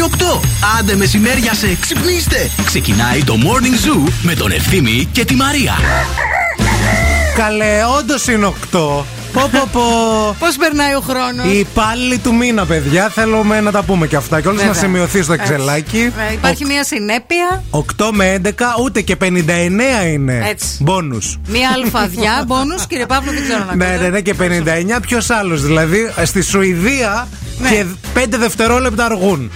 Η ώρα είναι 8. Άντε μεσημέρια σε ξυπνήστε. Ξεκινάει το Morning Zoo με τον Ευθύμη και τη Μαρία. Καλέ, όντως είναι 8. Πω, πω, πω. Πώς περνάει ο χρόνος; Οι υπάλληλοι του μήνα, παιδιά, θέλουμε να τα πούμε και αυτά. Και όλες να σημειωθεί στο εξελάκι. Ε, υπάρχει μια συνέπεια. 8 με 11, ούτε και 59 είναι. Έτσι. Μπόνους. Μια αλφαδιά, μπόνους, κύριε Παύλο, δεν ξέρω να Ναι, ναι, ναι, και 59. Ποιος άλλος, δηλαδή στη Σουηδία Ναι. και 5 δευτερόλεπτα αργούν.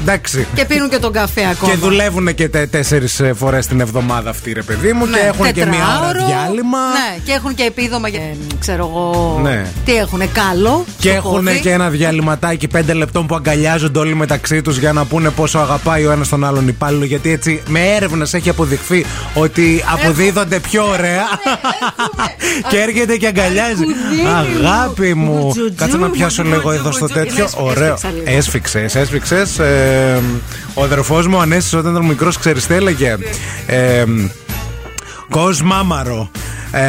Εντάξει. Και πίνουν και τον καφέ ακόμα. Και δουλεύουν και τέσσερις φορές την εβδομάδα αυτοί, ρε παιδί μου, Ναι, και έχουν και μία ώρα τετράωρο. διάλειμμα. Ναι, και έχουν και επίδομα για. ε, ξέρω εγώ. Ναι. Τι έχουν, καλό. Και στο έχουν πόδι. και ένα διαλυματάκι 5 λεπτών που αγκαλιάζονται όλοι μεταξύ τους για να πούνε πόσο αγαπάει ο ένας τον άλλον υπάλληλο. Γιατί έτσι με έρευνες έχει αποδειχθεί ότι αποδίδονται πιο ωραία. και έρχεται και αγκαλιάζει. Αρκουδίνη μου. Αγάπη μου. Μπουτζουτζού, Κάτσε να πιάσω λίγο μπουτζουτζού, εδώ στο μπουτζουτζού. τέτοιο. Έσφιξα Ωραίο. λίγο. Έσφιξες, έσφιξε. Ο αδερφός μου Ανέστη όταν ήταν μικρός, ξέρεις τι έλεγε; Ε, Κος μάμαρο. Ε,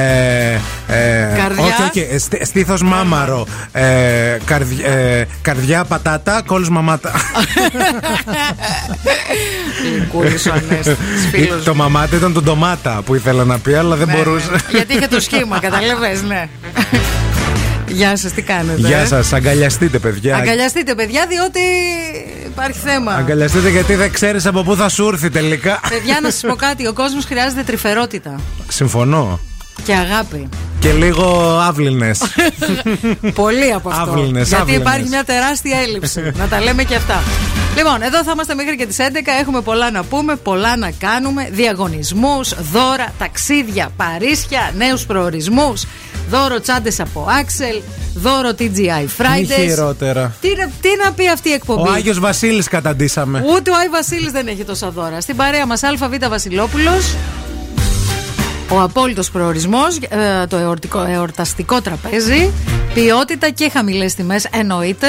ε, Καρδιά. Όχι, όχι. Στι- Στήθος μάμαρο. Ε, καρδι- ε, καρδιά πατάτα, κόλους μαμάτα. Γλυκούλης ο Ανέστης, φίλος το μου. μαμάτα ήταν το ντομάτα που ήθελα να πει, αλλά δεν Ναι, μπορούσε. ναι. Γιατί είχε το σχήμα, καταλαβες, ναι. Γεια σας, τι κάνετε. Γεια ε; σας, αγκαλιαστείτε παιδιά. Αγκαλιαστείτε, παιδιά, διότι υπάρχει θέμα. Αγκαλιαστείτε γιατί δεν ξέρεις από πού θα σου έρθει τελικά. Παιδιά, να σας πω κάτι. Ο κόσμος χρειάζεται τρυφερότητα Συμφωνώ. και αγάπη. Και λίγο άβληνες. Πολύ από αυτό. Άβληνες, Γιατί άβληνες. υπάρχει μια τεράστια έλλειψη. να τα λέμε και αυτά. Λοιπόν, εδώ θα είμαστε μέχρι και τις 11. Έχουμε πολλά να πούμε, πολλά να κάνουμε. Διαγωνισμούς, δώρα, ταξίδια, παρίσια, νέους προορισμούς. Δώρο τσάντες από Axel. Δώρο TGI Μη Fridays. χειρότερα. Τι, να- τι να πει αυτή η εκπομπή; Ο Άγιος Βασίλης καταντήσαμε. Ούτε ο Άι Βασίλης δεν έχει τόσα δώρα. Στην παρέα μας ΑΒ Βασιλόπουλος. Ο απόλυτος προορισμός, το εορτικό, εορταστικό τραπέζι, ποιότητα και χαμηλές τιμές εννοείται.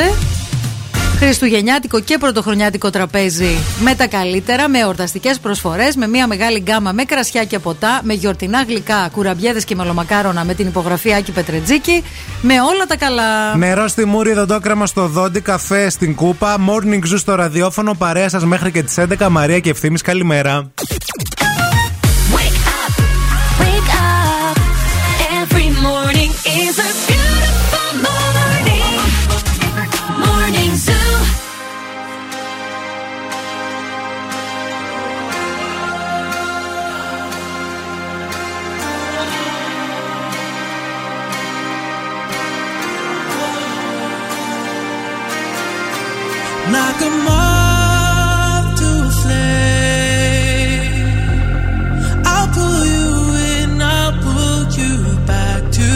Χριστουγεννιάτικο και πρωτοχρονιάτικο τραπέζι με τα καλύτερα, με εορταστικές προσφορές, με μια μεγάλη γκάμα με κρασιά και ποτά, με γιορτινά γλυκά, κουραμπιέδες και μελομακάρονα με την υπογραφή Άκη Πετρετζίκη, με όλα τα καλά. Νερό στη μούρη, δοντόκραμα στο δόντι, καφέ στην κούπα, morning zoo στο ραδιόφωνο, παρέα σας μέχρι και τις 11. Μαρία και ευθύνη, καλημέρα. Knock 'em off to a flame. I'll pull you in, I'll pull you back to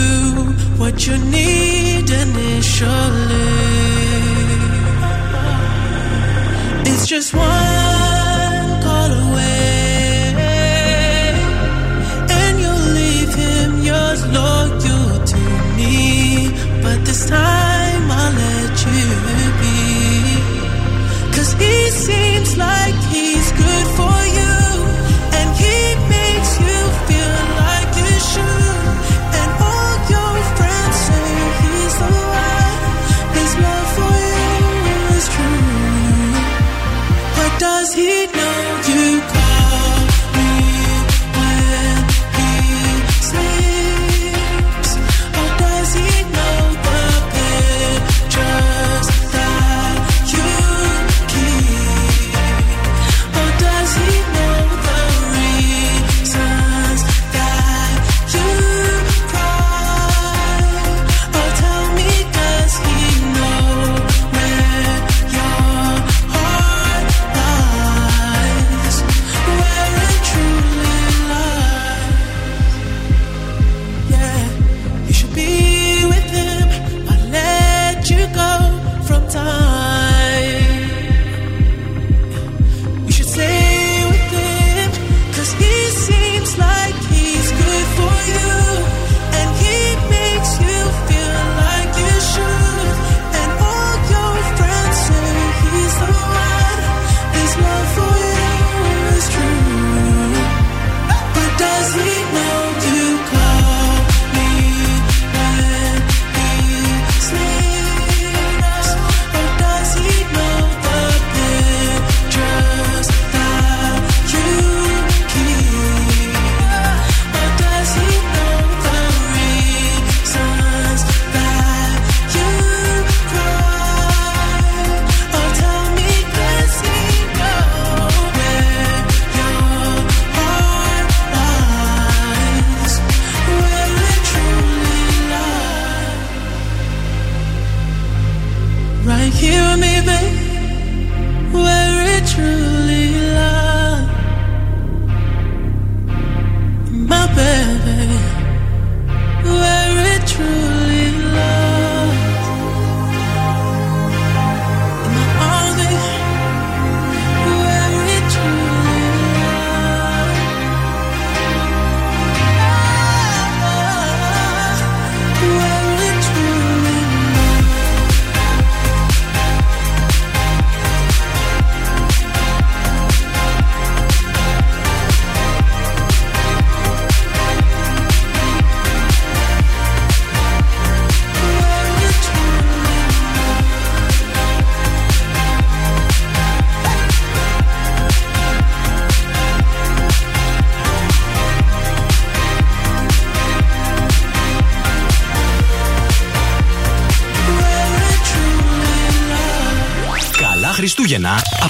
what you need initially. It's just one he seems like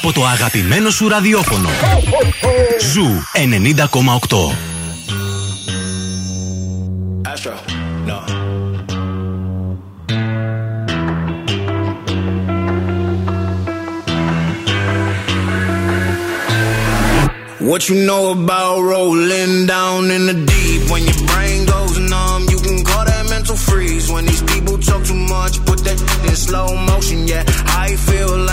από το αγαπημένο σου ραδιόφωνο. Ζου 90,8. Astro, no. What you know about rolling down in the deep? When your brain goes numb, you can call that mental freeze. When these people talk too much, put that in slow motion. Yeah, I feel like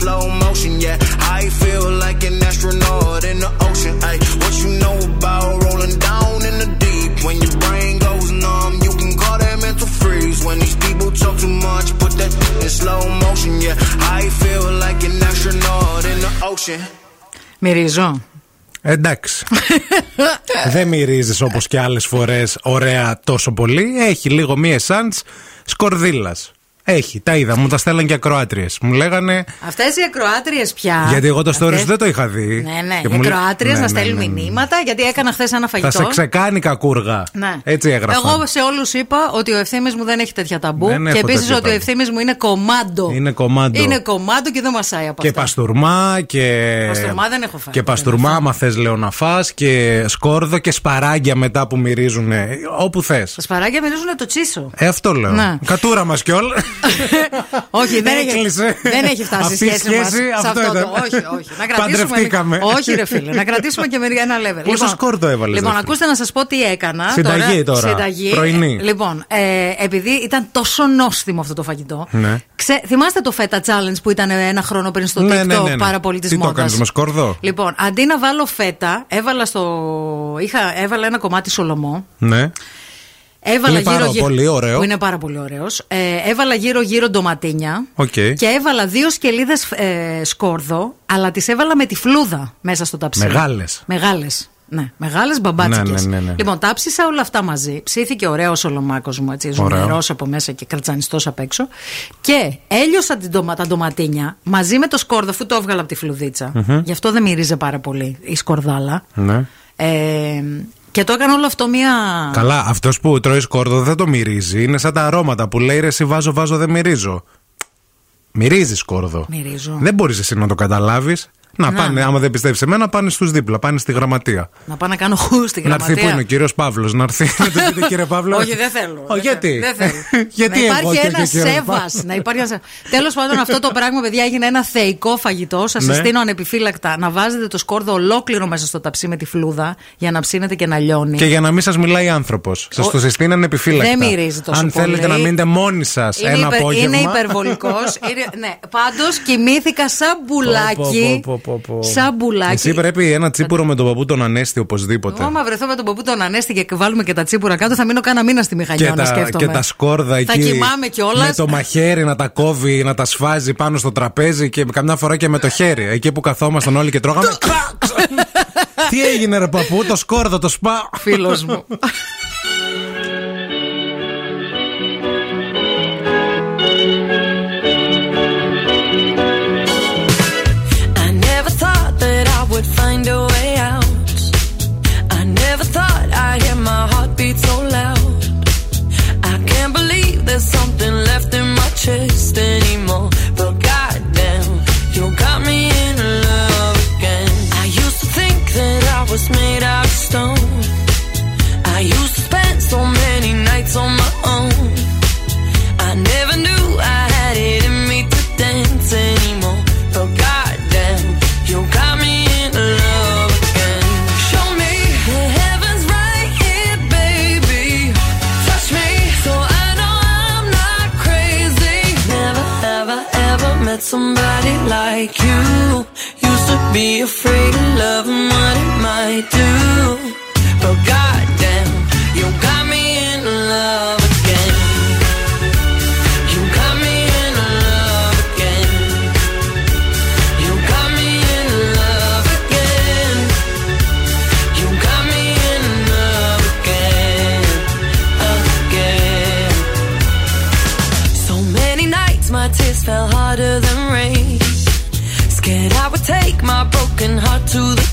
slow motion. Yeah, I feel like an astronaut in the ocean. Ay, what you know about rolling down in the deep? When your brain goes numb, you can call that mental freeze. When these people talk too much, put that in slow motion. Yeah, I feel like an astronaut in the ocean. Μυρίζω. Εντάξει. Δεν μυρίζει όπω και άλλε φορέ ωραία τόσο πολύ. Έχει λίγο μία essence σκορδίλα. Έχει, τα είδα, μου τα στέλναν και ακροάτριες. Μου λέγανε. Αυτές οι ακροάτριες πια; Γιατί εγώ το stories Αυτές- δεν το είχα δει. Ναι, ναι. Και Οι μου λέ- ακροάτριες Ναι, να ναι, στέλνουν ναι, ναι. μηνύματα, γιατί έκανα χθες ένα φαγητό. Θα σε ξεκάνει κακούργα. Ναι. Έτσι έγραφα. Εγώ σε όλους είπα ότι ο ευθύνη μου δεν έχει τέτοια ταμπού. Δεν και έχω επίσης τέτοια ότι ο ταμπού. ευθύνη μου είναι κομμάντο. Είναι κομμάντο. Είναι κομμάντο και δεν μασάει από Και αυτά. παστούρμα και. Παστούρμα δεν έχω φάει. Και παστούρμα, άμα θες, λέω να φας Και σκόρδο και σπαράγγια μετά που μυρίζουν. Όπου θες. Τα σπαράγγια μυρίζουν το τσίσο. Ε, αυτό λέω. Ναι. Κατούρα μας κιόλας. Όχι, δεν έχει, Έκλεισε. δεν έχει φτάσει Αυτή η η σχέση, μας σχέση, σε αυτό αυτό το. ήταν. Όχι, όχι. Να κρατήσουμε. Παντρευτήκαμε. Όχι, ρε φίλε. Να κρατήσουμε και μερικά ένα level. Πόσο σκόρδο έβαλες, Λοιπόν, ρε φίλε; ακούστε να σας πω τι έκανα. Συνταγή τώρα. Συνταγή. Πρωινή. Λοιπόν, ε, επειδή ήταν τόσο νόστιμο αυτό το φαγητό. Ναι. Ξέρω, θυμάστε το feta challenge που ήταν ένα χρόνο πριν στο Ναι, TikTok, ναι, ναι, ναι. πάρα πολύ τη Τι το μόδα. έκανες, με σκόρδο; Λοιπόν, αντί να βάλω φέτα, έβαλα στο. Είχα, έβαλα ένα κομμάτι σολομό. ναι. Έβαλα Είναι πάρα γύρω, γύρω, πολύ ωραίο. Που είναι πάρα πολύ ωραίος. Ε, έβαλα γύρω-γύρω ντοματίνια. Οκ. Και έβαλα δύο σκελίδες ε, σκόρδο, αλλά τις έβαλα με τη φλούδα μέσα στο ταψί. Μεγάλες. Μεγάλες. Ναι, μεγάλες μπαμπάτσικες. Ναι, ναι, ναι, ναι. Λοιπόν, τα 'ψησα όλα αυτά μαζί. Ψήθηκε ωραίο ο σολομάκος μου, έτσι, Ωραίο. ζουμερό από μέσα και κρατσανιστό απ' έξω. Και έλειωσα την ντομα, τα ντοματίνια μαζί με το σκόρδο, αφού το έβγαλα από τη φλουδιτσα Γι' αυτό δεν μυρίζε πάρα πολύ η σκορδάλα. ναι. Ε, και το έκανα όλο αυτό μία. Καλά, αυτός που τρώει σκόρδο δεν το μυρίζει. Είναι σαν τα αρώματα που λέει ρε, εσύ βάζω, βάζω, δεν μυρίζω. Μυρίζεις σκόρδο. Μυρίζω. Δεν μπορείς εσύ να το καταλάβεις. Να, πάνε, άμα δεν πιστεύεις σε μένα, πάνε στους δίπλα, πάνε στη γραμματεία. Να πάω να κάνω χου στην Να έρθει γραμματεία. που είναι ο κύριος Παύλος, να έρθει. Να του πείτε κύριε Παύλο. Όχι, δεν θέλω. Ω, Δεν γιατί; θέλω. Δεν θέλω. γιατί να εγώ υπάρχει και ένας ο κύριος σέβας. Παύλος. Να υπάρχει ένας Τέλος πάντων, αυτό το πράγμα, παιδιά, έγινε ένα θεϊκό φαγητό. Σας Ναι. συστήνω ανεπιφύλακτα να βάζετε το σκόρδο ολόκληρο μέσα στο ταψί με τη φλούδα για να ψήνετε και να λιώνει. Και για να μην σας μιλάει άνθρωπος. Σας Ο- το συστήναν επιφύλακτα. Δεν μυρίζει τόσο Αν πολύ. θέλετε να μείνετε μόνοι σας είναι, ένα υπερ- απόγευμα. είναι υπερβολικός. ναι, πάντως κοιμήθηκα σαν μπουλάκι. Πω, πω, πω, πω, πω. Σαν μπουλάκι. Εσύ πρέπει ένα τσίπουρο με τον παππού τον Ανέστη οπωσδήποτε. Εγώ, άμα βρεθώ με τον παππού τον Ανέστη και βάλουμε και τα τσίπουρα κάτω, θα μείνω κάνα μήνα στη και μηχανιώνα, τα, σκέφτομαι. και τα σκόρδα Θα εκεί. κοιμάμαι κιόλας. Με το μαχαίρι να τα κόβει, να τα σφάζει πάνω στο τραπέζι και καμιά φορά και με το χέρι. Εκεί που καθόμασταν όλοι και τρώγαμε. Τι έγινε, ρε παππού, το σκόρδο, το σπα. Φίλος μου. on my own. I never knew I had it in me to dance anymore. But goddamn, you got me in love again. Show me the heavens right here, baby. Touch me so I know I'm not crazy. Never, ever, ever met somebody like you. Used to be afraid of love and what it might do. But God.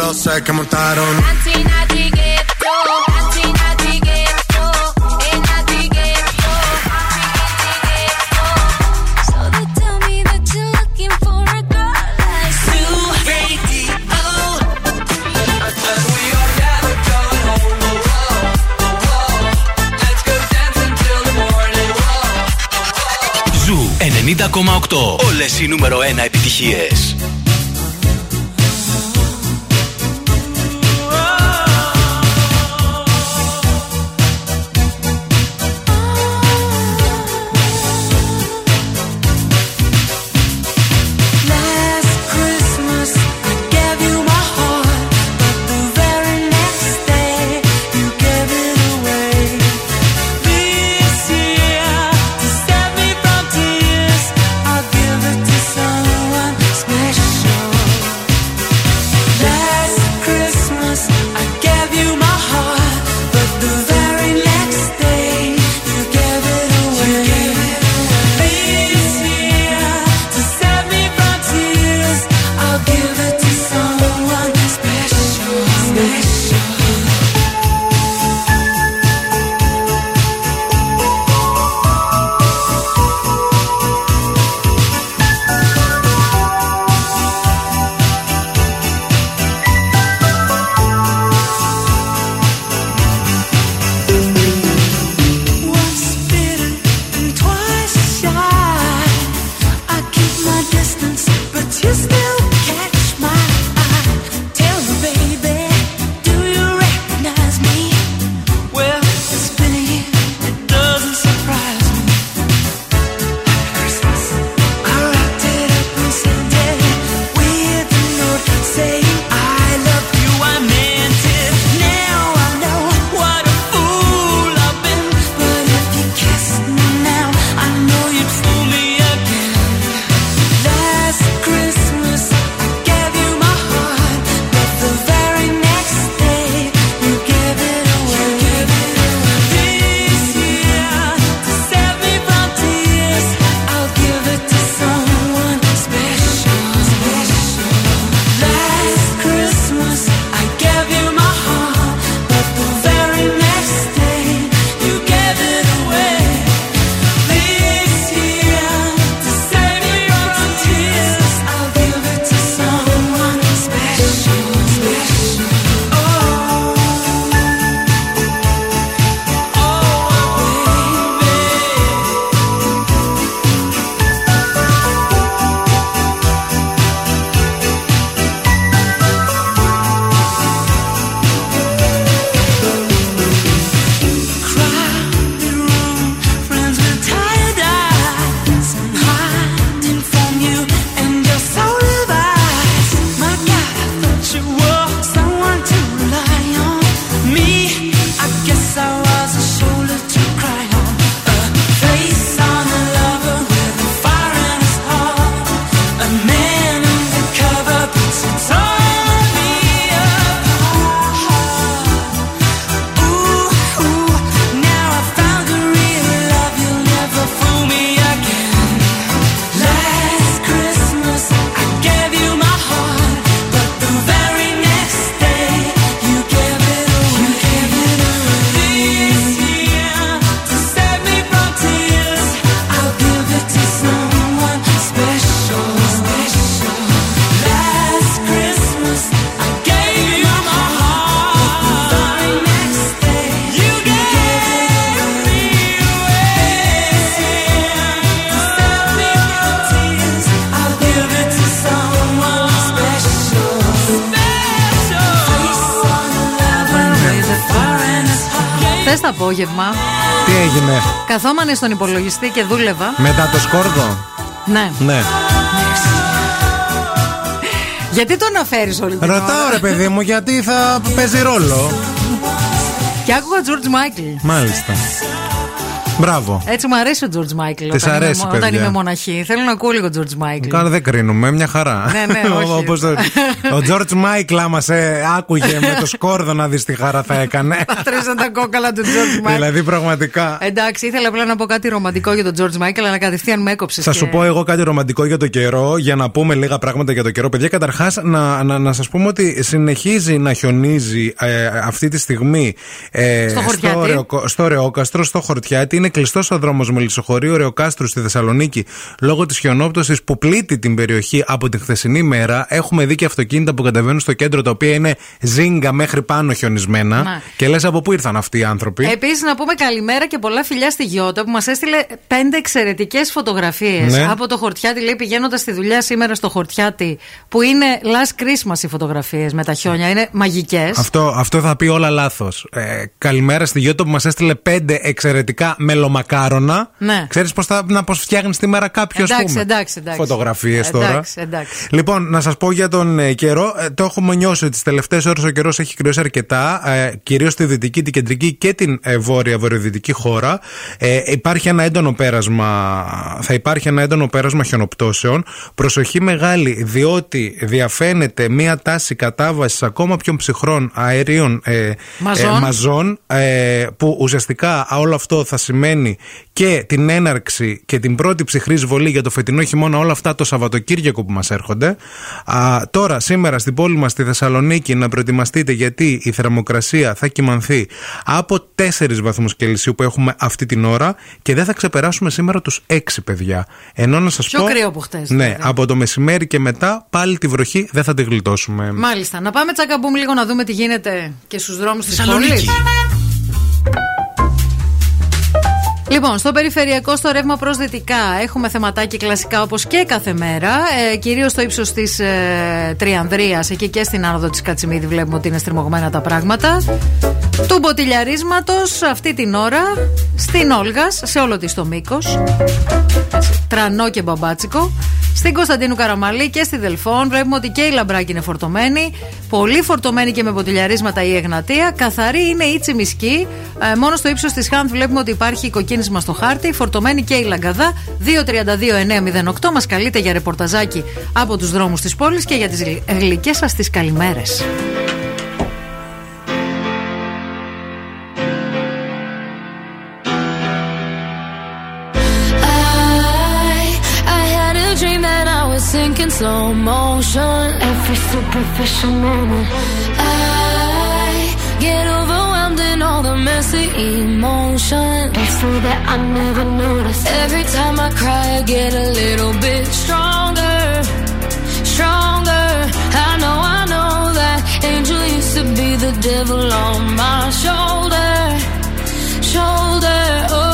lo sé que montaron. Ζου 90,8. Όλες οι νούμερο 1 επιτυχίες. Χθες το απόγευμα Τι έγινε; Καθόμανε στον υπολογιστή και δούλευα. μετά το σκόρδο; Ναι. Ναι. Γιατί το αναφέρεις όλη την Ρωτάω ώρα; ρε παιδί μου γιατί θα παίζει ρόλο; Και άκουγα George Michael. Μάλιστα. Μπράβο. Έτσι μου αρέσει ο George Michael. Της όταν είμαι αρέσει, μο- Όταν παιδιά. είμαι μοναχή. Θέλω να ακούω λίγο George Michael. Καλά δεν κρίνουμε, μια χαρά. Ναι, ναι, όχι. Όπως το- ο George Michael άμα σε άκουγε με το σκόρδο να δεις τι χαρά θα έκανε. Τρέζαν τα κόκαλα του George Michael. δηλαδή πραγματικά. Εντάξει, ήθελα απλά να πω κάτι ρομαντικό για τον George Michael, αλλά κατευθείαν με έκοψες. Θα σου πω εγώ κάτι ρομαντικό για το καιρό, για να πούμε λίγα πράγματα για το καιρό. Παιδιά, καταρχάς να, να, να σας πούμε ότι συνεχίζει να χιονίζει ε, αυτή τη στιγμή ε, Στο Χορτιάτι. στο, Ρεοκο- στο Ρεόκαστρο, στο Χορτιάτι. Είναι κλειστός ο δρόμος Μελισσοχωρίου Ρεοκάστρου στη Θεσσαλονίκη λόγω της χιονόπτωσης που πλήττει την περιοχή από την χθεσινή μέρα. Έχουμε δει και αυτοκίνητα που κατεβαίνουν στο κέντρο τα οποία είναι ζίγκα μέχρι πάνω χιονισμένα. Ναι. Και λες από πού ήρθαν αυτοί οι άνθρωποι; Επίσης, να πούμε καλημέρα και πολλά φιλιά στη Γιώτα που μας έστειλε πέντε εξαιρετικές φωτογραφίες Ναι. από το χορτιάτι. Λέει πηγαίνοντας στη δουλειά σήμερα στο χορτιάτι, που είναι last Christmas οι φωτογραφίες με τα χιόνια. Είναι μαγικές. Αυτό, αυτό θα πει όλα λάθος. Ε, καλημέρα στη Γιώτο που μας έστειλε πέντε εξαιρετικά μελομακάρονα. Ναι. Ξέρεις πώς θα να πώς φτιάχνεις σήμερα κάποιο Εντάξει, εντάξει, εντάξει. Φωτογραφίες τώρα. Εντάξει, εντάξει. Λοιπόν, να σας πω για τον ε, καιρό. Ε, το έχουμε νιώσει ότι τις τελευταίες ώρες ο καιρός έχει κρυώσει αρκετά. Ε, Κυρίως στη δυτική, την κεντρική και την ε, βόρεια βορειοδυτική χώρα. Ε, υπάρχει ένα έντονο πέρασμα. Θα υπάρχει ένα έντονο πέρασμα χιονοπτώσεων. Προσοχή μεγάλη, διότι διαφαίνεται μία τάση κατάβασης ακόμα πιο ψυχρών αερίων ε, Μαζών. μαζών, ε, που ουσιαστικά όλο αυτό θα σημαίνει και την έναρξη και την πρώτη ψυχρή εισβολή για το φετινό χειμώνα, όλα αυτά το Σαββατοκύριακο που μας έρχονται. Α, τώρα, σήμερα στην πόλη μας στη Θεσσαλονίκη, να προετοιμαστείτε γιατί η θερμοκρασία θα κυμανθεί από 4 βαθμούς Κελσίου που έχουμε αυτή την ώρα και δεν θα ξεπεράσουμε σήμερα τους 6 παιδιά. Ενώ να σας Πιο πω. κρύο από χτες, Ναι, βέβαια. από το μεσημέρι και μετά πάλι τη βροχή δεν θα τη γλιτώσουμε. Μάλιστα. Να πάμε τσακαμπούμ λίγο να δούμε τι γίνεται και στους δρόμους της Θεσσαλονίκη. πόλης. Λοιπόν, στο περιφερειακό, στο ρεύμα προς δυτικά, έχουμε θεματάκι κλασικά όπως και κάθε μέρα. Ε, Κυρίως στο ύψος της ε, Τριανδρίας, εκεί και στην άνοδο της Κατσιμίδη, βλέπουμε ότι είναι στριμωγμένα τα πράγματα. Του μποτιλιαρίσματος αυτή την ώρα στην Όλγας, σε όλο της το μήκος. Τρανό και μπαμπάτσικο. Στην Κωνσταντίνου Καραμαλή και στη Δελφών βλέπουμε ότι και η Λαμπράκη είναι φορτωμένη. Πολύ φορτωμένη και με μποτιλιαρίσματα η Εγνατία. Καθαρή είναι η Τσιμισκή. Ε, μόνο στο ύψος της Χάντ βλέπουμε ότι υπάρχει κοκκίνισμα στο χάρτη. Φορτωμένη και η Λαγκαδά. 232-908 μας καλείτε για ρεπορταζάκι από τους δρόμους της πόλης και για τις γλυκές σας τις καλημέρες. Sinking slow motion. Every superficial moment. I get overwhelmed in all the messy emotion. It's so that I never notice. Every time I cry, I get a little bit stronger. Stronger. I know, I know that angel used to be the devil on my shoulder. Shoulder. Oh,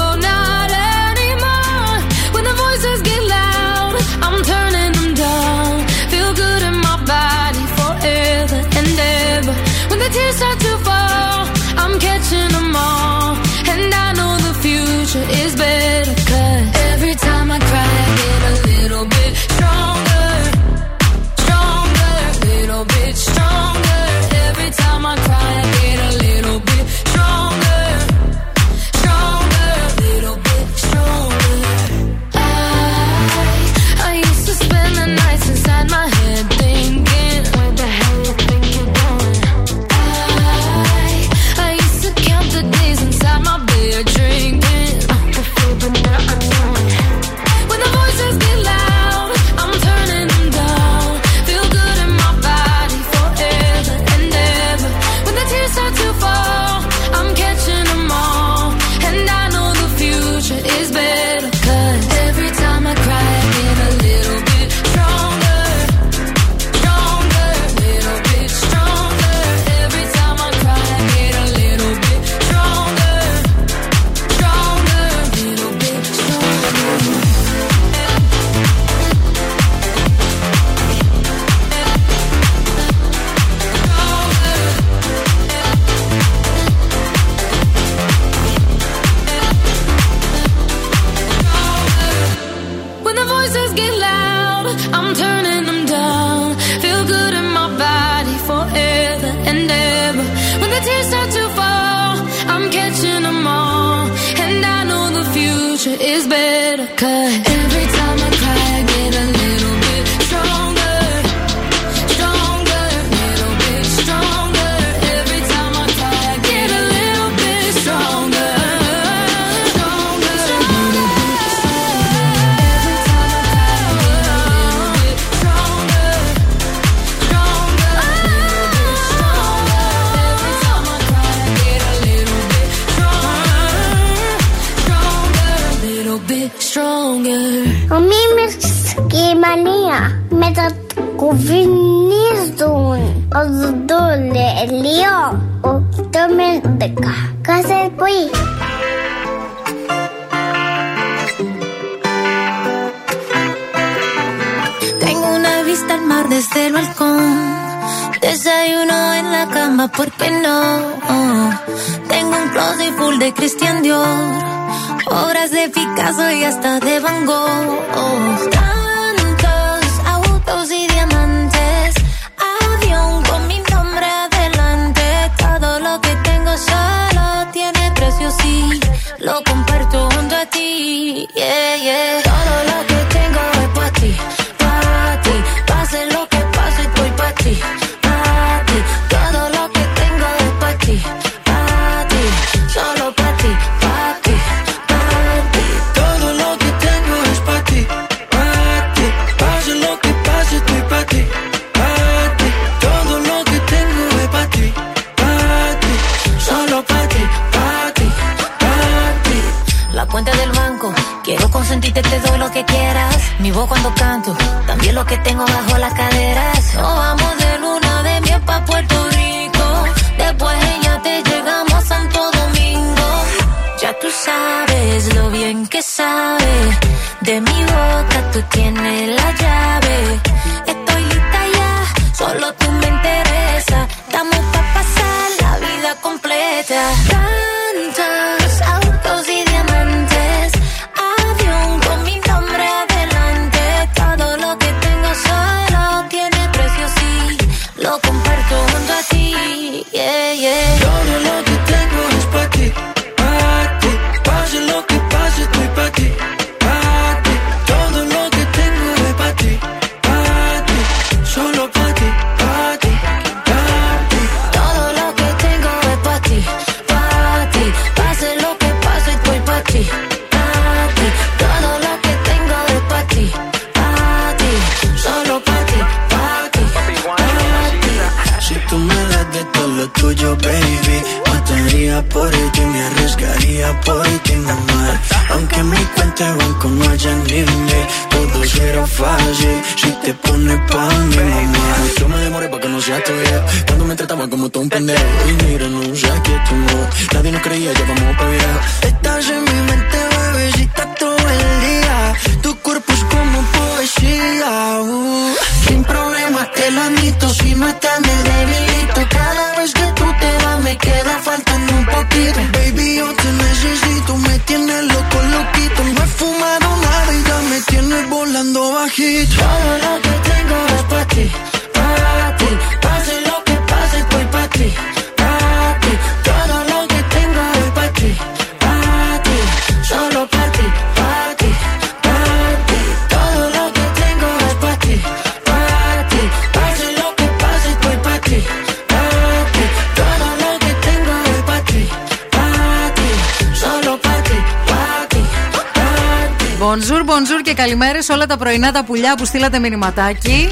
πρωινά τα πουλιά που στείλατε μηνυματάκι.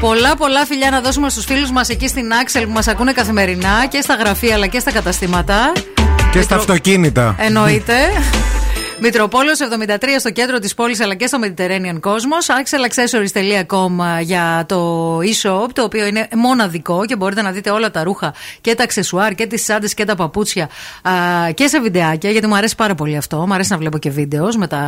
Πολλά πολλά φιλιά να δώσουμε στους φίλους μας εκεί στην Άξελ που μας ακούνε καθημερινά και στα γραφεία αλλά και στα καταστήματα. Και στα αυτοκίνητα. Εννοείται. Μητροπόλεω 73 στο κέντρο της πόλης αλλά και στο Mediterranean Cosmos. Axelaccessories.com ε, για το e-shop, το οποίο είναι μοναδικό και μπορείτε να δείτε όλα τα ρούχα και τα αξεσουάρ και τις σάντες και τα παπούτσια α, και σε βιντεάκια, γιατί μου αρέσει πάρα πολύ αυτό. Μου αρέσει να βλέπω και βίντεος με τα,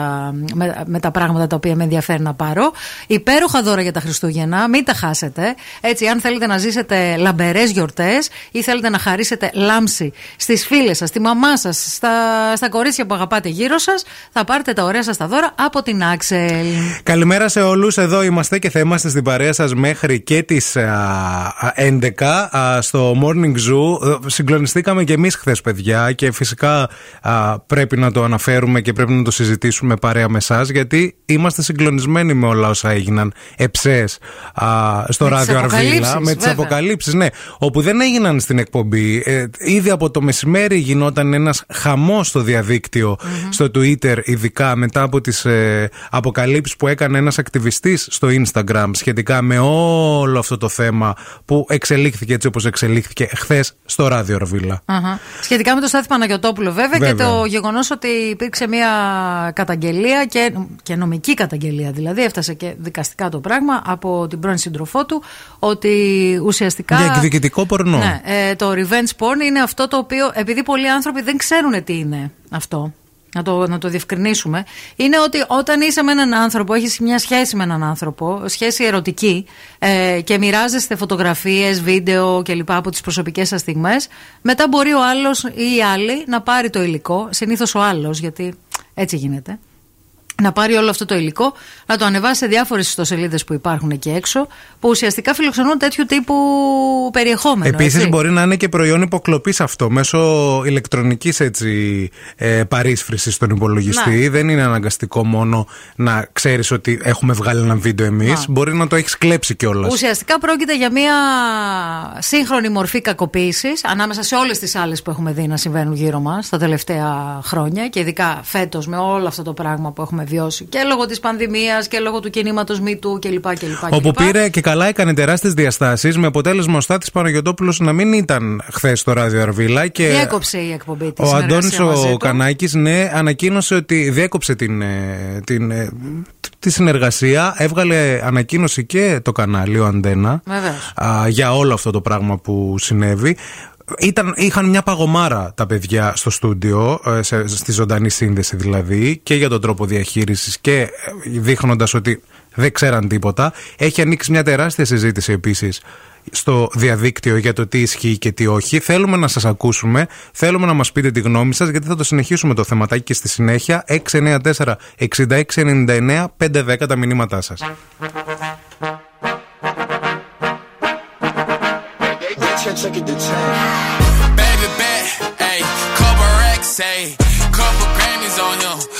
με, με τα πράγματα τα οποία με ενδιαφέρει να πάρω. Υπέροχα δώρα για τα Χριστούγεννα, μην τα χάσετε. Έτσι, αν θέλετε να ζήσετε λαμπερές γιορτές ή θέλετε να χαρίσετε λάμψη στις φίλες σας, στη μαμά σας, στα, στα κορίτσια που αγαπάτε γύρω σας, θα πάρετε τα ωραία σας τα δώρα από την Axel. Καλημέρα σε όλους. Εδώ είμαστε και θα είμαστε στην παρέα σας μέχρι και τις 11 στο Morning Zoo. Ε, συγκλονιστήκαμε και εμείς χθες, παιδιά, και φυσικά πρέπει να το αναφέρουμε και πρέπει να το συζητήσουμε παρέα με εσάς, γιατί είμαστε συγκλονισμένοι με όλα όσα έγιναν εψές στο με ράδιο Αρβίλα. Με τις αποκαλύψεις, ναι. Όπου δεν έγιναν στην εκπομπή. Ε, ήδη από το μεσημέρι γινόταν ένας χαμός στο διαδίκτυο, στο Twitter, ειδικά μετά από τις ε, αποκαλύψεις που έκανε ένας ακτιβιστής στο Instagram σχετικά με ό όλο αυτό το θέμα που εξελίχθηκε έτσι όπως εξελίχθηκε χθες στο ράδιο Ρβίλα. Αχα. Σχετικά με το Στάθη Παναγιοτόπουλο, βέβαια, Βέβαια. και το γεγονός ότι υπήρξε μια καταγγελία και, και νομική καταγγελία, δηλαδή έφτασε και δικαστικά το πράγμα από την πρώην σύντροφό του, ότι ουσιαστικά. Για εκδικητικό πορνό. Ναι, ε, το revenge porn είναι αυτό το οποίο, επειδή πολλοί άνθρωποι δεν ξέρουν τι είναι αυτό. Να το, να το διευκρινίσουμε. Είναι ότι όταν είσαι με έναν άνθρωπο, έχεις μια σχέση με έναν άνθρωπο, σχέση ερωτική, ε, και μοιράζεστε φωτογραφίες, βίντεο κλπ. από τις προσωπικές σας στιγμές, μετά μπορεί ο άλλος ή η άλλη να πάρει το υλικό, συνήθως ο άλλος, γιατί έτσι γίνεται. Να πάρει όλο αυτό το υλικό, να το ανεβάσει σε διάφορες ιστοσελίδες που υπάρχουν εκεί έξω, που ουσιαστικά φιλοξενούν τέτοιου τύπου περιεχόμενο. Επίσης, έτσι. μπορεί να είναι και προϊόν υποκλοπής αυτό μέσω ηλεκτρονικής ε, παρίσφρησης στον υπολογιστή. Ναι. Δεν είναι αναγκαστικό μόνο να ξέρεις ότι έχουμε βγάλει ένα βίντεο εμείς. Ναι. Μπορεί να το έχεις κλέψει κιόλας. Ουσιαστικά πρόκειται για μια σύγχρονη μορφή κακοποίησης ανάμεσα σε όλες τις άλλες που έχουμε δει να συμβαίνουν γύρω μας τα τελευταία χρόνια και ειδικά φέτος με όλο αυτό το πράγμα που έχουμε βιώσει και λόγω της πανδημίας και λόγω του κινήματος MeToo κλπ. κλπ, Όπου κλπ. πήρε και καλά έκανε τεράστιες διαστάσεις με αποτέλεσμα ο Στάθης Παναγιοτόπουλος να μην ήταν χθες στο ράδιο Αρβίλα. Και Διέκοψε η εκπομπή της. ο Αντώνης ο Κανάκης ναι, ανακοίνωσε ότι διέκοψε την, ε, την, ε, τη συνεργασία. Έβγαλε ανακοίνωση και το κανάλι, ο Αντένα, Βεβαίως. α, για όλο αυτό το πράγμα που συνέβη. Ήταν, είχαν μια παγωμάρα τα παιδιά στο στούντιο, ε, σε- στη ζωντανή σύνδεση δηλαδή, και για τον τρόπο διαχείρισης και ε, δείχνοντας ότι δεν ξέραν τίποτα. Έχει ανοίξει μια τεράστια συζήτηση επίσης στο διαδίκτυο για το τι ισχύει και τι όχι. Θέλουμε να σας ακούσουμε, θέλουμε να μας πείτε τη γνώμη σας, γιατί θα το συνεχίσουμε το θεματάκι και στη συνέχεια. 694 6699 510 τα μηνύματά σας. Baby bet, ayy, couple racks, ayy, couple Grammys on him,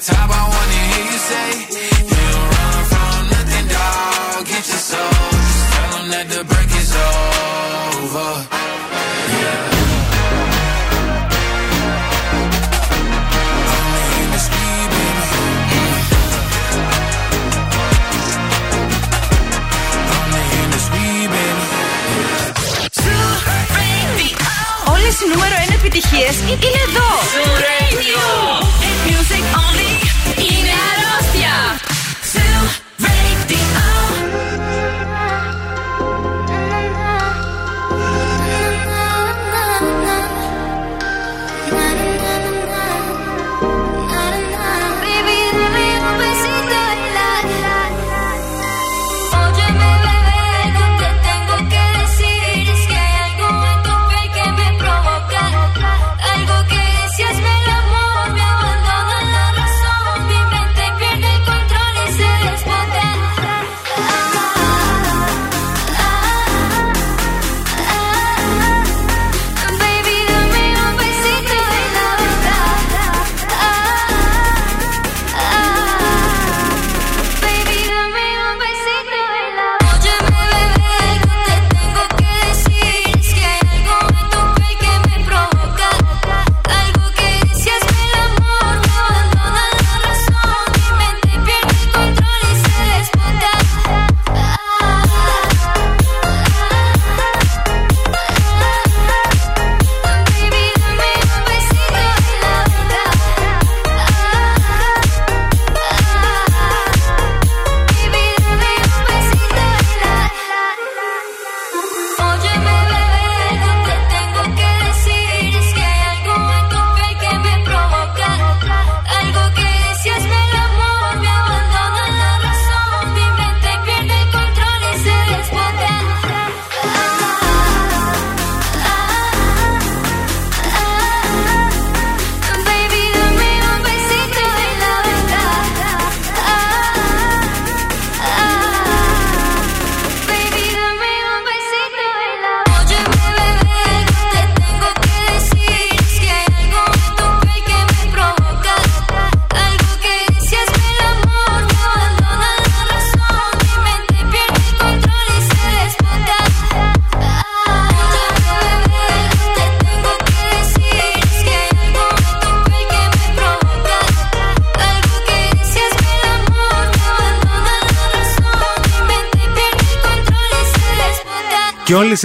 top, I wanna hear you say, You don't run from nothing, dog. Get your soul. Just tell 'em that the break is over. Yeah. Only in the speed, baby. Only in the speed, baby. Όλες οι νούμερο 1 επιτυχίες είναι εδώ. Hit music only.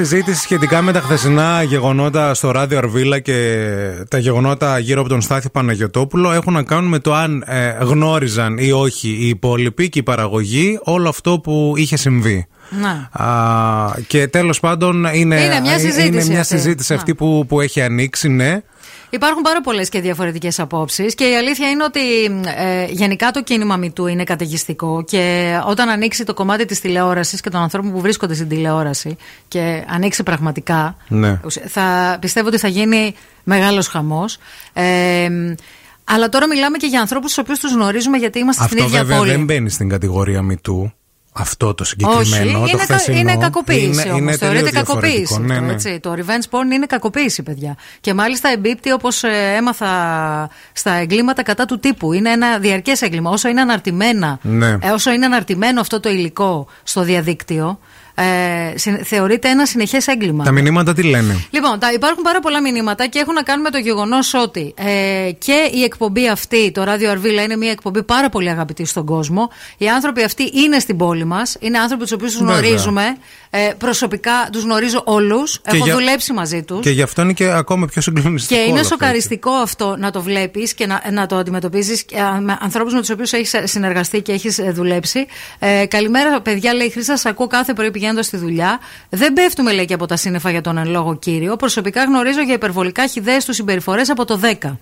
Συζήτηση σχετικά με τα χθεσινά γεγονότα στο ράδιο Αρβίλα και τα γεγονότα γύρω από τον Στάθη Παναγιοτόπουλο έχουν να κάνουν με το αν ε, γνώριζαν ή όχι οι υπόλοιποι και η παραγωγή όλο αυτό που είχε συμβεί. Να. Α, και τέλος πάντων είναι, Είναι μια συζήτηση είναι μια αυτή. συζήτηση Να. αυτή που, που έχει ανοίξει, ναι. Υπάρχουν πάρα πολλές και διαφορετικές απόψεις και η αλήθεια είναι ότι ε, γενικά το κίνημα μητού είναι καταιγιστικό και όταν ανοίξει το κομμάτι της τηλεόρασης και των ανθρώπων που βρίσκονται στην τηλεόραση και ανοίξει πραγματικά, Ναι. θα πιστεύω ότι θα γίνει μεγάλος χαμός. Ε, αλλά τώρα μιλάμε και για ανθρώπους τους οποίους τους γνωρίζουμε γιατί είμαστε Αυτό στην ίδια βέβαια πόλη. δεν μπαίνει στην κατηγορία μητού. Αυτό το συγκεκριμένο. Όχι, το είναι, κα, χθεσινό, είναι κακοποίηση είναι- όμως. είναι Θεωρείται τελείως κακοποίηση. διαφορετικό. αυτό, Ναι, ναι. έτσι. Το revenge porn είναι κακοποίηση, παιδιά. Και μάλιστα εμπίπτει όπως έμαθα στα εγκλήματα κατά του τύπου. Είναι ένα διαρκές έγκλημα. Όσο είναι αναρτημένα, Ναι. ε, όσο είναι αναρτημένο αυτό το υλικό στο διαδίκτυο, ε, συν- θεωρείται ένα συνεχές έγκλημα. Τα μηνύματα τι λένε; Λοιπόν, τα, υπάρχουν πάρα πολλά μηνύματα και έχουν να κάνουν με το γεγονός ότι ε, και η εκπομπή αυτή, το ράδιο Αρβίλα, είναι μια εκπομπή πάρα πολύ αγαπητή στον κόσμο. Οι άνθρωποι αυτοί είναι στην πόλη μας. Είναι άνθρωποι τους οποίους τους Βέβαια. γνωρίζουμε. Ε, προσωπικά τους γνωρίζω όλους. Έχω για- δουλέψει μαζί τους. Και γι' αυτό είναι και ακόμα πιο συγκλονιστικό. Και είναι όλο αυτό, σοκαριστικό αυτό να το βλέπεις και να, να το αντιμετωπίζεις με ανθρώπους με τους οποίους έχεις συνεργαστεί και έχεις δουλέψει. Ε, καλημέρα, παιδιά, λέει η Χρήστα. Σα ακούω κάθε πρωί πηγαίνοντας στη δουλειά. Δεν πέφτουμε, λέει, και από τα σύννεφα για τον εν λόγω κύριο. Προσωπικά γνωρίζω για υπερβολικά χιδαίε του συμπεριφορές από το 10.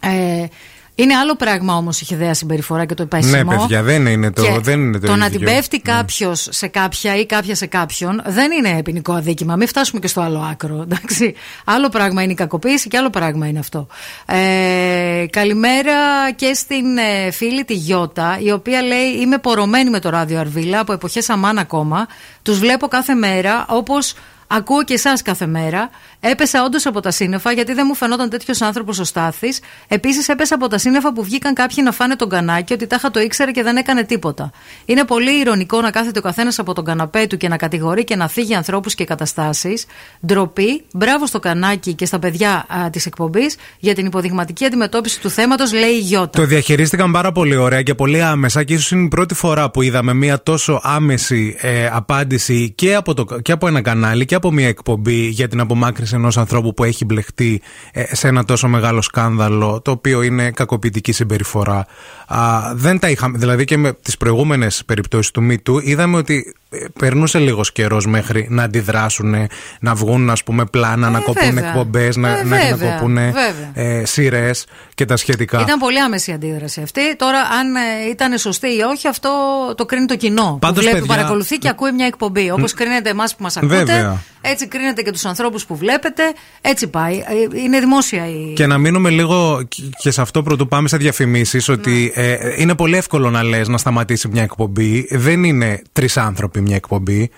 Ε, Είναι άλλο πράγμα όμως η χιδέα συμπεριφορά και το υπέσιμο. Ναι, παιδιά, δεν είναι το, Και δεν είναι το, το να ίδιο. την πέφτει κάποιος σε κάποια ή κάποια σε κάποιον δεν είναι ποινικό αδίκημα. Μην φτάσουμε και στο άλλο άκρο. Εντάξει. Άλλο πράγμα είναι η κακοποίηση και άλλο πράγμα είναι αυτό. Ε, καλημέρα και στην ε, φίλη τη Γιώτα, η οποία λέει: Είμαι πορωμένη με το ράδιο Αρβίλα από εποχές Αμάν ακόμα. Τους βλέπω κάθε μέρα όπως. Ακούω και εσάς κάθε μέρα. Έπεσα όντως από τα σύννεφα γιατί δεν μου φαινόταν τέτοιος άνθρωπος ο Στάθης. Επίσης έπεσα από τα σύννεφα που βγήκαν κάποιοι να φάνε τον κανάκι ότι τάχα το ήξερε και δεν έκανε τίποτα. Είναι πολύ ηρωνικό να κάθεται ο καθένας από τον καναπέ του και να κατηγορεί και να θίγει ανθρώπους και καταστάσεις. Ντροπή. Μπράβο στο κανάκι και στα παιδιά της εκπομπής για την υποδειγματική αντιμετώπιση του θέματος, λέει η Γιώτα. Το διαχειρίστηκαν πάρα πολύ ωραία και πολύ άμεσα και ίσως είναι η πρώτη φορά που είδαμε μια τόσο άμεση ε, απάντηση και από, το, και από ένα κανάλι και από μια εκπομπή για την απομάκρυνση ενός ανθρώπου που έχει μπλεχτεί ε, σε ένα τόσο μεγάλο σκάνδαλο, το οποίο είναι κακοποιητική συμπεριφορά. Α, δεν τα είχαμε, δηλαδή και με τις προηγούμενες περιπτώσεις του MeToo είδαμε ότι ε, περνούσε λίγος καιρός μέχρι να αντιδράσουν, να βγουν ας πούμε πλάνα, να κοπούν βέβαια. εκπομπές, να, Ε, να, να βέβαια, κοπούν βέβαια. ε, σειρές και τα σχετικά. Ήταν πολύ άμεση η αντίδραση αυτή. Τώρα, αν ε, ήταν σωστή ή όχι, αυτό το κρίνει το κοινό. Πάντως, που βλέπει, παιδιά- παρακολουθεί και ακούει μια εκπομπή. Όπως κρίνετε εμάς που μας ακούτε, Βέβαια. Έτσι κρίνετε και τους ανθρώπους που βλέπετε. Έτσι πάει. Ε, Είναι δημόσια η. Και να μείνουμε λίγο και σε αυτό πρωτού πάμε σε διαφημίσεις, ότι Ναι. ε, είναι πολύ εύκολο να λες να σταματήσει μια εκπομπή. Δεν είναι τρεις άνθρωποι μια εκπομπή.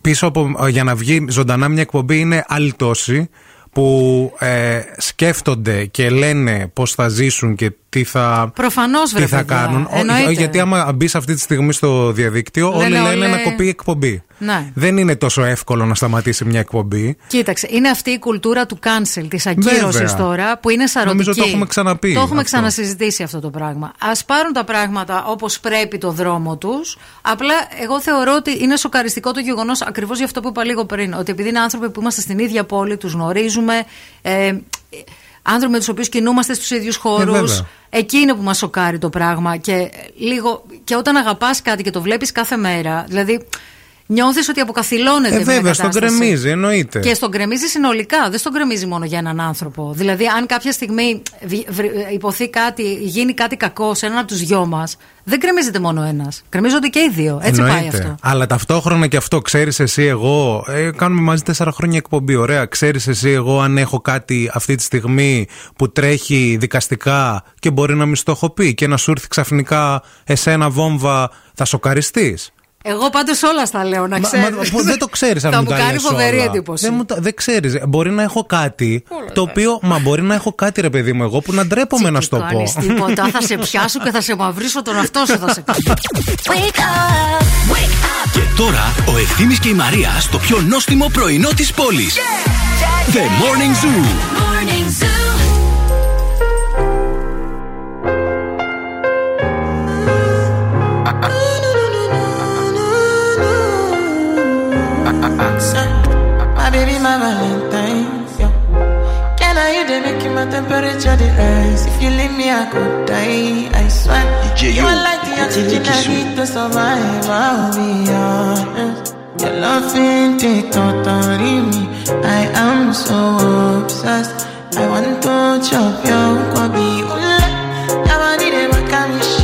Πίσω από, για να βγει ζωντανά μια εκπομπή είναι άλλοι τόσοι που ε, σκέφτονται και λένε πώς θα ζήσουν και τι θα, Προφανώς, βρε τι θα παιδιά. κάνουν. Ο- Εννοείται. γιατί άμα μπει αυτή τη στιγμή στο διαδίκτυο, Λένε όλοι λένε όλοι- να κοπεί η εκπομπή. Ναι. Δεν είναι τόσο εύκολο να σταματήσει μια εκπομπή. Κοίταξε, είναι αυτή η κουλτούρα του cancel, της ακύρωσης Βέβαια. τώρα, που είναι σαρωτική. Νομίζω το έχουμε ξαναπεί Το έχουμε αυτό. ξανασυζητήσει αυτό το πράγμα. Α πάρουν τα πράγματα όπως πρέπει το δρόμο τους. Απλά, εγώ θεωρώ ότι είναι σοκαριστικό το γεγονός, ακριβώς για αυτό που είπα λίγο πριν, ότι επειδή είναι άνθρωποι που είμαστε στην ίδια πόλη, τους γνωρίζουμε. Ε, άνθρωποι με τους οποίους κινούμαστε στους ίδιους χώρους. Ε, βέβαια. Εκεί είναι που μας σοκάρει το πράγμα. Και, λίγο, και όταν αγαπάς κάτι και το βλέπεις κάθε μέρα, δηλαδή νιώθεις ότι αποκαθιλώνεται. Ε, μια βέβαια, στον κατάσταση; κρεμίζει, εννοείται. Και στον κρεμίζει συνολικά, δεν στον κρεμίζει μόνο για έναν άνθρωπο. Δηλαδή, αν κάποια στιγμή βι- βρει- υποθεί κάτι, γίνει κάτι κακό σε έναν από τους δυο μας, δεν κρεμίζεται μόνο ένας. Κρεμίζονται και οι δύο. Έτσι πάει Εννοείται. αυτό. Αλλά ταυτόχρονα και αυτό, ξέρεις εσύ, εγώ. Ε, κάνουμε μαζί τέσσερα χρόνια εκπομπή. Ωραία. Ξέρεις εσύ, εγώ, αν έχω κάτι αυτή τη στιγμή που τρέχει δικαστικά και μπορεί να μην στο έχω πει και να σου έρθει ξαφνικά εσένα βόμβα, θα σοκαριστείς; Εγώ πάντως όλα στα λέω, να ξέρεις. δεν το ξέρεις αν Θα μου μου τα κάνει λες φοβερή όλα. εντύπωση. Δεν, μου τα- δεν ξέρεις. Μπορεί να έχω κάτι το οποίο. Μα μπορεί να έχω κάτι, ρε παιδί μου, εγώ που να ντρέπομαι να σου το πω. Κάνεις τίποτα, θα σε πιάσω και θα σε μαυρίσω τον αυτό σου θα σε κάνω. Wake up, wake up. Και τώρα ο Ευθύμης και η Μαρία στο πιο νόστιμο πρωινό της πόλης. The Morning Zoo. Morning Zoo. My baby, my Valentine. Yeah. Can I you they make my temperature the rise? If you leave me, I could die. I swear. you are like the oxygen I need to survive. I'll be honest. Your love ain't it totally me. I am so obsessed. I want to chop your kwabi. Ule, yawani de makamishi.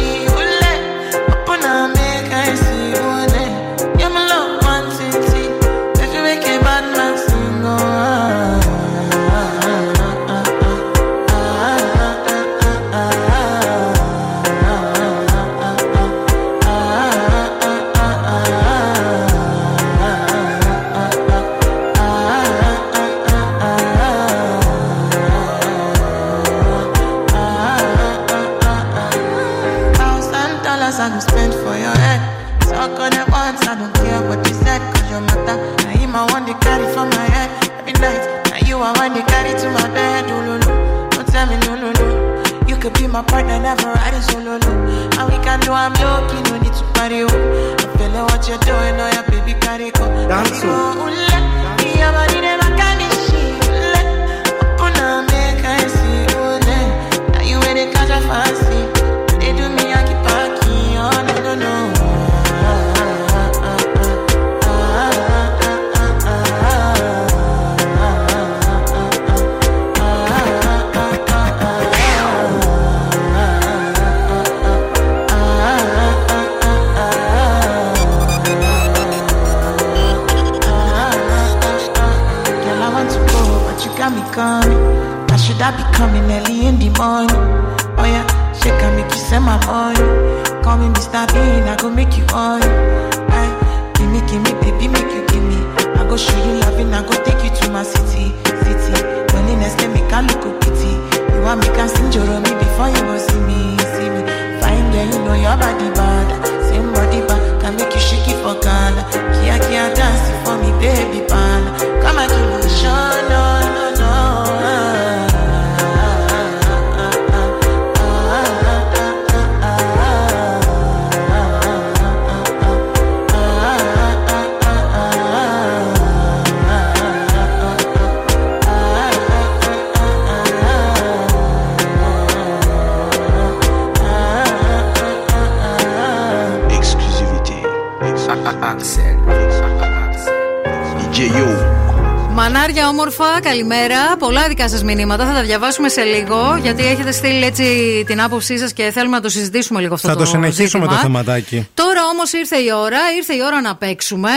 Δικά σας μηνύματα. Θα τα διαβάσουμε σε λίγο. Γιατί έχετε στείλει έτσι την άποψή σας και θέλουμε να το συζητήσουμε λίγο αυτό Θα το το συνεχίσουμε ζήτημα. το θεματάκι. Τώρα όμως ήρθε η ώρα, ήρθε η ώρα να παίξουμε.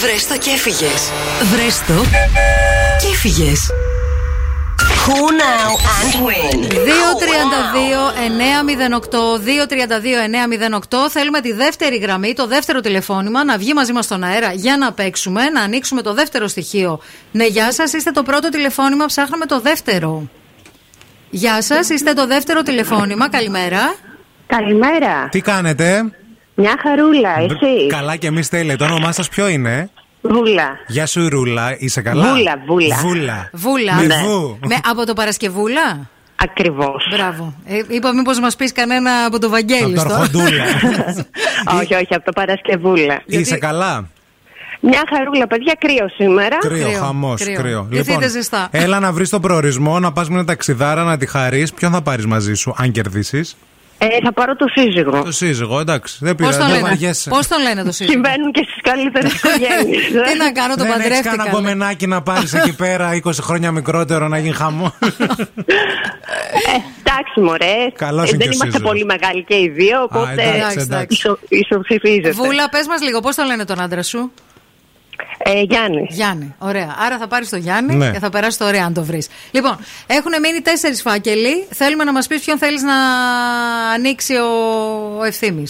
Βρες το και έφυγες. Βρες το και έφυγες. Who now and win. 232-908. 232-908. Θέλουμε τη δεύτερη γραμμή, το δεύτερο τηλεφώνημα να βγει μαζί μας στον αέρα για να παίξουμε, να ανοίξουμε το δεύτερο στοιχείο. Ναι, γεια σας, είστε το πρώτο τηλεφώνημα, ψάχνουμε το δεύτερο. Γεια σας, είστε το δεύτερο τηλεφώνημα, καλημέρα. Καλημέρα. Τι κάνετε, Μια χαρούλα, εσύ. Καλά και εμείς τέλεια. Το όνομά σας ποιο είναι, Βούλα. Γεια σου Ρούλα, είσαι καλά; Βούλα, βούλα. Βούλα. Βούλα. Με Ναι. βου. Με, από το Παρασκευούλα; Ακριβώς. Μπράβο. Ε, είπα μήπως μας πεις κανένα από το Βαγγέλης. Από το στο. Αρχοντούλα. όχι, όχι, από το Παρασκευούλα. Είσαι καλά; Μια χαρούλα, παιδιά, κρύο σήμερα. Κρύο, χαμός, κρύο. κρύο. Ντυθείτε ζεστά. έλα να βρεις τον προορισμό, να πας με ένα ταξιδάρα να τη χαρείς. Ποιον θα πάρεις μαζί σου, αν κερδίσεις; Ε, θα πάρω το σύζυγο. Το σύζυγο, εντάξει. Δεν Πώς πειράζει, τον δεν λένε, βαριέσαι. πώς τον λένε το σύζυγο; Συμβαίνουν και στις καλύτερες οικογένειες. Τι να κάνω, τον Δεν έχεις παντρεύτηκα. κανένα κομμενάκι να πάρεις εκεί πέρα 20 χρόνια μικρότερο να γίνει χαμός. Εντάξει, μωρέ. Καλός Ε, είναι δεν και ο είμαστε σύζυγος. πολύ μεγάλοι και οι δύο, οπότε εντάξει, εντάξει. ισο- ισοψηφίζεται. Βούλα, πες μας λίγο, πώς τον λένε τον άντρα σου; Ε, Γιάννη. Γιάννη, ωραία. Άρα θα πάρεις το Γιάννη Ναι. και θα περάσεις το ωραία αν το βρεις. Λοιπόν, έχουν μείνει τέσσερις φάκελοι. Θέλουμε να μας πεις ποιον θέλεις να ανοίξει ο, ο ευθύνη.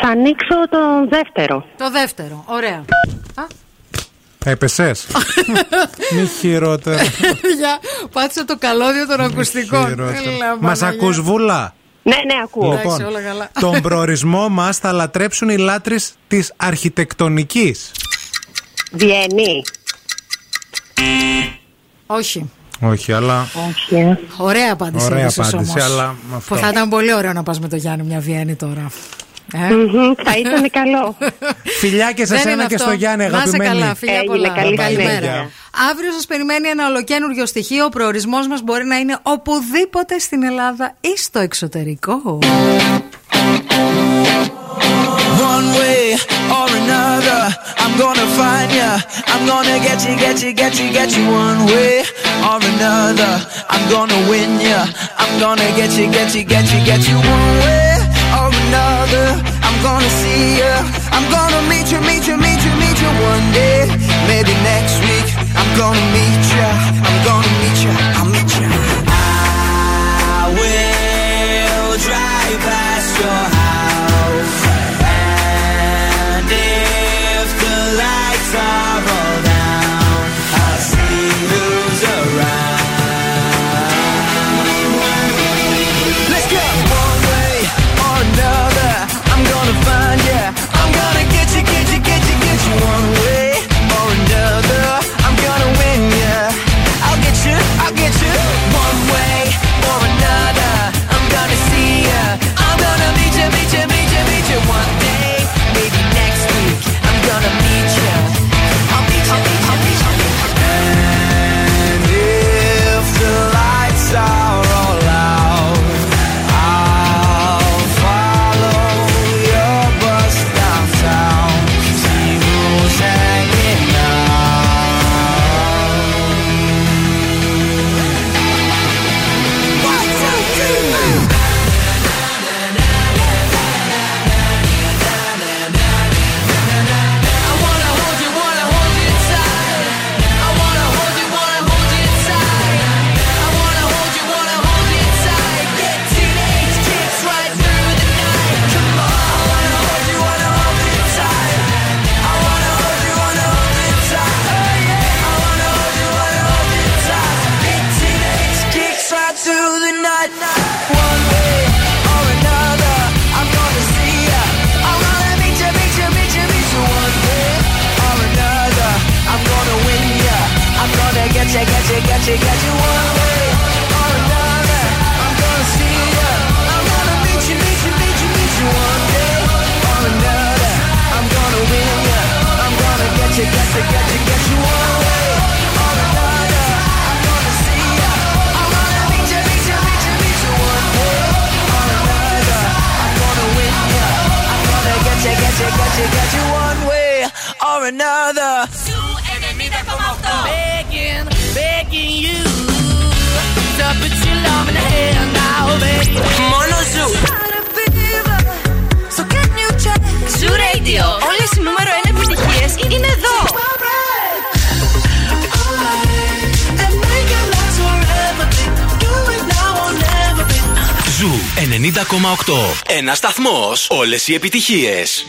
Θα ανοίξω τον δεύτερο. Το δεύτερο. Ωραία. Α, Έπεσες; Μη χειρότερο. Για, πάτησα το καλώδιο των ακουστικών. Έλα, Μας Παναγία. ακούς βούλα; Ναι, ναι, ακούω. Εντάξει, όλα καλά. τον προορισμό μας θα λατρέψουν οι λάτρε της αρχιτεκτονικής. Βιέννη. Όχι. Όχι, αλλά. Όχι. Ωραία απάντηση. Ωραία έδωσες απάντηση, όμως. αλλά με αυτό. Που θα ήταν πολύ ωραίο να πας με το Γιάννη μια Βιέννη τώρα. Ε; Μμμ, Θα ήταν καλό. Φιλιά και σε Δεν σένα είναι και αυτό. στο Γιάννη, Να είσαι αγαπημένη. καλά, φιλιά Έγινε, πολλά. καλή Καλημέρα. συνέχεια. Αύριο σας περιμένει ένα ολοκένουργιο στοιχείο. Ο προορισμός μας μπορεί να είναι οπουδήποτε στην Ελλάδα ή στο εξωτερικό. One way or another, I'm gonna find ya. I'm gonna get you, get you, get you, get you. One way or another, I'm gonna win ya. I'm gonna get you, get you, get you, get you. One way or another, I'm gonna see ya. I'm gonna meet you, meet you, meet you, meet you σταθμό. Όλες οι επιτυχίες.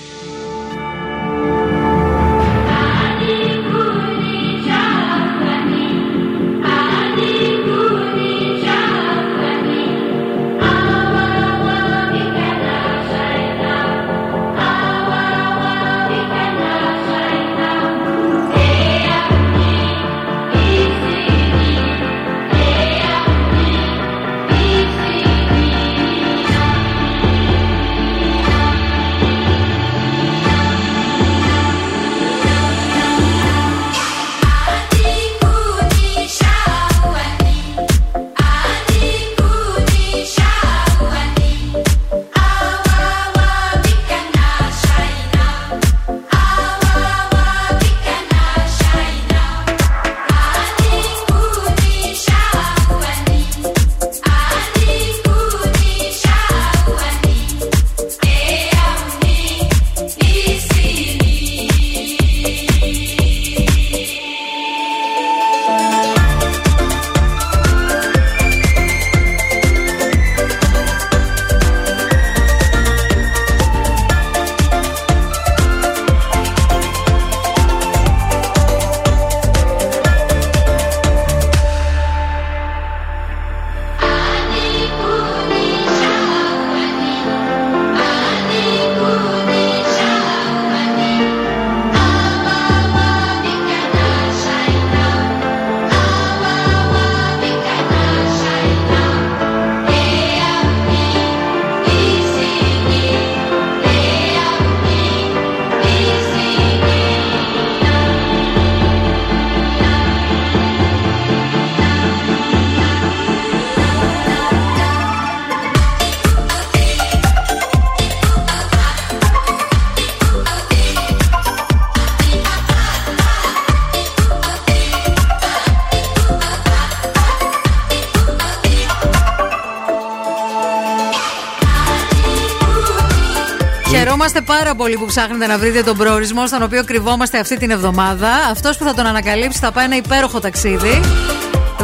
Χαιρόμαστε πάρα πολύ που ψάχνετε να βρείτε τον προορισμό στον οποίο κρυβόμαστε αυτή την εβδομάδα. Αυτός που θα τον ανακαλύψει θα πάει ένα υπέροχο ταξίδι.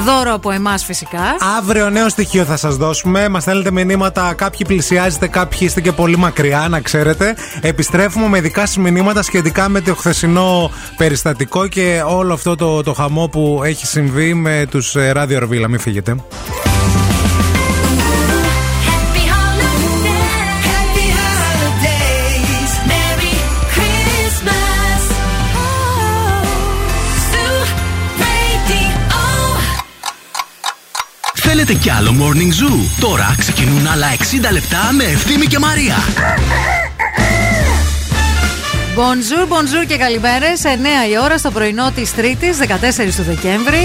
Δώρο από εμάς φυσικά. Αύριο νέο στοιχείο θα σας δώσουμε. Μας στέλνετε μηνύματα. Κάποιοι πλησιάζετε, κάποιοι είστε και πολύ μακριά, να ξέρετε. Επιστρέφουμε με δικά σα μηνύματα σχετικά με το χθεσινό περιστατικό και όλο αυτό το, το χαμό που έχει συμβεί με τους ράδιο Ρβίλα. Μην φύγετε. Θέλετε κι άλλο Morning Zoo. Τώρα ξεκινούν άλλα 60 λεπτά με Ευθύμη και Μαρία. Bonjour, bonjour και καλημέρες. 9 η ώρα στο πρωινό της Τρίτης, 14 του Δεκέμβρη.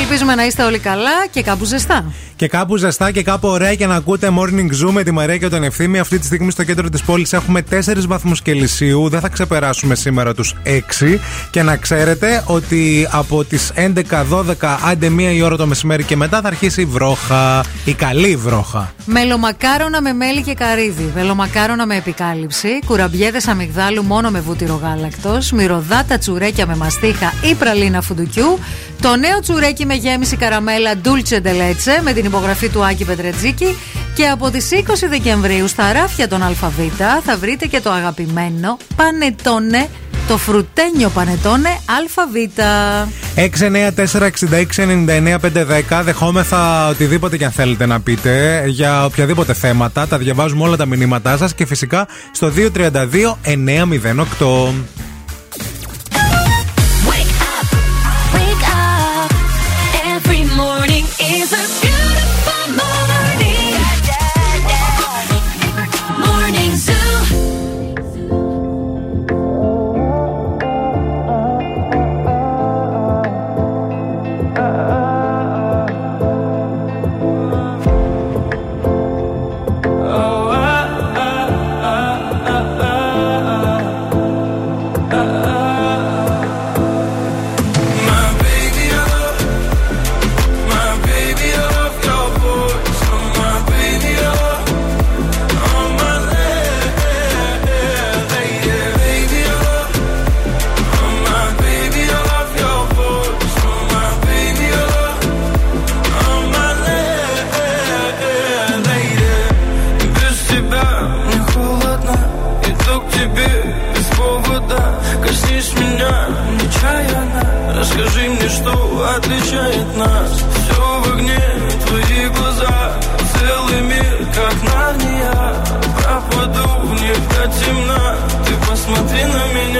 Ελπίζουμε να είστε όλοι καλά και κάπου ζεστά. Και κάπου ζεστά και κάπου ωραία και να ακούτε Morning Zoo με τη Μαρία και τον Ευθύμη. Αυτή τη στιγμή στο κέντρο της πόλης έχουμε 4 βαθμούς Κελσίου. Δεν θα ξεπεράσουμε σήμερα τους 6. Και να ξέρετε ότι από τις 11-12, άντε μία η ώρα το μεσημέρι και μετά θα αρχίσει η βρόχα. Η καλή βρόχα. Μελομακάρονα με μέλι και καρύδι. Βελομακάρονα με επικάλυψη. Κουραμπιέδες αμυγδάλου μόνο με βούτυρο γάλακτος. Μυρωδάτα τσουρέκια με μαστίχα ή πραλίνα φουντουκιού. Το νέο τσουρέκι με γέμιση καραμέλα Dulce de Leche με την υπογραφή του Άκη Πετρετζίκη. Και από τις 20 Δεκεμβρίου στα ράφια των ΑΒ θα βρείτε και το αγαπημένο πανετόνε, το φρουτένιο πανετόνε ΑΒ. 694-6699-510. Δεχόμεθα οτιδήποτε και αν θέλετε να πείτε για οποιαδήποτε θέματα. Τα διαβάζουμε όλα τα μηνύματά σας και φυσικά στο 232-908.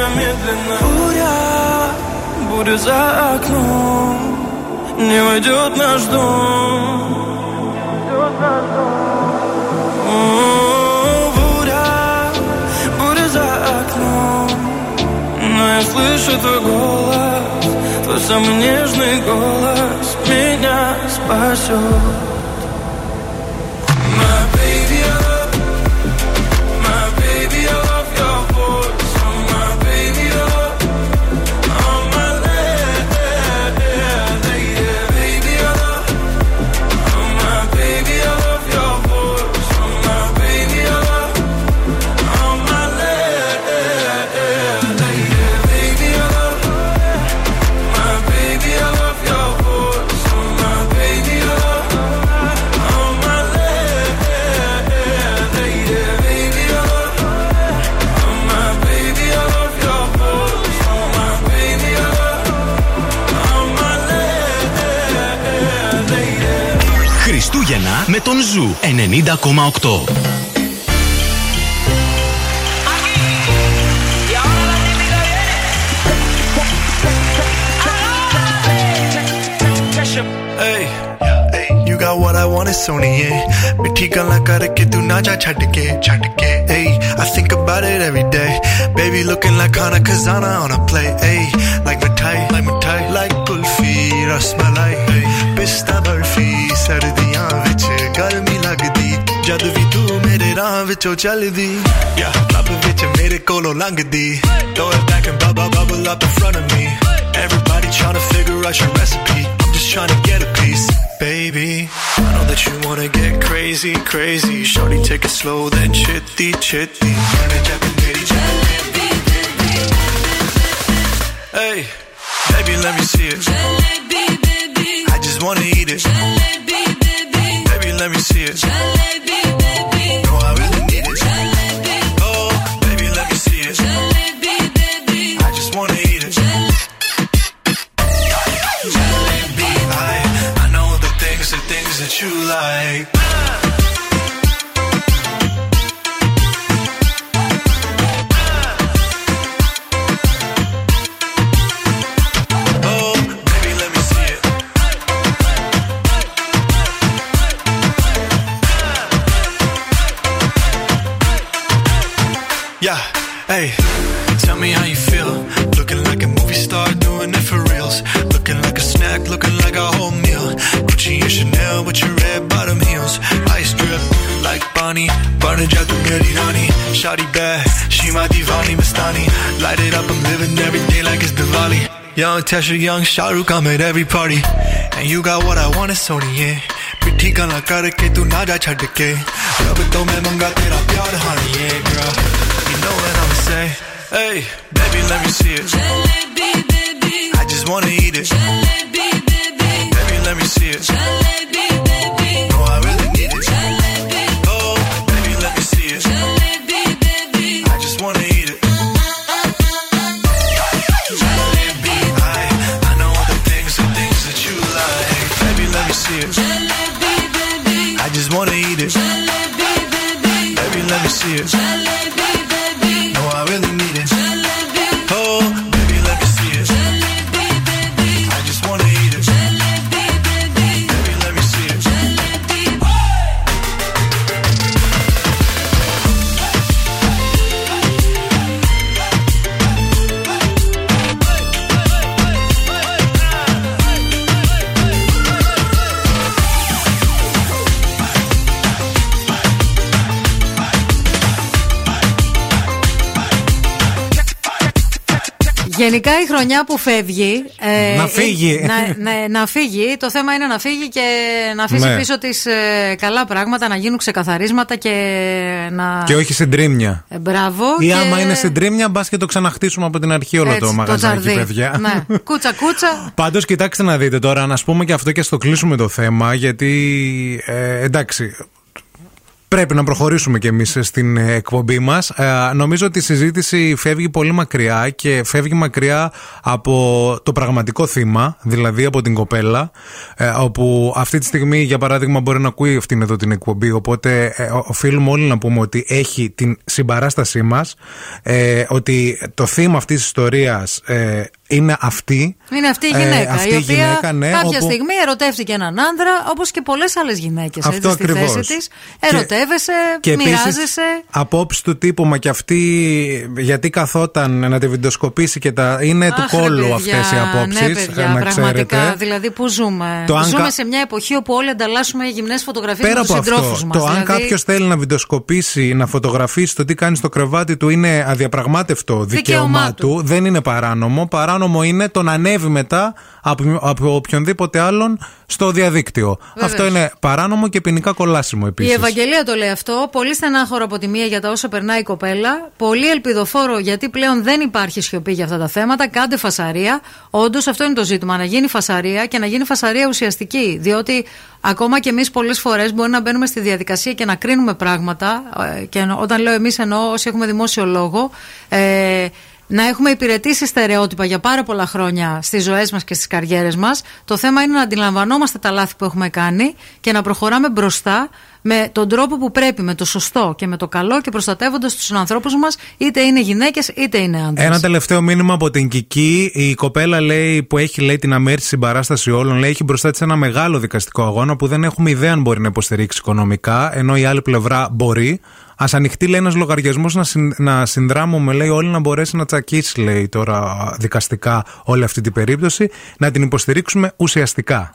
Меня медленно. Буря, буря за окном Не войдет наш дом. О, Буря, буря за окном. Но я слышу твой голос Твой самый нежный голос Меня спасет τον Ζου 90,8. what I want is सोनिए मिठी गला करके तू ना जा छट के छट के. Hey. I think about it every day. Baby looking like Hana Kazana on a play. Hey. Like मिठाई like tie like kulfi, rasmalai, hey. पिस्ता बर्फी ਵਿੱਚੋਂ ਚੱਲਦੀ yeah ਲੱਭ ਵਿੱਚ ਮੇਰੇ ਕੋਲੋਂ ਲੰਘਦੀ throw it back and bubble bubble up in front of me everybody trying to figure out your recipe I'm just trying to get a piece baby I know that you wanna get crazy crazy shorty take it slow then chitty chitty Hey, baby, let me see it. I just wanna eat it. Baby, let me see it. No, shawty bad. She my divani Mastani Light it up, I'm living every day like it's Diwali. Young Tesha, young Shahrukh, I'm at every party. And you got what I want, it's Sony, yeah. ਮਿੱਠੀ ਗੱਲਾਂ ਕਰਕੇ ਤੂੰ ਨਾ ਜਾ ਛੱਡ ਕੇ ਰੱਬ ਤੋਂ ਮੈਂ ਮੰਗਾ You know what I'ma say? Hey, baby, let me see it. Jalebi baby, I just wanna eat it. Jalebi baby, baby, let me see it. Jalebi see it. Γενικά η χρονιά που φεύγει. ε, Να φύγει. ε, να, ναι, να φύγει. Το θέμα είναι να φύγει και να αφήσει Ναι. πίσω τη καλά πράγματα, να γίνουν ξεκαθαρίσματα και να. Και όχι συντρίμμια. Ε, μπράβο. Ή και... άμα είναι συντρίμμια, μπας και το ξαναχτίσουμε από την αρχή όλο Έτσι, το μαγαζάκι, τζαρδί. παιδιά. Ναι. Κούτσα, κούτσα. Πάντως, κοιτάξτε να δείτε τώρα, να πούμε και αυτό και στο κλείσουμε το θέμα, γιατί ε, εντάξει. Πρέπει να προχωρήσουμε κι εμείς στην ε, εκπομπή μας. Ε, νομίζω ότι η συζήτηση φεύγει πολύ μακριά και φεύγει μακριά από το πραγματικό θύμα, δηλαδή από την κοπέλα, ε, όπου αυτή τη στιγμή, για παράδειγμα, μπορεί να ακούει αυτήν εδώ την εκπομπή, οπότε ε, οφείλουμε όλοι να πούμε ότι έχει την συμπαράστασή μας, ε, ότι το θύμα αυτής της ιστορίας ε, είναι αυτή. Είναι αυτή η Ε, γυναίκα. αυτή η η οποία γυναίκα, ναι, κάποια όπου- στιγμή ερωτεύτηκε έναν άνδρα, όπως και πολλές άλλες γυναίκες. Αυτό στη ακριβώς. θέση τη. Ερωτεύεσαι, Και επίσης, μοιράζεσαι. απόψη του τύπου, μα και αυτή γιατί καθόταν να τη βιντεοσκοπήσει και τα. είναι του Αχ, ρε κόλλου παιδιά, αυτές οι απόψεις. Ναι, παιδιά, να πραγματικά. ξέρετε. Δηλαδή, πού ζούμε. Το αν ζούμε κα- σε μια εποχή όπου όλοι ανταλλάσσουμε γυμνές φωτογραφίες με Πέρα τους από συντρόφους αυτό, μας. το αν κάποιος θέλει να βιντεοσκοπήσει, να φωτογραφίσει το τι κάνει στο κρεβάτι του είναι αδιαπραγμάτευτο δικαίωμά Δικαίωμά του. Δεν είναι παράνομο. Παράνομο είναι το να ανέβει μετά από, από οποιονδήποτε άλλον στο διαδίκτυο. Βεβαίως. Αυτό είναι παράνομο και ποινικά κολάσιμο Η επίσης. Ευαγγελία το λέει αυτό. Πολύ στενάχωρο από τη μία για τα όσα περνάει η κοπέλα. Πολύ ελπιδοφόρο γιατί πλέον δεν υπάρχει σιωπή για αυτά τα θέματα. Κάντε φασαρία. Όντως αυτό είναι το ζήτημα. Να γίνει φασαρία και να γίνει φασαρία ουσιαστική. Διότι ακόμα και εμείς πολλές φορές μπορεί να μπαίνουμε στη διαδικασία και να κρίνουμε πράγματα. ε, Και εννο- όταν λέω εμείς εννοώ όσοι έχουμε δημόσιο λόγο. Ε, να έχουμε υπηρετήσει στερεότυπα για πάρα πολλά χρόνια στις ζωές μας και στις καριέρες μας. Το θέμα είναι να αντιλαμβανόμαστε τα λάθη που έχουμε κάνει και να προχωράμε μπροστά με τον τρόπο που πρέπει, με το σωστό και με το καλό και προστατεύοντας τους ανθρώπου μας, είτε είναι γυναίκες είτε είναι άντρες. Ένα τελευταίο μήνυμα από την Κική. Η κοπέλα λέει, που έχει λέει, την αμέριστη συμπαράσταση όλων, λέει έχει μπροστά της ένα μεγάλο δικαστικό αγώνα που δεν έχουμε ιδέα αν μπορεί να υποστηρίξει οικονομικά, ενώ η άλλη πλευρά μπορεί. Α ανοιχτεί, λέει, ένας λογαριασμός να, συν, να συνδράμουμε, λέει, όλοι να μπορέσει να τσακίσει, λέει, τώρα δικαστικά όλη αυτή την περίπτωση, να την υποστηρίξουμε ουσιαστικά.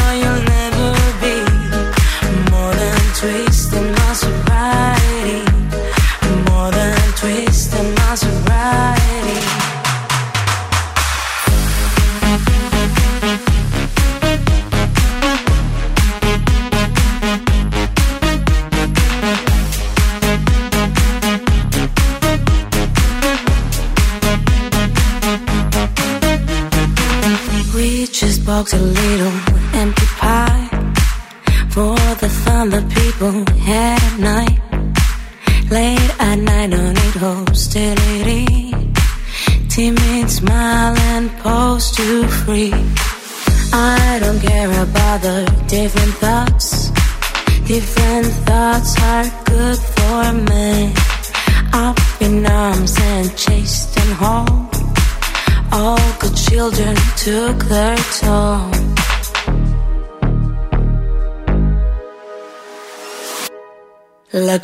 talks a little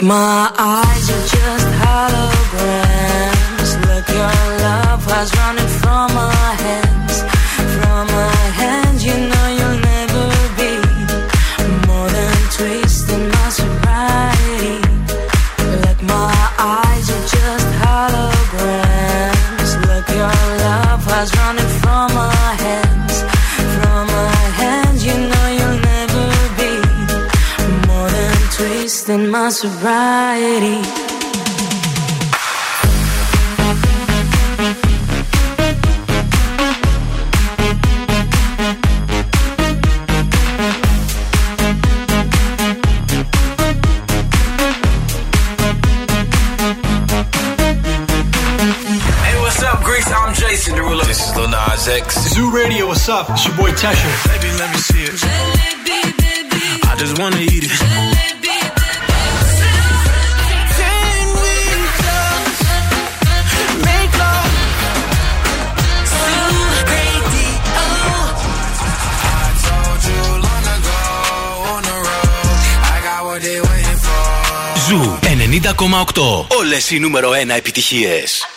my eyes Ζ 90 ακόμα 8 Όλερό ένα επιτυχίες.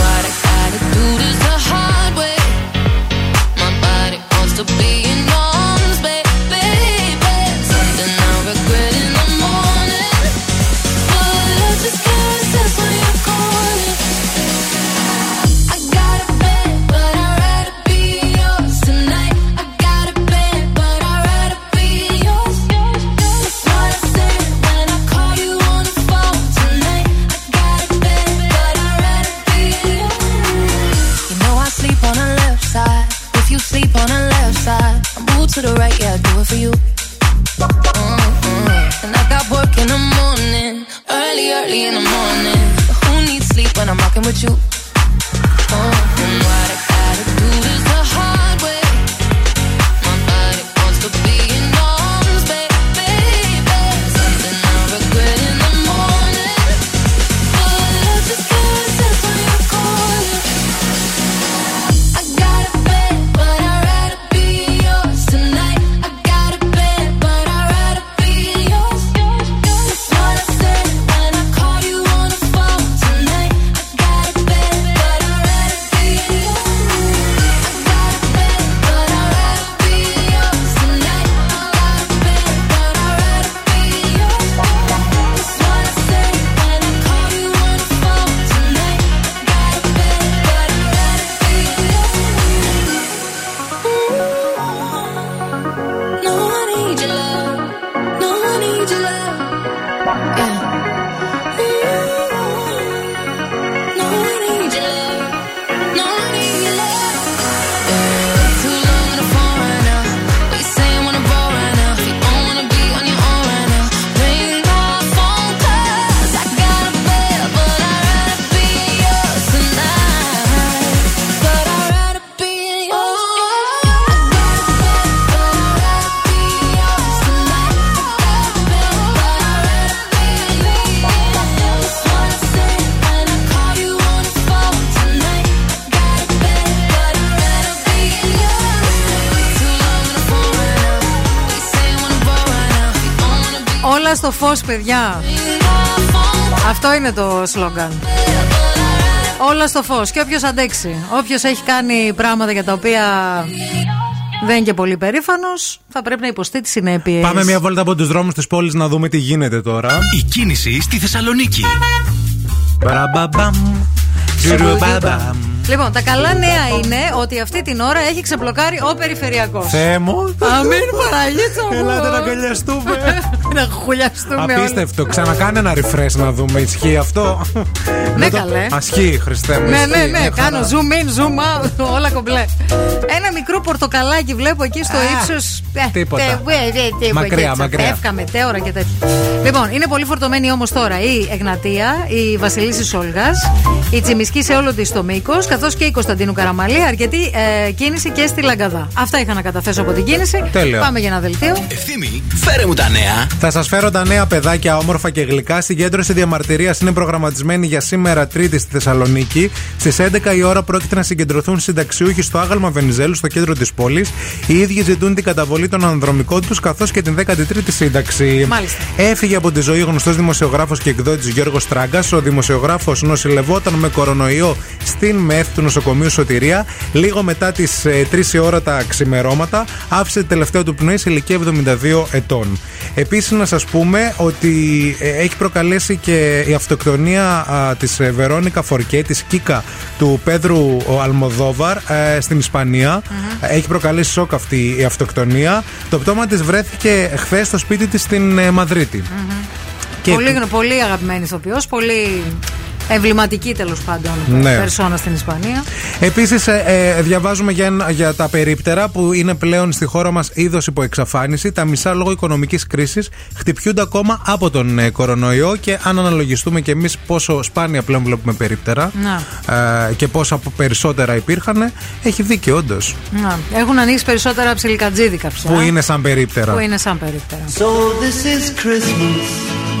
Όλα στο φως, παιδιά. Αυτό είναι το σλόγκαν. Όλα στο φως. Και όποιος αντέξει. Όποιος έχει κάνει πράγματα για τα οποία δεν είναι και πολύ περήφανος, θα πρέπει να υποστεί τις συνέπειες. Πάμε μια βόλτα από τους δρόμους της πόλης να δούμε τι γίνεται τώρα. Η κίνηση στη Θεσσαλονίκη. Μπαραμπαμπαμ. Τζουρουμπαμπαμ. Λοιπόν, τα καλά νέα είναι ότι αυτή την ώρα έχει ξεμπλοκάρει ο περιφερειακός. Θεέ μου. Αμήν Παναγίτσα μου. Ελάτε να αγκαλιαστούμε. να χουλιαστούμε όλοι. Απίστευτο. Ξανακάνε ένα refresh να δούμε. Ισχύει αυτό; Ναι, Δεν το- καλέ. Ασχύει, Χριστέ μου. Ναι, ισχύει. ναι, ναι. Μια Κάνω χαρά. zoom in, zoom out. Όλα κομπλέ. Ένα μικρό πορτοκαλάκι βλέπω εκεί στο ύψος. Τίποτα. Μακριά, μακριά. Φεύγαμε, τέωρα και τέτοια. Λοιπόν, είναι πολύ φορτωμένη όμως τώρα η Εγνατία, η Βασιλίσης Όλγας, η Τσιμισκή σε όλο της το μήκος, καθώς και η Κωνσταντίνου Καραμαλή. Αρκετή ε, κίνηση και στη Λαγκαδά. Αυτά είχα να καταθέσω από την κίνηση. Τέλεια. Πάμε για ένα δελτίο. Ευθύμη, φέρε μου τα νέα. Θα σας φέρω τα νέα παιδάκια όμορφα και γλυκά. Συγκέντρωση διαμαρτυρίας είναι προγραμματισμένη για σήμερα Τρίτη στη Θεσσαλονίκη. Στις 11 η ώρα πρόκειται να συγκεντρωθούν συνταξιούχοι στο άγαλμα Βενιζέλου στο κέντρο της πόλης. Οι ίδιοι ζητούν την καταβολή των ανδρομικών τους καθώς και την 13η σύνταξη. Μάλιστα. Έφυγε από τη ζωή ο γνωστός δημοσιογράφος και εκδότης Γιώργος Τράγκα. Ο δημοσιογράφος νοσηλευόταν με κορονοϊό στην ΜΕΘ του νοσοκομείου Σωτηρία. Λίγο μετά τις 3 η ώρα τα ξημερώματα, άφησε τη τελευταία του πνοή σε ηλικία 72 ετών. Επίσης, να σας πούμε ότι ε, έχει προκαλέσει και η αυτοκτονία της Βερόνικα Φορκέ, της Κίκα του Πέδρου ο Αλμοδόβαρ ε, στην ισπανια Έχει προκαλέσει σοκ αυτή η αυτοκτονία. Το πτώμα της βρέθηκε χθες στο σπίτι της στην ε, μαδριτη Και Πολύ, γνω- πολύ αγαπημένης ηθοποιός, πολύ Εμβληματική τέλος πάντων ναι. περσόνα στην Ισπανία. Επίσης, ε, ε διαβάζουμε για, για τα περίπτερα που είναι πλέον στη χώρα μας είδος υπό εξαφάνιση. Τα μισά λόγω οικονομικής κρίσης χτυπιούνται ακόμα από τον ε, κορονοϊό και αν αναλογιστούμε και εμείς πόσο σπάνια πλέον βλέπουμε περίπτερα ναι. ε, και πόσα περισσότερα υπήρχαν, ε, έχει δίκιο όντως. Ναι. Έχουν ανοίξει περισσότερα ψιλικατζίδικα πια. Που είναι σαν περίπτερα. Που είναι σαν περίπτερα. So this is Christmas.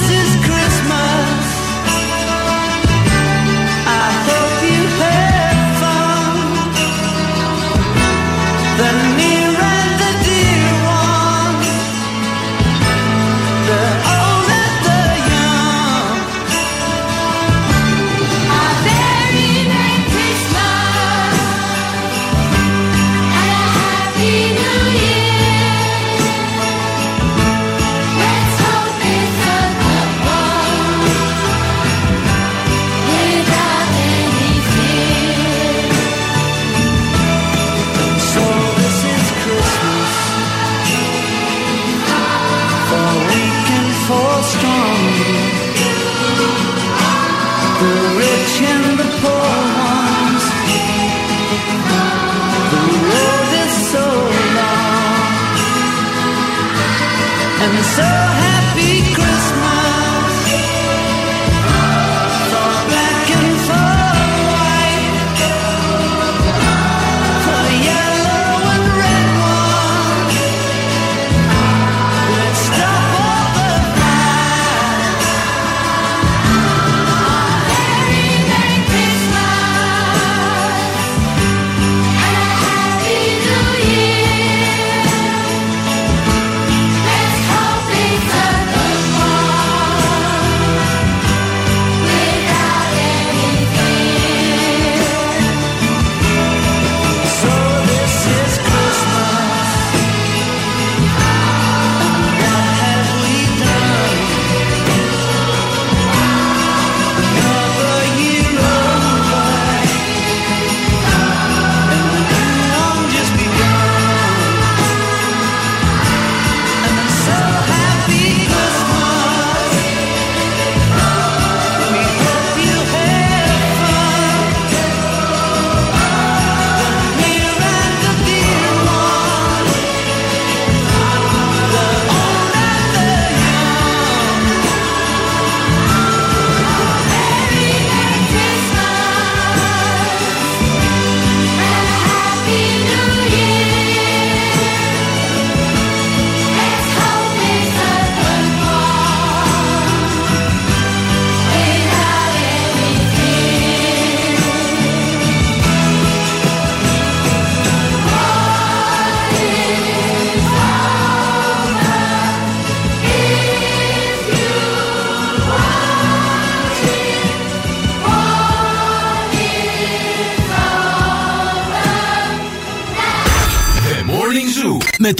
sir.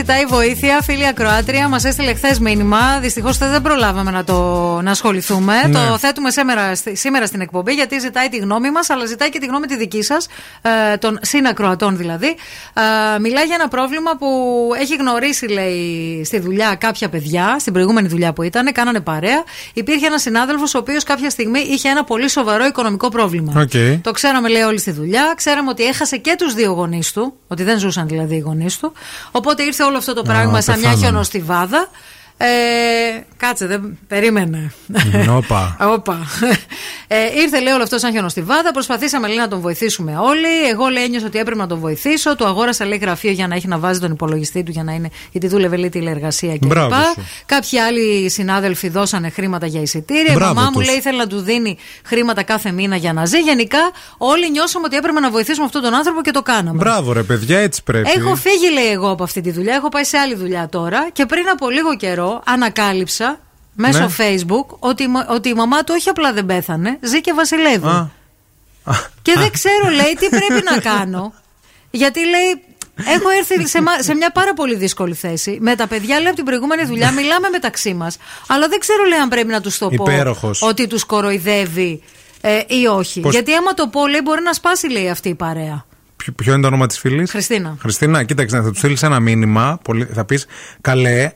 Ζητάει βοήθεια, φίλη Ακροάτρια. Μας έστειλε χθες μήνυμα. Δυστυχώς δεν προλάβαμε να, το, να ασχοληθούμε. Ναι. Το θέτουμε σήμερα, στη- σήμερα στην εκπομπή γιατί ζητάει τη γνώμη μας, αλλά ζητάει και τη γνώμη τη δική σας, ε, των συνακροατών δηλαδή. Ε, μιλάει για ένα πρόβλημα που έχει γνωρίσει, λέει, στη δουλειά κάποια παιδιά, στην προηγούμενη δουλειά που ήταν, κάνανε παρέα. Υπήρχε ένας συνάδελφος ο οποίος κάποια στιγμή είχε ένα πολύ σοβαρό οικονομικό πρόβλημα. Οκ. Το ξέραμε, λέει, όλοι στη δουλειά. Ξέραμε ότι έχασε και τους δύο γονείς του. Ότι δεν ζούσαν δηλαδή οι γονείς του. Οπότε ήρθε όλο αυτό το πράγμα σαν μια πεθάνανε. χιονοστιβάδα. Ε, κάτσε, δεν περίμενε. Όπα. Όπα. Ε, ήρθε λέει όλο αυτό σαν χιονοστιβάδα. Προσπαθήσαμε λέει να τον βοηθήσουμε όλοι. Εγώ λέει ένιωσα ότι έπρεπε να τον βοηθήσω. Του αγόρασα λέει γραφείο για να έχει να βάζει τον υπολογιστή του για να είναι. Γιατί δούλευε λέει τηλεεργασία κλπ. Μπράβο σου. Κάποιοι άλλοι συνάδελφοι δώσανε χρήματα για εισιτήρια. Μπράβο Η μαμά μου τους. λέει ήθελε να του δίνει χρήματα κάθε μήνα για να ζει. Γενικά όλοι νιώσαμε ότι έπρεπε να βοηθήσουμε αυτόν τον άνθρωπο και το κάναμε. Μπράβο, ρε παιδιά, έτσι πρέπει. Έχω φύγει, λέει, εγώ από αυτή τη δουλειά. Έχω πάει σε άλλη δουλειά τώρα. Και πριν από λίγο καιρό ανακάλυψα μέσω Ναι. Facebook ότι, η μα- ότι η μαμά του όχι απλά δεν πέθανε, ζει και βασιλεύει. Α. Και δεν ξέρω, λέει, τι πρέπει να κάνω. Γιατί λέει. Έχω έρθει σε, μα- σε μια πάρα πολύ δύσκολη θέση. Με τα παιδιά, λέει, από την προηγούμενη δουλειά μιλάμε μεταξύ μας. Αλλά δεν ξέρω, λέει, αν πρέπει να τους το πω Υπέροχος. ότι τους κοροϊδεύει ε, ή όχι. Πώς- Γιατί άμα το πω, λέει, μπορεί να σπάσει, λέει, αυτή η παρέα. Ποιο- Ποιο είναι το όνομα της φίλης; Χριστίνα. Χριστίνα, κοίταξε, θα τους στείλεις ένα μήνυμα. Πολύ, θα πεις, καλέ,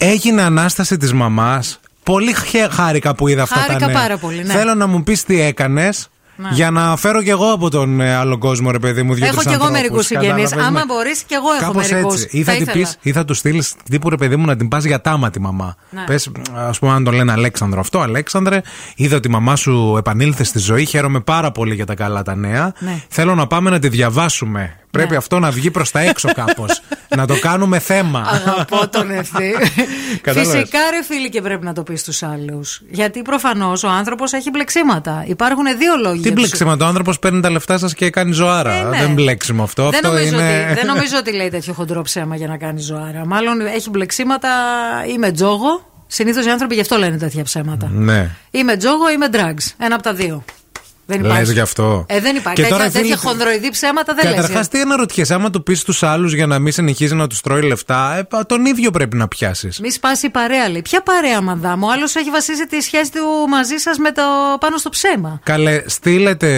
έγινε ανάσταση της μαμάς. Πολύ χε- χάρηκα που είδα αυτά Χάρηκα τα νέα. πάρα πολύ, ναι. Θέλω να μου πεις τι έκανες. Ναι. Για να φέρω κι εγώ από τον ε, άλλο κόσμο, ρε παιδί μου, δύο Έχω κι εγώ μερικούς συγγενείς. Άμα μπορείς, κι εγώ έχω Κάπως μερικούς. έτσι. Ή θα, την πεις, ή θα τους στείλεις τύπου ρε παιδί μου να την πας για τάμα τη μαμά. Ναι. Πες, ας πούμε, αν τον λένε Αλέξανδρο αυτό, Αλέξανδρε, είδα ότι η μαμά σου επανήλθε στη ζωή. Χαίρομαι πάρα πολύ για τα καλά τα νέα. Ναι. Θέλω να πάμε να τη διαβάσουμε. Πρέπει αυτό να βγει προς τα έξω κάπως. να το κάνουμε θέμα. Αγαπώ τον ευθύ. Κατάλαβες. Φυσικά, ρε φίλοι, και πρέπει να το πεις στους άλλους. Γιατί προφανώς ο άνθρωπος έχει μπλεξίματα. Υπάρχουν δύο λόγοι. Τι για τους- μπλέξιμο, ο άνθρωπος παίρνει τα λεφτά σας και κάνει ζωάρα. Ε, ναι. Δεν μπλέξιμο αυτό. Δεν αυτό νομίζω, είναι. ότι, δεν νομίζω ότι λέει τέτοιο χοντρό ψέμα για να κάνει ζωάρα. Μάλλον έχει μπλεξίματα ή με τζόγο. Συνήθως οι άνθρωποι γι' αυτό λένε τέτοια ψέματα. ναι. Ή με τζόγο ή με drugs. Ένα από τα δύο. Δεν Λες υπάρχει. γι' αυτό. Ε, δεν υπάρχει. Και τέτοια, τώρα, τέτοια φίλοι, χονδροειδή ψέματα δεν λες. Καταρχάς, τι αναρωτιέσαι, άμα του πεις στους άλλους για να μην συνεχίζει να τους τρώει λεφτά, ε, πα- τον ίδιο πρέπει να πιάσεις. Μη σπάσει η παρέα, λέει. Ποια παρέα, μαδάμ. Ο άλλος έχει βασίσει τη σχέση του μαζί σας με το πάνω στο ψέμα. Καλέ, στείλετε,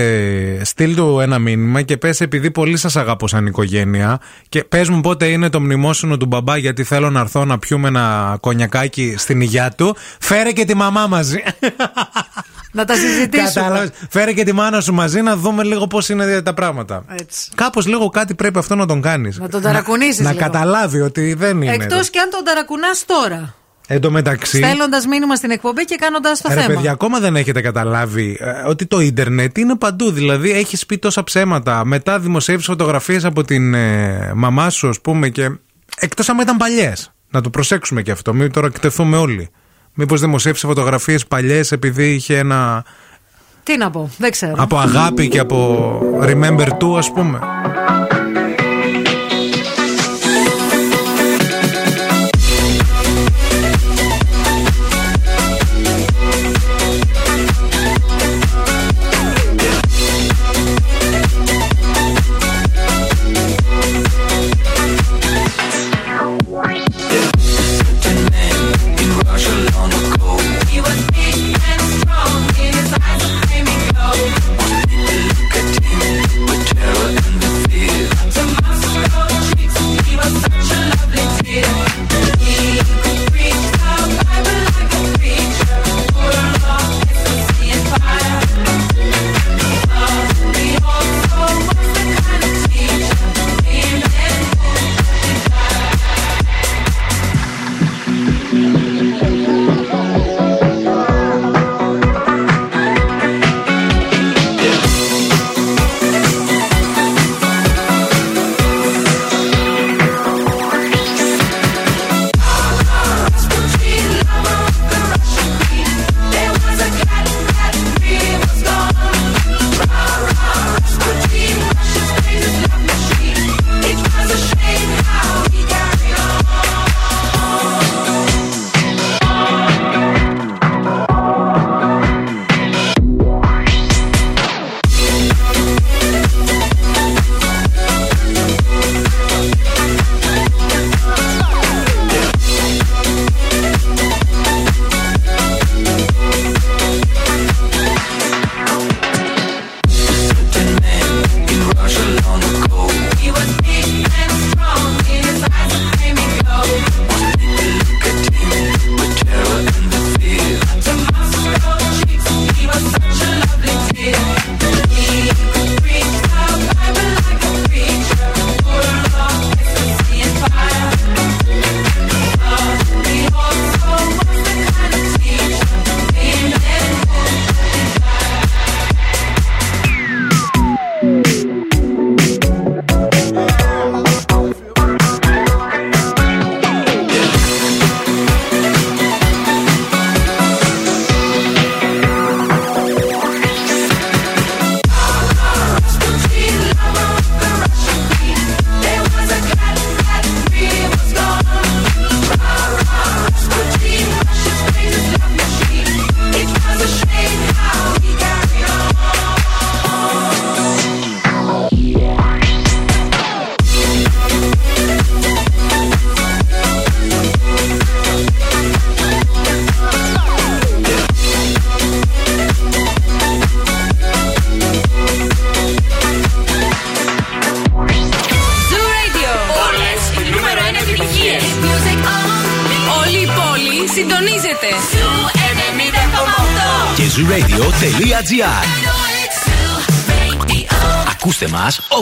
στείλ του ένα μήνυμα και πες επειδή πολύ σας αγαπώ σαν οικογένεια και πες μου πότε είναι το μνημόσυνο του μπαμπά γιατί θέλω να έρθω να πιούμε ένα κονιακάκι στην υγειά του. Φέρε και τη μαμά μαζί. Να τα συζητήσουμε. Κατάλαβες. Φέρε και τη μάνα σου μαζί να δούμε λίγο πώς είναι τα πράγματα. Έτσι. Κάπως λίγο κάτι πρέπει αυτό να τον κάνεις. Να τον ταρακουνήσεις Να, λίγο. καταλάβει ότι δεν είναι. Εκτός και αν τον ταρακουνάς τώρα. Εν τω μεταξύ. Στέλνοντας μήνυμα στην εκπομπή και κάνοντας το Ρε θέμα. παιδιά, ακόμα δεν έχετε καταλάβει ε, ότι το ίντερνετ είναι παντού. Δηλαδή, έχεις πει τόσα ψέματα. Μετά δημοσιεύεις φωτογραφίες από την ε, μαμά σου, ας πούμε, και εκτός άμα ήταν παλιές. Να το προσέξουμε και αυτό. Μην τώρα εκτεθούμε όλοι. Μήπως δημοσιεύσει φωτογραφίες παλιές επειδή είχε ένα. Τι να πω, δεν ξέρω. από αγάπη και από remember to, ας πούμε.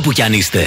Όπου κι αν είστε.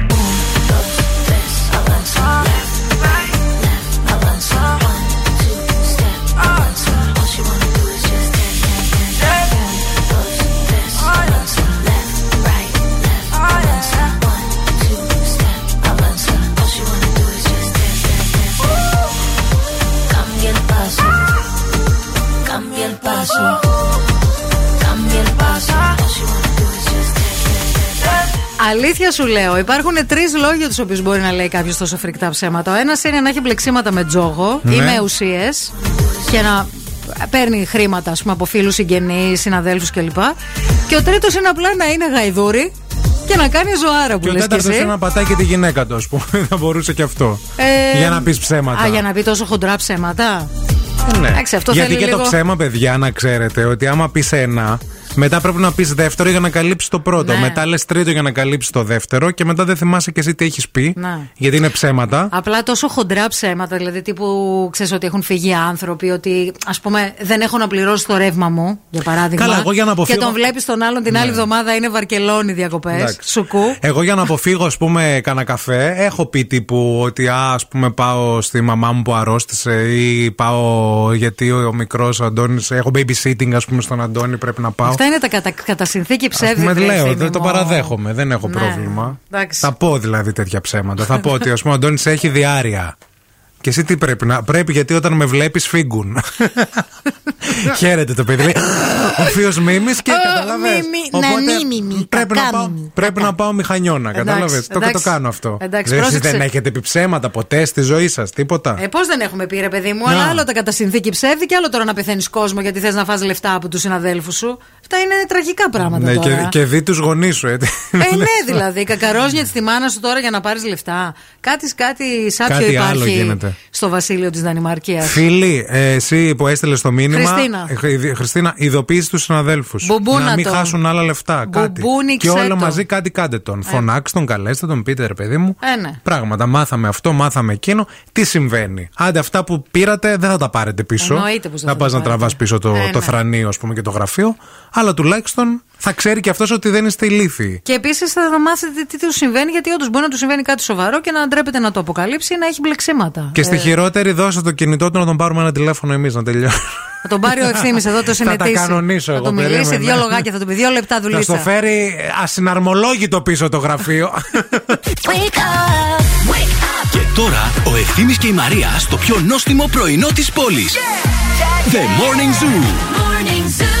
Step, step, step. Αλήθεια σου λέω, υπάρχουν τρεις λόγοι για τους οποίους μπορεί να λέει κάποιος τόσο φρικτά ψέματα. Ο ένας είναι να έχει μπλεξίματα με τζόγο Ναι. ή με ουσίες και να παίρνει χρήματα ας πούμε, από φίλους, συγγενείς, συναδέλφους κλπ. Και ο τρίτος είναι απλά να είναι γαϊδούρη και να κάνει ζωάρα που Και ο λες και τέταρτος εσύ. είναι να πατάει και τη γυναίκα του, ας πούμε. Θα μπορούσε και αυτό. Ε, Για να πεις ψέματα. Α, για να πει τόσο χοντρά ψέματα. Ναι. Εντάξει, αυτό Γιατί θέλει και το λίγο- ψέμα, παιδιά, να ξέρετε ότι άμα πεις ένα, μετά πρέπει να πεις δεύτερο για να καλύψεις το πρώτο. Ναι. Μετά λες τρίτο για να καλύψεις το δεύτερο και μετά δεν θυμάσαι και εσύ τι έχεις πει. Ναι. Γιατί είναι ψέματα. Απλά τόσο χοντρά ψέματα, δηλαδή τύπου ξέρεις ότι έχουν φύγει άνθρωποι, ότι ας πούμε δεν έχω να πληρώσω το ρεύμα μου, για παράδειγμα. Καλά, εγώ για να αποφύγω- Και τον βλέπεις τον άλλον την άλλη εβδομάδα είναι Βαρκελόνη διακοπές. Εντάξει. Σουκού. Εγώ για να αποφύγω, ας πούμε, κανένα καφέ, έχω πει τύπου ότι α ας πούμε, πάω στη μαμά μου που αρρώστησε ή πάω γιατί ο μικρός Αντώνης. Έχω babysitting, ας πούμε, στον Αντώνη, πρέπει να πάω. Αυτά είναι τα κατά, κατά συνθήκη Ας ψεύδι. πούμε, βρε, λέω, Ευθύμη δεν το μου. παραδέχομαι, δεν έχω Ναι. πρόβλημα. Εντάξει. Θα πω δηλαδή τέτοια ψέματα. Θα πω ότι ας πούμε ο Αντώνης έχει διάρκεια. Και εσύ τι πρέπει να. Πρέπει γιατί όταν με βλέπεις φύγουν. Χαίρεται το παιδί. λέει, Ο θείο Μίμης και καταλαβες. Μίμη, Οπότε νανί μίμη, Πρέπει, να κακά πάω, μίμη. πρέπει να πάω μηχανιώνα. Εντάξει, Κατάλαβε. Το, το εντάξει. κάνω αυτό. Εντάξει, Δεν- εσείς πρόσεξε. δεν έχετε επιψέματα ποτέ στη ζωή σας, τίποτα; Ε, πώς δεν έχουμε πει, ρε παιδί μου, Να. αλλά άλλο τα κατά συνθήκη ψεύδι και άλλο τώρα να πεθαίνεις κόσμο γιατί θες να φας λεφτά από τους συναδέλφους σου. Αυτά είναι τραγικά πράγματα Ναι, τώρα. και, και δει τους γονείς σου, έτσι. Ε, ναι, δηλαδή. Κακαρόζνια τη μάνα σου τώρα για να πάρεις λεφτά. Κάτι, κάτι σάπιο Κάτι άλλο υπάρχει γίνεται. στο βασίλειο της Δανημαρκίας. Φίλοι, ε, εσύ που έστειλες το μήνυμα. Χριστίνα. ε, Χρυ- Χριστίνα, ειδοποίησε τους συναδέλφους. Μπουμπούνα Να μην τον. χάσουν άλλα λεφτά. Κάτι. Μπουμπούνιξε Και όλα το. μαζί κάτι κάντε τον. Φωνάξτε τον, καλέστε τον, πείτε ρε παιδί μου. Ε, ναι. Πράγματα. Μάθαμε αυτό, μάθαμε εκείνο. Τι συμβαίνει. Άντε, αυτά που πήρατε δεν θα τα πάρετε πίσω. Εννοείται πως δεν να θα πας τα να πάρετε. τραβάς πίσω το, Ε, το ναι. θρανίο, ας πούμε, και το γραφείο. Αλλά τουλάχιστον θα ξέρει και αυτός ότι δεν είστε ηλίθιοι. Και επίσης θα μάθετε τι του συμβαίνει, γιατί όντως μπορεί να του συμβαίνει κάτι σοβαρό και να ντρέπεται να το αποκαλύψει ή να έχει μπλεξίματα. Και στη Ε, χειρότερη, δώσε το κινητό του να τον πάρουμε ένα τηλέφωνο εμείς να τελειώσουμε. Θα τον πάρει ο ευθύνη εδώ, το Θα συνετήσει. τα κανονίσω Θα εγώ. του μιλήσει περίμενε. δύο λογάκια, θα του πει δύο λεπτά Θα στο δουλίτσα. φέρει ασυναρμολόγητο πίσω το γραφείο. Και τώρα ο Ευθύμης και η Μαρία στο πιο νόστιμο πρωινό της πόλης. The Morning Zoo. Morning Zoo.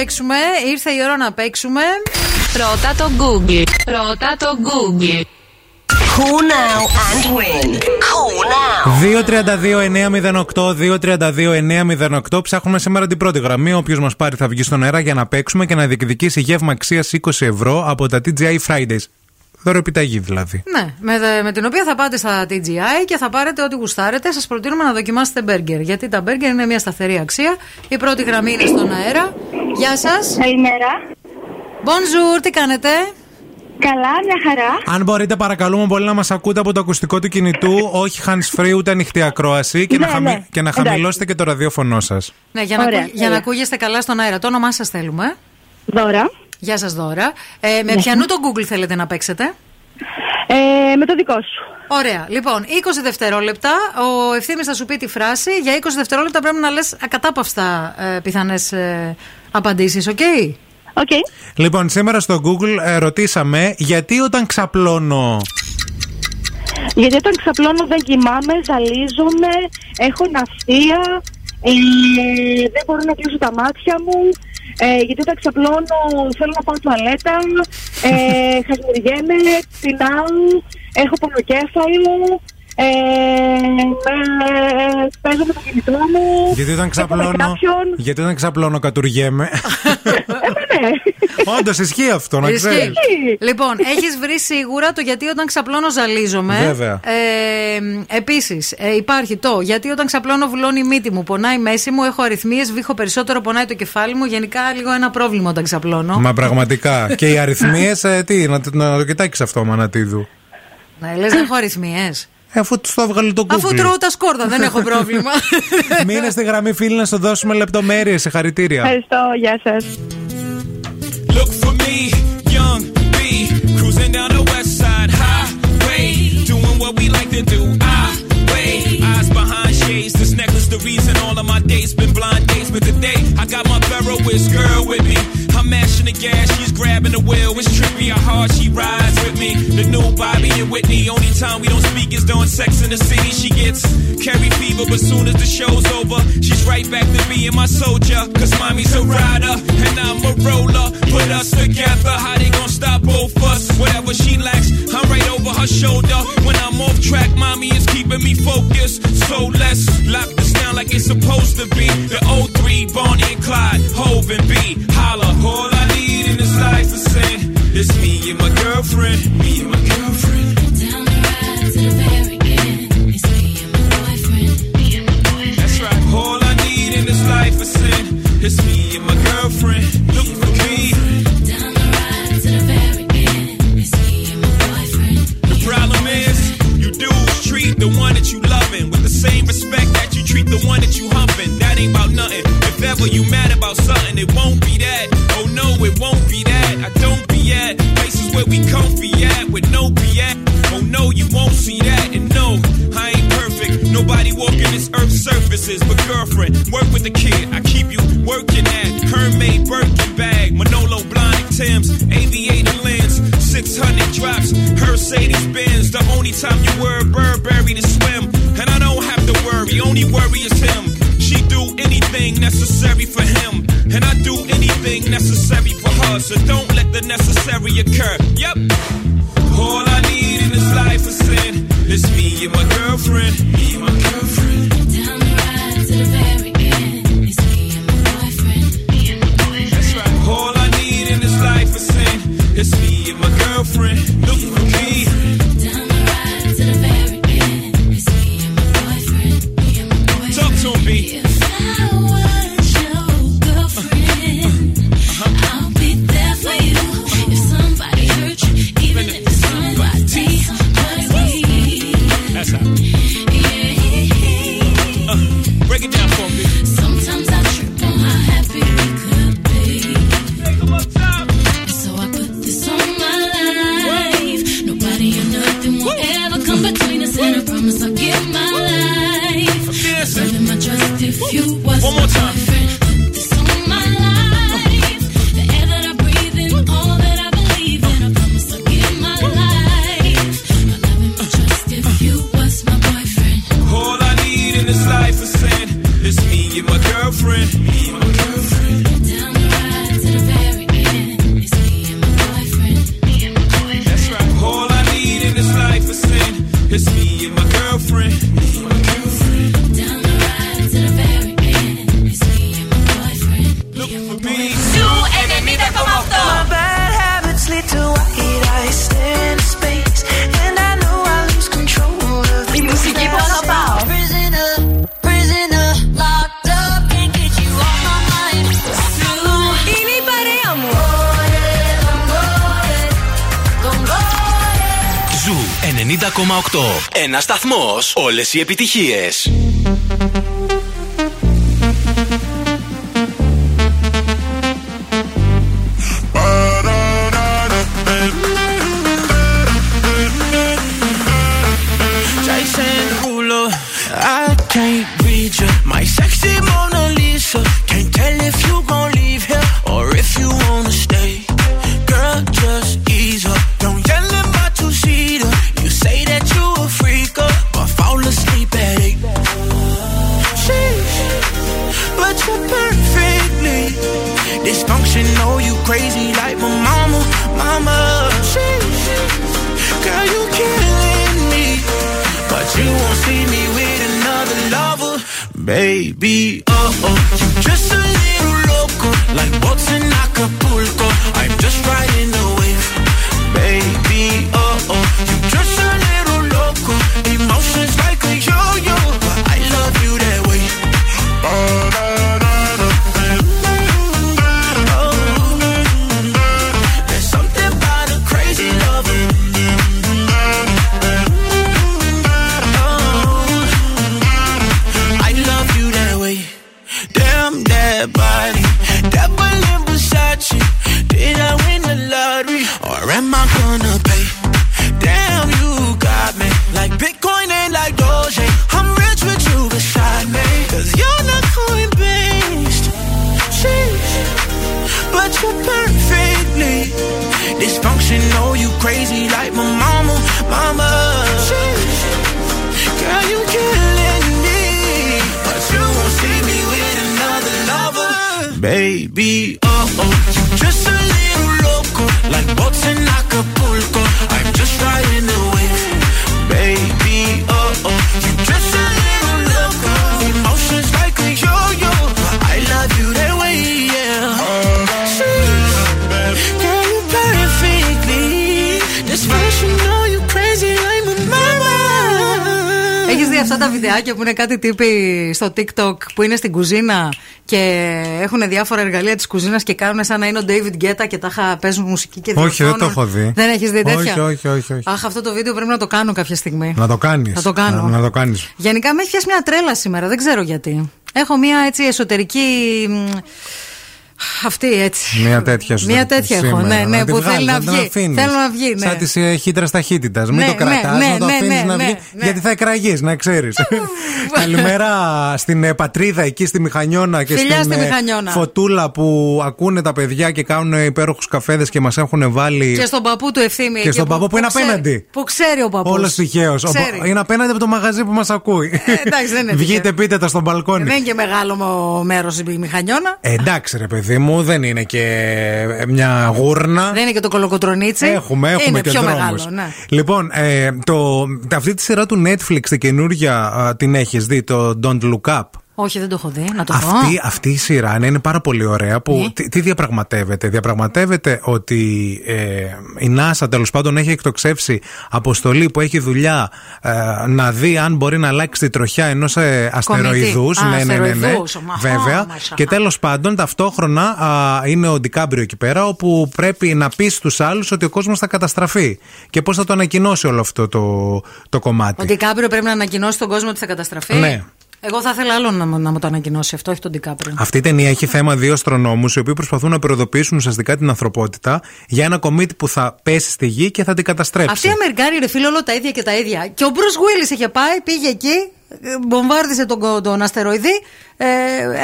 Παίξουμε. Ήρθε η ώρα να παίξουμε. Ρώτα το Google. Ρώτα το Google. Who now and win; Who now; 232-908, 232-908. Ψάχνουμε σήμερα την πρώτη γραμμή. Όποιος μας πάρει θα βγει στον αέρα για να παίξουμε και να διεκδικήσει γεύμα αξίας 20 ευρώ από τα TGI Fridays. Δώρο επιταγή δηλαδή. Ναι, με, με την οποία θα πάτε στα TGI και θα πάρετε ό,τι γουστάρετε. Σας προτείνουμε να δοκιμάσετε μπέργκερ. Γιατί τα μπέργκερ είναι μια σταθερή αξία. Η πρώτη γραμμή είναι στον αέρα. Γεια σας. Καλημέρα. Bonjour, τι κάνετε; Καλά, μια χαρά. Αν μπορείτε, παρακαλούμε πολύ να μας ακούτε από το ακουστικό του κινητού, όχι hands free ούτε ανοιχτή ακρόαση και, Ναι, να, χαμη- ναι. και να Εντάξει. χαμηλώσετε και το ραδιόφωνο σας. Ναι, για, να, Ωραία, ακού- για να ωραία. ακούγεστε καλά στον αέρα. Το όνομά σας θέλουμε. Δώρα. Γεια σας, Δώρα. Ε, με Ναι. ποιανού το Google θέλετε να παίξετε; Ε, με το δικό σου. Ωραία. Λοιπόν, 20 δευτερόλεπτα. Ο ευθύνη θα σου πει τη φράση. Για 20 δευτερόλεπτα πρέπει να λες ακατάπαυστα ε, πιθανές ε, απαντήσεις, οκ; Okay. Λοιπόν, σήμερα στο Google ε, ρωτήσαμε γιατί όταν ξαπλώνω; Γιατί όταν ξαπλώνω δεν κοιμάμαι, ζαλίζομαι, έχω ναυτία, ε, δεν μπορώ να κλείσω τα μάτια μου. Ε, γιατί όταν ξαπλώνω θέλω να πάω τουαλέτα, ε, χασμουριέμαι, πεινάω, έχω πονοκέφαλο, ε, με, παίζω με το κινητό μου. Γιατί όταν έχω με ξαπλώνω. κάποιον. Γιατί όταν ξαπλώνω κατουργέμαι. ναι. Όντως ισχύει αυτό, να Ισχύει. ξέρεις. Λοιπόν, έχεις βρει σίγουρα το γιατί όταν ξαπλώνω ζαλίζομαι. Βέβαια. Ε, Επίσης, υπάρχει το γιατί όταν ξαπλώνω βουλώνει η μύτη μου, πονάει η μέση μου, έχω αριθμίες, βήχω περισσότερο, πονάει το κεφάλι μου. Γενικά λίγο ένα πρόβλημα όταν ξαπλώνω. Μα πραγματικά. και οι αριθμίες, τι, να, να το κοιτάξεις αυτό, Μανατίδου. Ναι, λες, δεν έχω αριθμίες. Ε, αφού του το έβγαλε το κούκκι. Αφού τρώω τα σκόρδα, δεν έχω πρόβλημα. Μείνε στη γραμμή, φίλη, να σου δώσουμε λεπτομέρειες. Συγχαρητήρια. Ευχαριστώ, γεια σας. I'm mashing the gas, she's grabbing the wheel. It's trippy how hard she rides with me. The new Bobby and Whitney. Only time we don't speak is during sex in the city. She gets carry fever, but soon as the show's over, she's right back to being my soldier. Cause mommy's a rider, and I'm a roller. Put us together, how they gonna stop both us? Whatever she lacks, I'm right over her shoulder. When I'm off track, mommy is keeping me focused. So let's lock this down like it's supposed to be. The 03, Bonnie and Clyde, Hove and B. Holla, all I need in this life is sin. It's me and my girlfriend, me and my girlfriend. Σταθμό. Όλες οι επιτυχίες. Βιντεάκια που είναι κάτι τύποι στο TikTok που είναι στην κουζίνα και έχουν διάφορα εργαλεία της κουζίνας και κάνουν σαν να είναι ο David Guetta και τα χα- παίζουν μουσική και Όχι, δεν το διορθώνουν. έχω δει. Δεν έχεις δει τέτοια; Όχι, όχι, όχι. όχι. Αχ, αυτό το βίντεο πρέπει να το κάνω κάποια στιγμή. Να το κάνεις. Θα το κάνω. Να, να το κάνεις. Γενικά με έχει πιάσει μια τρέλα σήμερα, δεν ξέρω γιατί. Έχω μια έτσι εσωτερική. Μ, Αυτή έτσι. Μια τέτοια σου. Μια τέτοια έχω, σήμερα. ναι, ναι, Να τη που θέλει βγάλεις, να την βγει. αφήνεις. Θέλω να βγει, ναι. Σαν τη ε, χύτρας ταχύτητας. Μην Ναι, το ναι, κρατάς, ναι, να το ναι, αφήνεις ναι, να ναι, βγει. ναι. Γιατί θα εκραγείς, να ξέρεις. Καλημέρα στην ε, πατρίδα εκεί στη Μηχανιώνα και Φιλιά στην στη ε, Μηχανιώνα. φωτούλα που ακούνε τα παιδιά και κάνουν υπέροχους καφέδες και μας έχουν βάλει. Και στον παππού του ευθύμη. Και στον παππού που είναι ξέρει- απέναντι. Που ξέρει ο παππούς. Όλος τυχαίος. Είναι απέναντι από το μαγαζί που μας ακούει. Ε, εντάξει, δεν είναι Βγείτε, τυχαίο. πείτε τα στο μπαλκόνι. Δεν είναι και μεγάλο μέρος η μηχανιώνα. Ε, εντάξει, ρε παιδί μου, δεν είναι και μια γούρνα. Δεν είναι και το κολοκοτρονίτσι. Έχουμε, έχουμε είναι και πιο δρόμους. μεγάλο, ναι. Λοιπόν, ε, το, αυτή τη σειρά του Netflix, την καινούρια, α, την έχεις δει, το Don't Look Up; Όχι, δεν το έχω δει. Να το δω. Αυτή, αυτή η σειρά ναι, είναι πάρα πολύ ωραία. Που, Ναι. τι, τι διαπραγματεύεται. Διαπραγματεύεται ότι ε, η NASA τέλος πάντων έχει εκτοξεύσει αποστολή που έχει δουλειά ε, να δει αν μπορεί να αλλάξει τη τροχιά ενός ε, αστεροειδούς. Α, Ναι, ναι, ναι, ναι. αστεροειδούς. Μα, Βέβαια. α, μασα. Και τέλος πάντων ταυτόχρονα α, είναι ο Ντικάμπριο εκεί πέρα όπου πρέπει να πει στους άλλους ότι ο κόσμος θα καταστραφεί. Και πώς θα το ανακοινώσει όλο αυτό το, το κομμάτι. Ο Ντικάπριο πρέπει να ανακοινώσει τον κόσμο ότι θα καταστραφεί; Ναι. Εγώ θα ήθελα άλλο να, μου- να μου το ανακοινώσει αυτό, όχι τον Ντικάπριο. Αυτή η ταινία έχει θέμα δύο αστρονόμους οι οποίοι προσπαθούν να περιοδοποιήσουν ουσιαστικά την ανθρωπότητα για ένα κομίτι που θα πέσει στη γη και θα την καταστρέψει. Αυτοί οι Αμερικάνοι ρε φίλε όλο τα ίδια και τα ίδια. Και ο Μπρουσ Γουίλι είχε πάει, πήγε εκεί, ε, βομβάρδισε τον, κο- τον αστεροειδή, ε,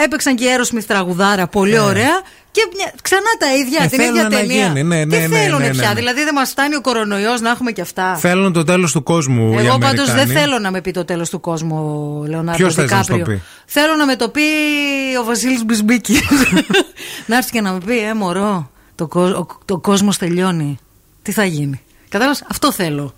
έπαιξαν και η Aerosmith τραγουδάρα, πολύ ωραία. Και μια- ξανά τα ίδια, Ε, την ίδια θέλουνε να ταινία. γίνει, ναι, ναι, Τι ναι, θέλουν ναι, ναι, πια, ναι. δηλαδή δεν μας φτάνει ο κορονοϊός να έχουμε και αυτά. Θέλουν το τέλος του κόσμου. οι Εγώ πάντως Αμερικάνοι. δεν θέλω να με πει το τέλος του κόσμου, Λεωνάρντο Ποιος θες να σου το Δικάπριο. πει; Θέλω να με το πει ο Βασίλης Μπισμπίκη. να έρθει και να με πει, Ε, μωρό, το, κο- ο, το κόσμος τελειώνει. Τι θα γίνει. Κατάλαβες, αυτό θέλω.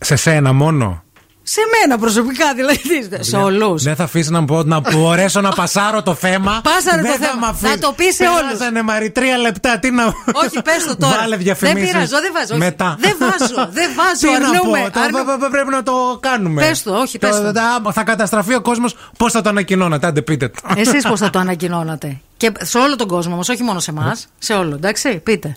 Σε σένα μόνο. Σε μένα προσωπικά, δηλαδή. Σε όλους. Δεν θα αφήσει να, πω, να μπορέσω να πασάρω το θέμα. Πάσαρε Δεν το θα θέμα. μ' αφήσει. Θα το πεις σε όλους. Περάσανε Μαρή τρία λεπτά. Τι να. Όχι, πες το τώρα. Βάλε δεν διαφημίσεις. πειράζω, δεν βάζω. όχι. Μετά. Δεν βάζω, δεν βάζω. Τι να αρνούμε, πω, το- αρνούμε. πε- πε- πρέπει να το κάνουμε. Πες το, όχι, πες το. τα- Θα καταστραφεί ο κόσμος. Πώς θα το ανακοινώνατε, άντε πείτε το. Εσείς πώς θα το ανακοινώνατε. Και σε όλο τον κόσμο όμως, όχι μόνο σε εμάς. Σε όλο, εντάξει, πείτε.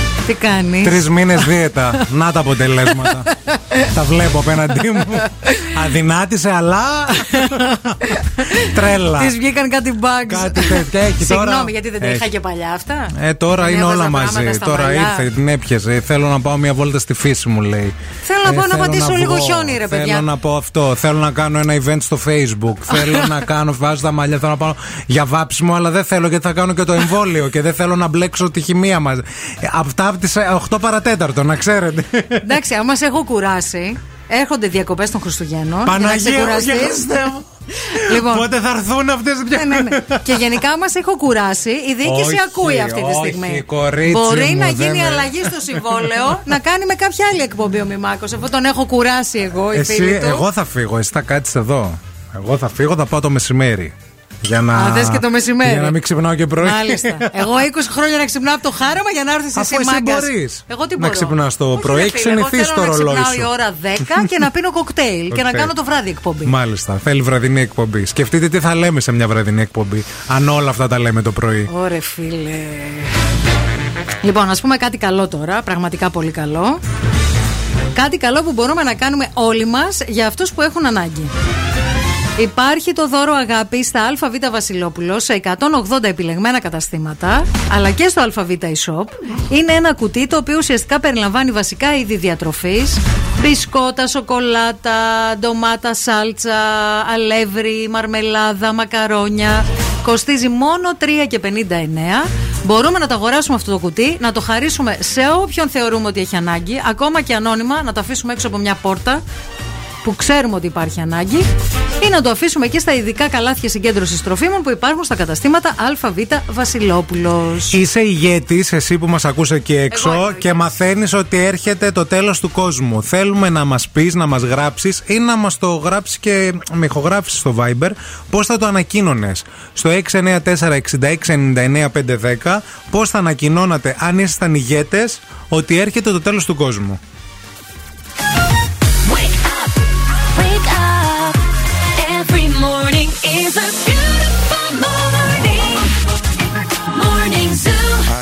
Τι κάνεις; Τρεις μήνες δίαιτα. Να τα αποτελέσματα. τα βλέπω απέναντί μου. Αδυνάτησε, αλλά. Τρέλα. Τη βγήκαν κάτι bugs. Κάτι τέτοια έχει τώρα. Συγγνώμη, γιατί δεν τα Έχει. είχα και παλιά αυτά. Ε, τώρα Δεν είναι έβαζα όλα πράγματα μαζί. στα Τώρα μαλλιά. ήρθε, την έπιασε. Θέλω να πάω μια βόλτα στη φύση μου, λέει. Θέλω να Ε, πάω να θέλω πατήσω λίγο βγω. χιόνι, ρε παιδιά. Θέλω να πω αυτό. Θέλω να κάνω ένα event στο Facebook. θέλω να κάνω, βάζω τα μαλλιά, θέλω να πάω για βάψιμο, αλλά δεν θέλω γιατί θα κάνω και το εμβόλιο και δεν θέλω να μπλέξω τη χημεία μας. Αυτά από τι 8 παρατέταρτο, να ξέρετε. Εντάξει, άμα σε έχω κουράσει, έρχονται διακοπές των Χριστουγέννων. Παναγία για να μου, ξεκουραστείς. Χριστέ μου. Λοιπόν, Πότε θα έρθουν αυτές τι ναι, ναι, ναι. Και γενικά μα έχω κουράσει. Η διοίκηση Όχι, ακούει αυτή τη όχι, στιγμή. κορίτσι Μπορεί μου, να δεν γίνει με- αλλαγή στο συμβόλαιο να κάνει με κάποια άλλη εκπομπή ο Μημάκος. Αφού τον έχω κουράσει εγώ, η φίλη Εσύ, του. εγώ θα φύγω, εσύ θα κάτσεις εδώ. Εγώ θα φύγω, θα πάω το μεσημέρι. Για να, Α, θες και το μεσημέρι. Για να μην ξυπνάω και πρωί. Μάλιστα. Εγώ 20 χρόνια να ξυπνάω από το χάραμα για να έρθεις εσύ Αφού εσύ μάγκας. μπορείς Εγώ τι να μπορώ. ξυπνάς το Όχι, πρωί, ρε έχεις φίλε, εγώ συνηθίσει θέλω το να ρολόι ξυπνάω σου. η ώρα 10 και να πίνω κοκτέιλ και να Οκ. κάνω το βράδυ εκπομπή. Μάλιστα. Θέλει βραδινή εκπομπή. Σκεφτείτε τι θα λέμε σε μια βραδινή εκπομπή. Αν όλα αυτά τα λέμε το πρωί. Ωρε φίλε. Λοιπόν, ας πούμε κάτι καλό τώρα, πραγματικά πολύ καλό. Κάτι καλό που μπορούμε να κάνουμε όλοι μας για αυτούς που έχουν ανάγκη. Υπάρχει το δώρο αγάπης στα ΑΒ Βασιλόπουλος σε 180 επιλεγμένα καταστήματα, αλλά και στο ΑΒ eShop. Είναι ένα κουτί το οποίο ουσιαστικά περιλαμβάνει βασικά είδη διατροφής, μπισκότα, σοκολάτα, ντομάτα, σάλτσα, αλεύρι, μαρμελάδα, μακαρόνια. Κοστίζει μόνο 3 και 59. Μπορούμε να το αγοράσουμε αυτό το κουτί, να το χαρίσουμε σε όποιον θεωρούμε ότι έχει ανάγκη, ακόμα και ανώνυμα, να το αφήσουμε έξω από μια πόρτα που ξέρουμε ότι υπάρχει ανάγκη ή να το αφήσουμε εκεί στα ειδικά καλάθια συγκέντρωση τροφίμων που υπάρχουν στα καταστήματα ΑΒ Βασιλόπουλος. Είσαι ηγέτης, εσύ που μας ακούς εκεί έξω, Εγώ είμαι και μαθαίνεις ότι έρχεται το τέλος του κόσμου. Θέλουμε να μας πεις, να μας γράψεις ή να μας το γράψεις και με ηχογράφηση στο Viber. Πώς θα το ανακοίνωνες; Στο 694-6699-510, πώς θα ανακοινώνατε αν ήσασταν ηγέτες ότι έρχεται το τέλος του κόσμου;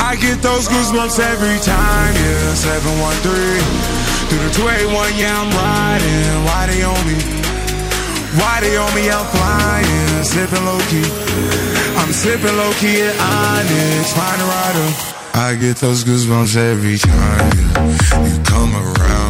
I get those goosebumps every time, yeah. 713 through the 281, yeah, I'm riding. Why they on me? Why they on me? I'm flying, sipping low key. I'm sipping low key at Onyx, find a rider. I get those goosebumps every time, yeah. You come around,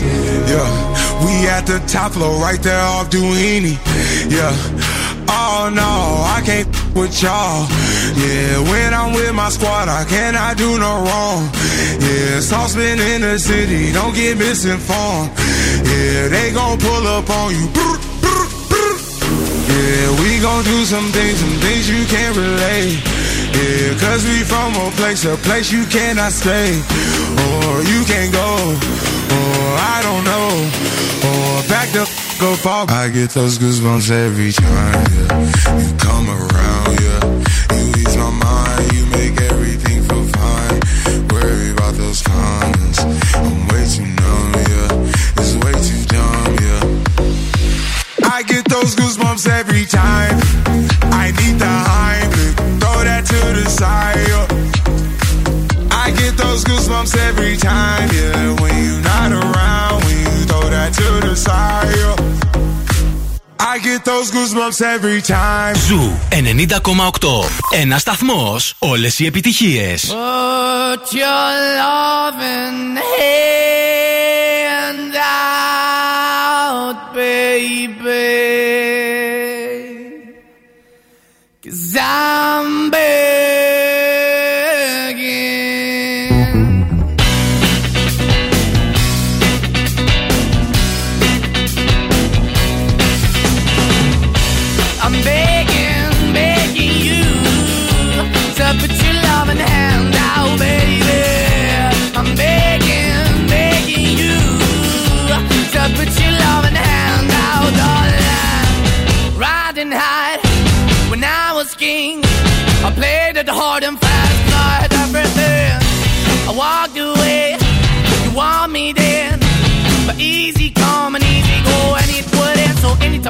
Yeah, we at the top floor, right there off Duini. Yeah. Oh no, I can't with y'all. Yeah, when I'm with my squad, I cannot do no wrong. Yeah, saucepan in the city, don't get misinformed. Yeah, they gon' pull up on you. Yeah, we gon' do some things, some things you can't relate. Yeah, cause we from a place, a place you cannot stay. Or you can't go. Or I don't know. Or back the f- go far. I get those goosebumps every time, yeah. You come around, yeah. You ease my mind, you make everything feel fine. Worry about those comments. I'm way too numb, yeah. It's way too dumb, yeah. I get those goosebumps every time. Στου ενεξάρτητου σκουσμού, ένας σταθμός, όλες οι επιτυχίες.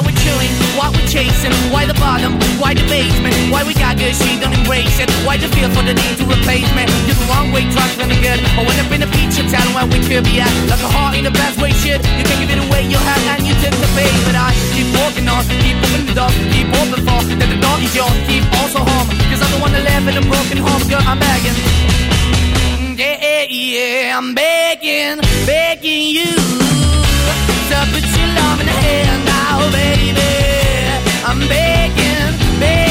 Why we chilling? Why we chasing? Why the bottom? Why the basement? Why we got good, she don't embrace it? Why the feel for the need to replace me? You're the wrong way, trying to good. I went up in a feature town where we could be at. Like a heart in the best way, shit. You can't give it away, you have, and you tend to pay. But I keep walking on, keep opening the door, keep open for that the door is yours. Keep also home, cause I'm the one that live in a broken home, girl. I'm begging. Yeah, yeah, I'm begging, begging you to put your love in the hand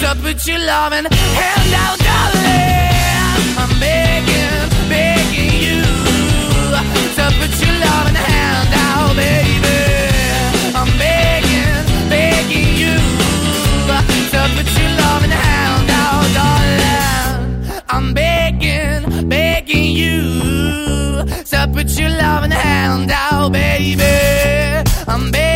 to put your loving hand out, darling. I'm begging, begging you to put your loving hand out, baby. I'm begging, begging you to put your loving hand out, darling. I'm begging, begging you to put your loving hand out, baby. I'm begging,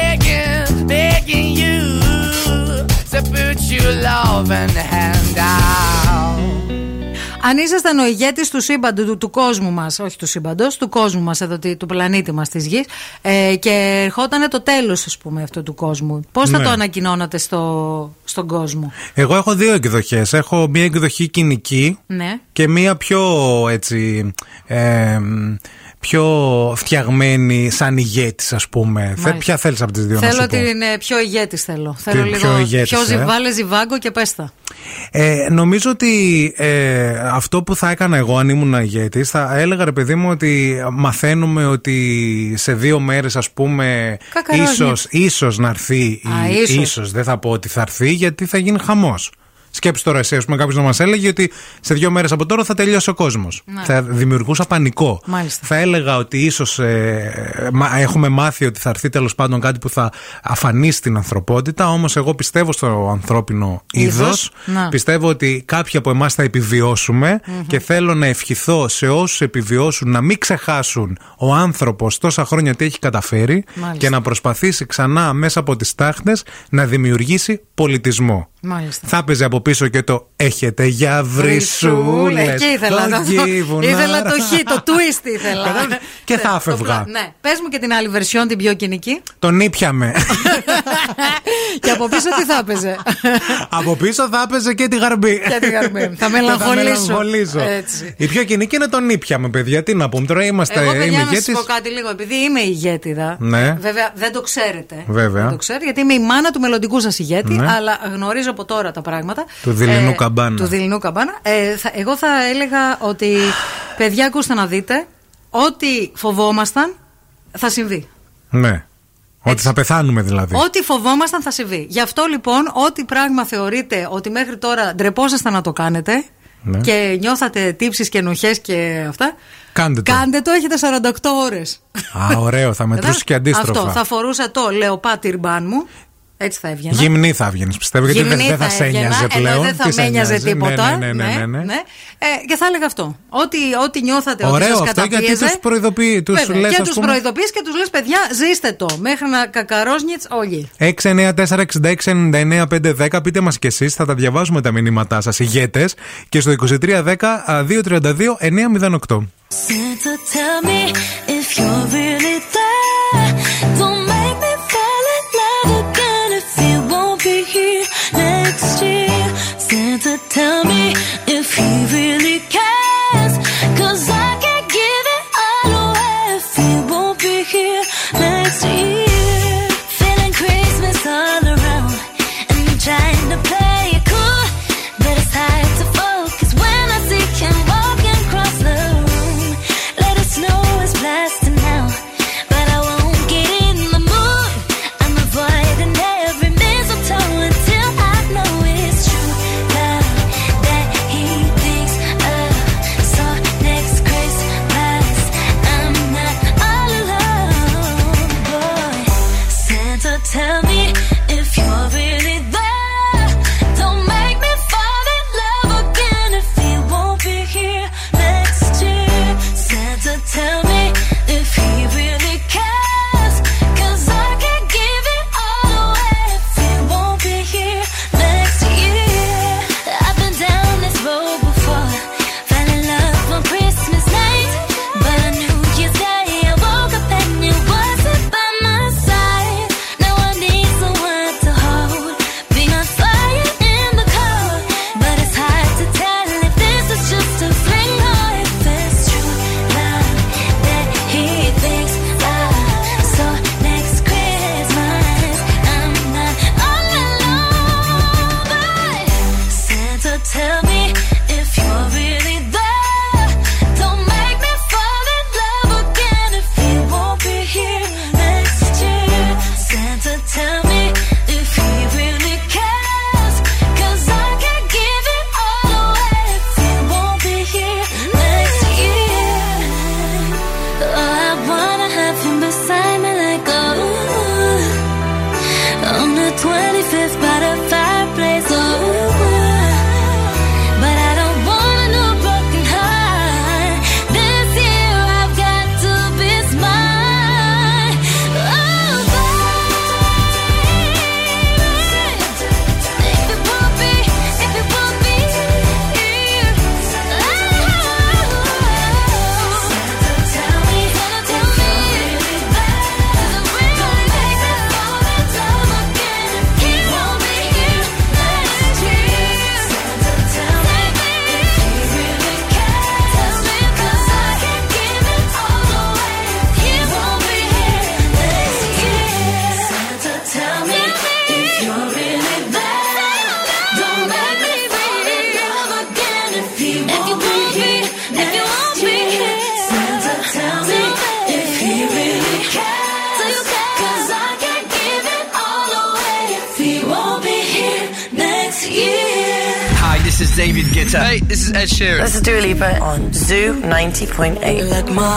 Αν ήσασταν ο ηγέτης του σύμπαντου, του, του κόσμου μας, όχι του σύμπαντος, του κόσμου μας εδώ, τι- του πλανήτη μας της γης, ε, και ερχόταν το τέλος, ας πούμε, αυτού του κόσμου, πώς θα Ναι. το ανακοινώνατε στο, στον κόσμο, Εγώ έχω δύο εκδοχές. Έχω μία εκδοχή κοινική Ναι. και μία πιο έτσι. ε, πιο φτιαγμένη σαν ηγέτης ας πούμε. Θε, Μάλιστα. ποια θέλεις από τις δύο να Θέλω σου πω; την ε, πιο ηγέτης, θέλω. Θέλω πιο λίγο ηγέτης, πιο ε. ζυ- βάλε ζιβάγκο και πέστα. Ε, νομίζω ότι ε, αυτό που θα έκανα εγώ αν ήμουν ηγέτης θα έλεγα ρε παιδί μου ότι μαθαίνουμε ότι σε δύο μέρες ας πούμε Κακαρόνια. ίσως, ίσως να έρθει Α, η- ίσως. ίσως δεν θα πω ότι θα έρθει γιατί θα γίνει χαμός Σκέψου τώρα εσύ, ας πούμε, κάποιος να μας έλεγε ότι σε δύο μέρες από τώρα θα τελειώσει ο κόσμος. Ναι. Θα δημιουργούσα πανικό. Μάλιστα. Θα έλεγα ότι ίσως έχουμε μάθει ότι θα έρθει τέλος πάντων κάτι που θα αφανίσει την ανθρωπότητα. Όμως, εγώ πιστεύω στο ανθρώπινο είδος. Είδος. Να. Πιστεύω ότι κάποιοι από εμάς θα επιβιωσουμε Μμμ. και θέλω να ευχηθώ σε όσους επιβιώσουν να μην ξεχάσουν ο άνθρωπος τόσα χρόνια τι έχει καταφέρει Μάλιστα. και να προσπαθήσει ξανά μέσα από τις τάχτε να δημιουργήσει πολιτισμό. Μάλιστα. Θα έπαιζε από πίσω και το Έχετε για βρυσούλες. Εκεί ήθελα να το. Ήθελα το χ, το twist ήθελα. Κατάλαβες; Και θα Το άφευγα. πλα- Ναι, πες μου και την άλλη version, την πιο κοινική. Τον ήπιαμε. και από πίσω τι θα έπαιζε; από πίσω θα έπαιζε και τη γαρμπή. Και τη γαρμπή. Θα Και θα μελαγχολήσω. μελαγχολήσω. Έτσι. Η πιο κοινική είναι τον ήπιαμε, παιδιά. Τι να πούμε τώρα, είμαστε. Εγώ, είμαι παιδιά, να σας ηγέτης. πω κάτι λίγο. Επειδή είμαι ηγέτιδα. Ναι. Βέβαια, δεν το ξέρετε. Βέβαια. Δεν το ξέρετε, γιατί είμαι η μάνα του μελλοντικού σας ηγέτη, Ναι. αλλά γνωρίζω από τώρα τα πράγματα. Του δειλινού καμπάνα. Του δειλινού καμπάνα. Ε, θα- εγώ θα έλεγα ότι, παιδιά, ακούστε να δείτε, ό,τι φοβόμασταν θα συμβεί. Ναι. Ότι θα πεθάνουμε δηλαδή. Ό,τι φοβόμασταν θα συμβεί. Γι' αυτό λοιπόν, ό,τι πράγμα θεωρείτε ότι μέχρι τώρα ντρεπόσασταν να το κάνετε Ναι. και νιώθατε τύψεις και ενοχές και αυτά, Κάντε το. κάντε το, έχετε 48 ώρες. Α, ωραίο, θα μετρούσε και αντίστροφα. Αυτό, θα φορούσα το λεοπάτι μπάν μου. Έτσι θα έβγαινα. Γυμνή θα βγαίνει, πιστεύω, γιατί δεν, Γυμνή δεν θα, σε έβγαινα, ένοιαζε ενώ πλέον. Δεν θα Τι σε με ένοιαζε; νοιάζει. τίποτα. Ναι, ναι, ναι, ναι, ναι. Ε, και θα έλεγα αυτό. Ό,τι, ό,τι νιώθατε ότι Ωραίο σας αυτό γιατί καταπίεζε, τους προειδοποιεί. Τους βέβαια, λες, και ας τους πούμε, προειδοποιείς και τους λες: Παιδιά, ζήστε το. Μέχρι να κακαρόσνιτς όλοι. 694-6699-510. Πείτε μας κι εσείς, θα τα διαβάζουμε τα μηνύματά σας, ηγέτες. Και στο 2310-232-908. Santa, tell me if you're really 90.8. Like my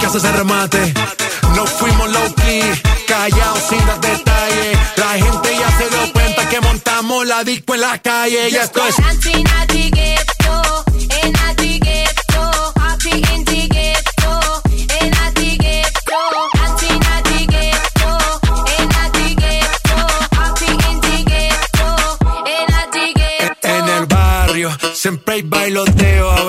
que hace ese remate. No fuimos low key, callados sin dar detalles. La gente ya se dio cuenta que montamos la disco en la calle. Y esto es. En el barrio Siempre hay bailoteo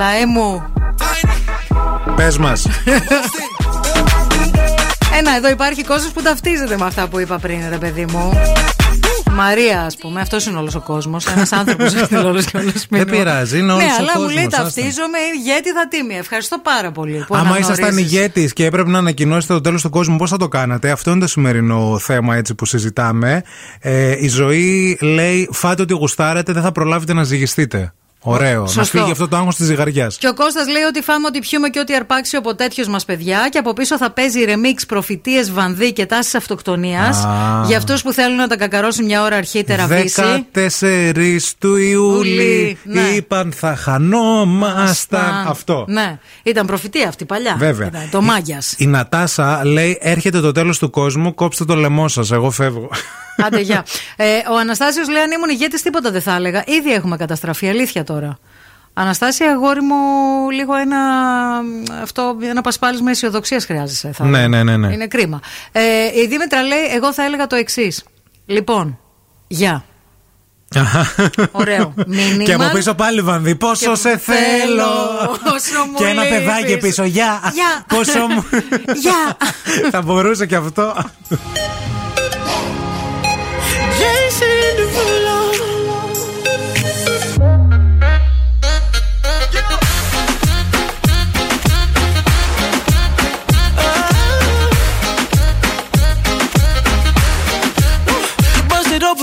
Λαέ μου. Πες μας. Ένα, εδώ υπάρχει κόσμος που ταυτίζεται με αυτά που είπα πριν, ρε παιδί μου. Μαρία, ας πούμε, αυτός είναι όλος ο κόσμος. Ένας άνθρωπος έχει όλος και όλος Δεν πειράζει, είναι όλος Ναι, ο αλλά μου κόσμος, λέει άστα. ταυτίζομαι, ηγέτη θα τίμη. Ευχαριστώ πάρα πολύ. Που Άμα ήσασταν αναγνωρίζεις. ηγέτης και έπρεπε να ανακοινώσετε το τέλος του κόσμου, πώς θα το κάνατε; Αυτό είναι το σημερινό θέμα έτσι που συζητάμε. Ε, η ζωή λέει: Φάτε ότι γουστάρετε, δεν θα προλάβετε να ζυγιστείτε. Ωραίο. Να Σωστό. φύγει αυτό το άγχος της ζυγαριάς. Και ο Κώστας λέει ότι φάμε ότι πιούμε και ότι αρπάξει από τέτοιος μας παιδιά. Και από πίσω θα παίζει ρεμίξ, προφητείες, βανδύ και τάσεις αυτοκτονίας. Α. Για αυτούς που θέλουν να τα κακαρώσουν μια ώρα αρχίτερα βύση. 14 του Ιούλη Ιούλη, ναι. είπαν θα χανόμασταν. Αυτό. Ναι, ήταν προφητεία αυτή παλιά. Βέβαια. Ήταν το μάγια. Η Νατάσα λέει: Έρχεται το τέλος του κόσμου, κόψτε το λαιμό σας. Εγώ φεύγω. Άντε, γεια. Ε, ο Αναστάσιος λέει: Αν ήμουν ηγέτης, τίποτα δεν θα έλεγα. Ήδη έχουμε καταστραφεί. Αλήθεια τώρα. Αναστάσια, αγόρι μου, λίγο ένα, αυτό, ένα πασπάλισμα αισιοδοξίας χρειάζεσαι. Θα Ναι, έλεγα. ναι, ναι, ναι. Είναι κρίμα. Ε, η Δήμητρα λέει: Εγώ θα έλεγα το εξής. Λοιπόν, γεια. Ωραίο. Minimal. Και από πίσω πάλι βανδύ. Πόσο Και σε θέλω. Όσο μου Και ένα λείπεις. παιδάκι πίσω. Γεια. Γεια. Πόσο μου. Γεια. Θα μπορούσε και αυτό.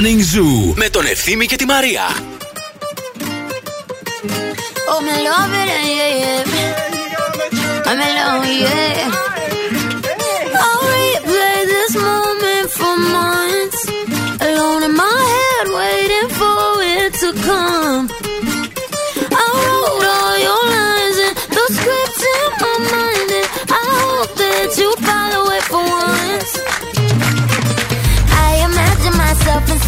Morning Zoo με τον Ευθύμη και τη Μαρία. Oh, me love it, yeah, yeah. I'm alone, yeah. I'll replay this moment for months. Alone in my head, waiting for it to come.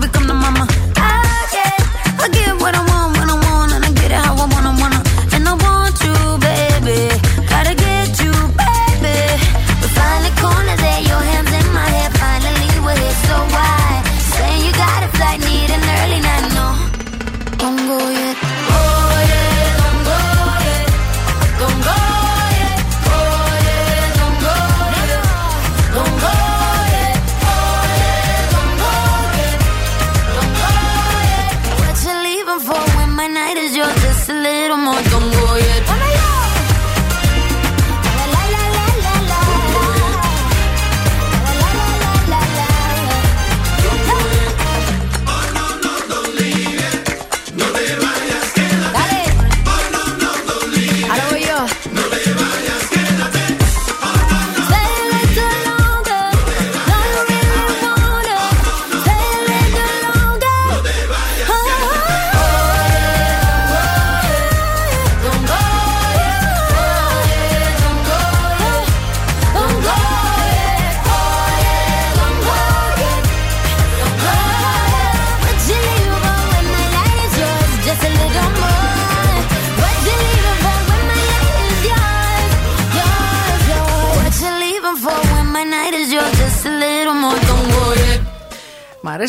Baby, come to mama.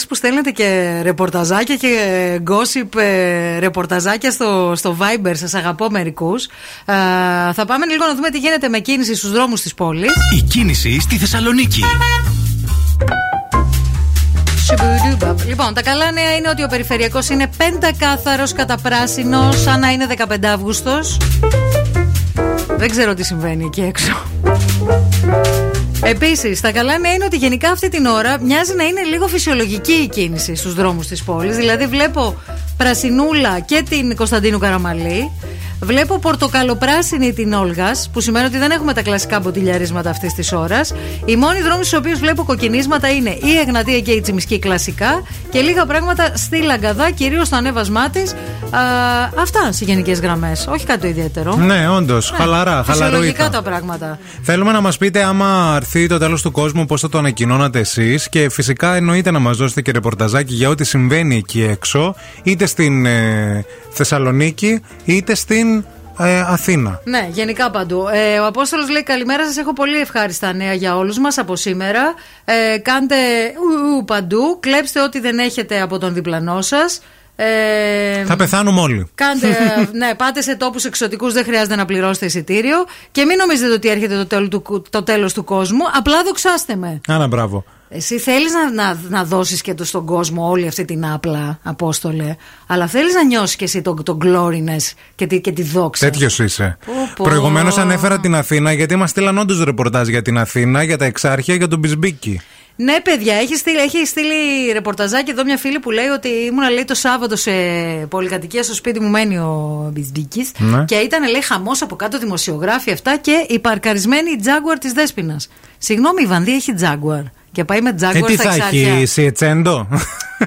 Που στέλνετε και ρεπορταζάκια και gossip ε, ρεπορταζάκια στο, στο Viber. Σας αγαπώ μερικούς. θα πάμε λίγο να δούμε τι γίνεται με κίνηση στους δρόμους της πόλης. Η κίνηση στη Θεσσαλονίκη. Σιμπουντούμπαπ. Λοιπόν, τα καλά νέα είναι ότι ο περιφερειακός είναι πεντακάθαρος κατά πράσινο, σαν να είναι 15 Αύγουστο. Δεν ξέρω τι συμβαίνει εκεί έξω. Επίσης, τα καλά νέα είναι ότι γενικά αυτή την ώρα μοιάζει να είναι λίγο φυσιολογική η κίνηση στους δρόμους της πόλης. Δηλαδή, βλέπω πρασινούλα και την Κωνσταντίνου Καραμαλή. Βλέπω πορτοκαλοπράσινη την Όλγας, που σημαίνει ότι δεν έχουμε τα κλασικά μποτιλιαρίσματα αυτής της ώρας. Οι μόνοι δρόμοι στους οποίους βλέπω κοκκινίσματα είναι η Εγνατία και η Τσιμισκή κλασικά και λίγα πράγματα στη Λαγκαδά, κυρίως στο ανέβασμά της. Αυτά σε γενικές γραμμές. Όχι κάτι το ιδιαίτερο. Ναι, όντως. Χαλαρά, Φυσιολογικά χαλαροίκα. τα πράγματα. Θέλουμε να μας πείτε άμα έρθει το τέλος του κόσμου, πώς θα το ανακοινώνατε εσείς. Και φυσικά εννοείται να μας δώσετε και ρεπορταζάκι για ό,τι συμβαίνει εκεί έξω, είτε στην ε, Θεσσαλονίκη, είτε στην ε, Αθήνα. Ναι, γενικά παντού. Ε, ο Απόστολος λέει: Καλημέρα σας. Έχω πολύ ευχάριστα νέα για όλους μας από σήμερα. Ε, κάντε ου, ου, παντού. Κλέψτε ό,τι δεν έχετε από τον διπλανό σας. Ε, Θα πεθάνουμε όλοι. Κάντε, ναι, πάτε σε τόπους εξωτικούς, δεν χρειάζεται να πληρώσετε εισιτήριο. Και μην νομίζετε ότι έρχεται το, τέλος του, το τέλος του κόσμου. Απλά δοξάστε με. Άρα, μπράβο. Εσύ θέλεις να, να, να δώσεις και το στον κόσμο όλη αυτή την άπλα, Απόστολε. Αλλά θέλεις να νιώσεις και εσύ τον το gloriness και τη, και τη δόξα. Τέτοιος είσαι. πω. Προηγουμένως ανέφερα την Αθήνα γιατί μας στείλαν όντως ρεπορτάζ για την Αθήνα, για τα εξάρχεια, για τον Μπισμπίκι. Ναι, παιδιά, έχει στείλει, έχει στείλει ρεπορταζάκι εδώ μια φίλη που λέει ότι ήμουν λέει, το Σάββατο σε πολυκατοικία στο σπίτι μου, μένει ο Μπισμπίκης. Ναι. Και ήταν, λέει, χαμός από κάτω δημοσιογράφοι αυτά και η παρκαρισμένη Jaguar της Δέσπινας. Συγγνώμη, η Βανδί έχει Jaguar. Και πάει με Jaguar Ε, τι στα θα εξάρχεια. έχει, Σιετσέντο;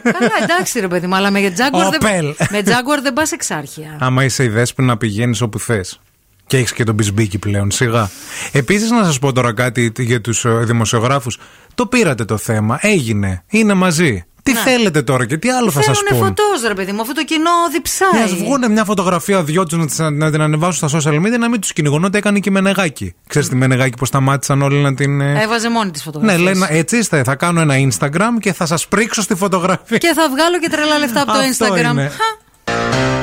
Καλά, εντάξει, ρε παιδί μου, αλλά με Jaguar, δεν, Opel. με Jaguar δεν πας εξάρχεια. Άμα είσαι η δέσπη να πηγαίνεις όπου θες. Και έχεις και τον Μπισμπίκι πλέον, σιγά. Επίσης, να σας πω τώρα κάτι για τους δημοσιογράφους. Το πήρατε το θέμα, έγινε, είναι μαζί. Τι Ναι. θέλετε τώρα και τι άλλο θα σας Θέλουνε πω. φωτός, ρε παιδί μου, αυτό το κοινό Να διψάει. ας βγουν μια φωτογραφία δυο τους να, τις- να την ανεβάσουν στα social media να μην τους κυνηγωνώ ότι έκανε και η Μενεγάκη. Ξέρεις τη Μενεγάκη πώ σταμάτησαν όλοι να την. ε, Έβαζε μόνη της Ναι, φωτογραφία. λένε έτσι είστε. Θα κάνω ένα Instagram και θα σας πρίξω στη φωτογραφία. Και θα βγάλω και τρελά λεφτά από το Αυτό Instagram.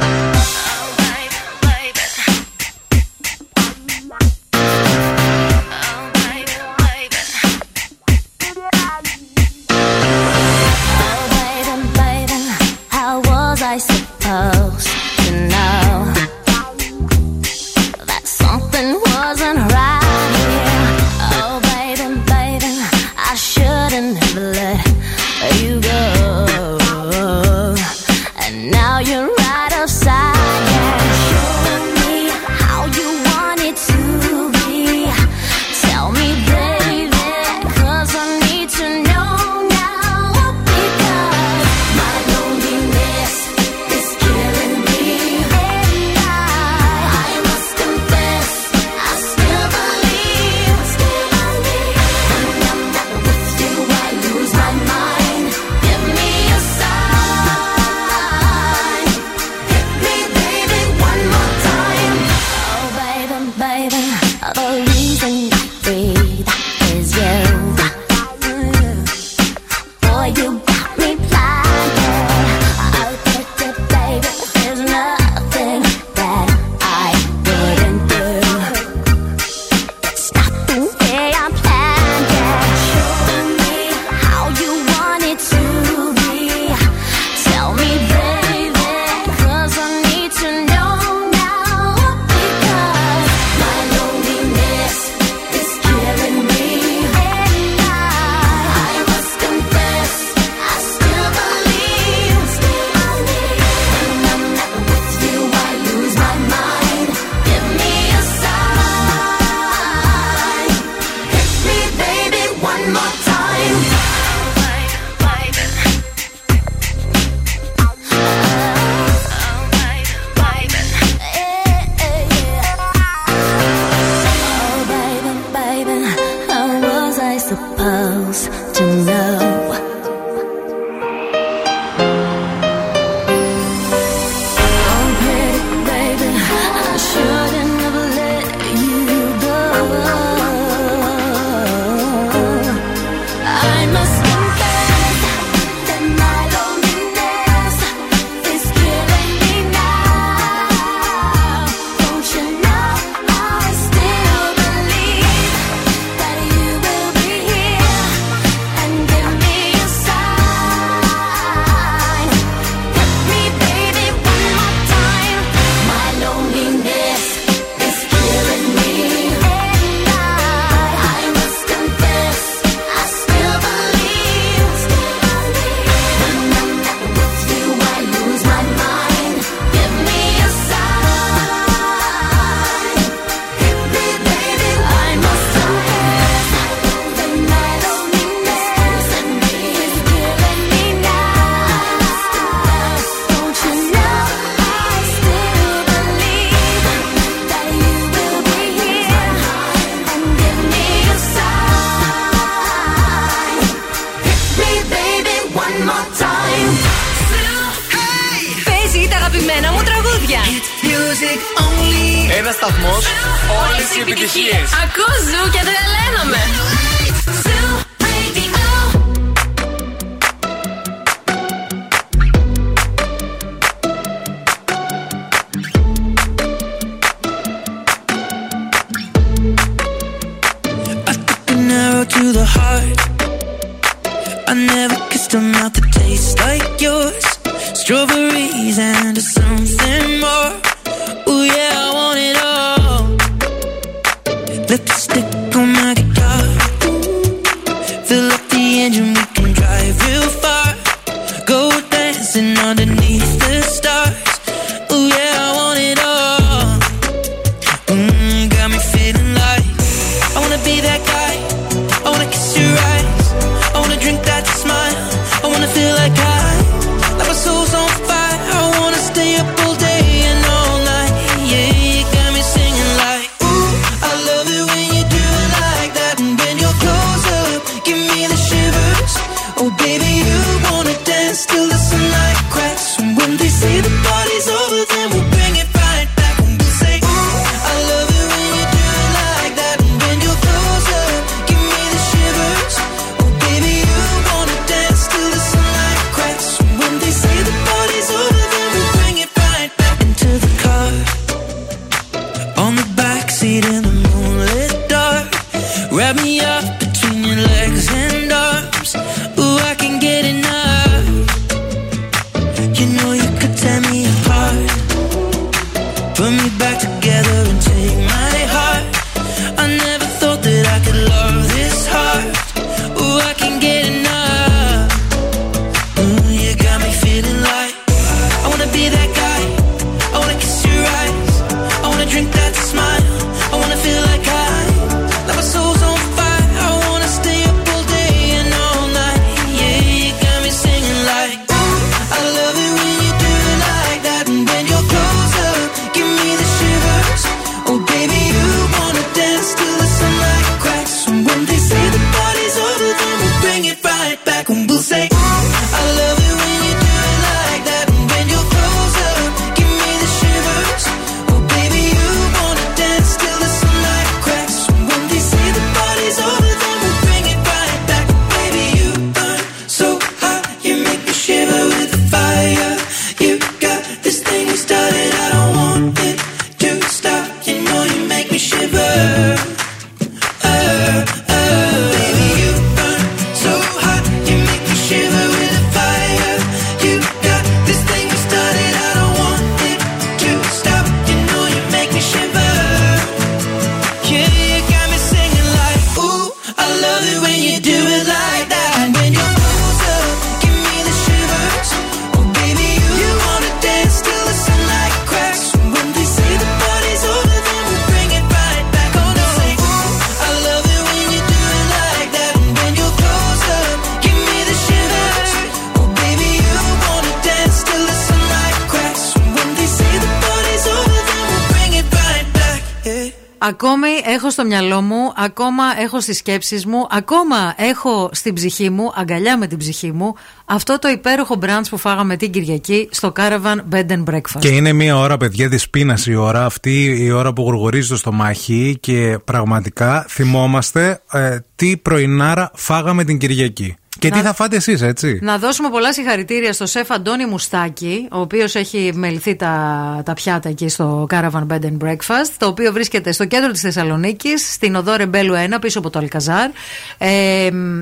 μυαλό μου, ακόμα έχω στις σκέψεις μου, ακόμα έχω στην ψυχή μου, αγκαλιά με την ψυχή μου, αυτό το υπέροχο μπράντ που φάγαμε την Κυριακή στο Caravan Bed and Breakfast. Και είναι μια ώρα, παιδιά, τη πείνα η ώρα, αυτή η ώρα που γουργορίζει το στομάχι και πραγματικά θυμόμαστε ε, τι πρωινάρα φάγαμε την Κυριακή. Και τι θα φάτε εσείς, έτσι; Να δώσουμε πολλά συγχαρητήρια στο σεφ Αντώνη Μουστάκη, ο οποίος έχει μεληθεί τα, τα πιάτα εκεί στο Caravan Bed and Breakfast, το οποίο βρίσκεται στο κέντρο της Θεσσαλονίκης, στην οδό Ρεμπέλου 1, πίσω από το Αλκαζάρ.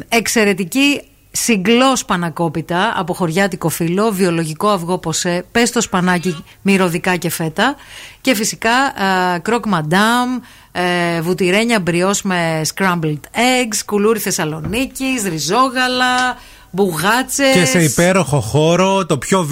Εξαιρετική Συγκλώ πανακόπιτα από χωριάτικο φύλλο, βιολογικό αυγό ποσέ, πέστο σπανάκι μυρωδικά και φέτα. Και φυσικά κροκ μαντάμ, ε, βουτυρένια μπριός με scrambled eggs, κουλούρι Θεσσαλονίκης, ριζόγαλα, μπουγάτσες. Και σε υπέροχο χώρο, το πιο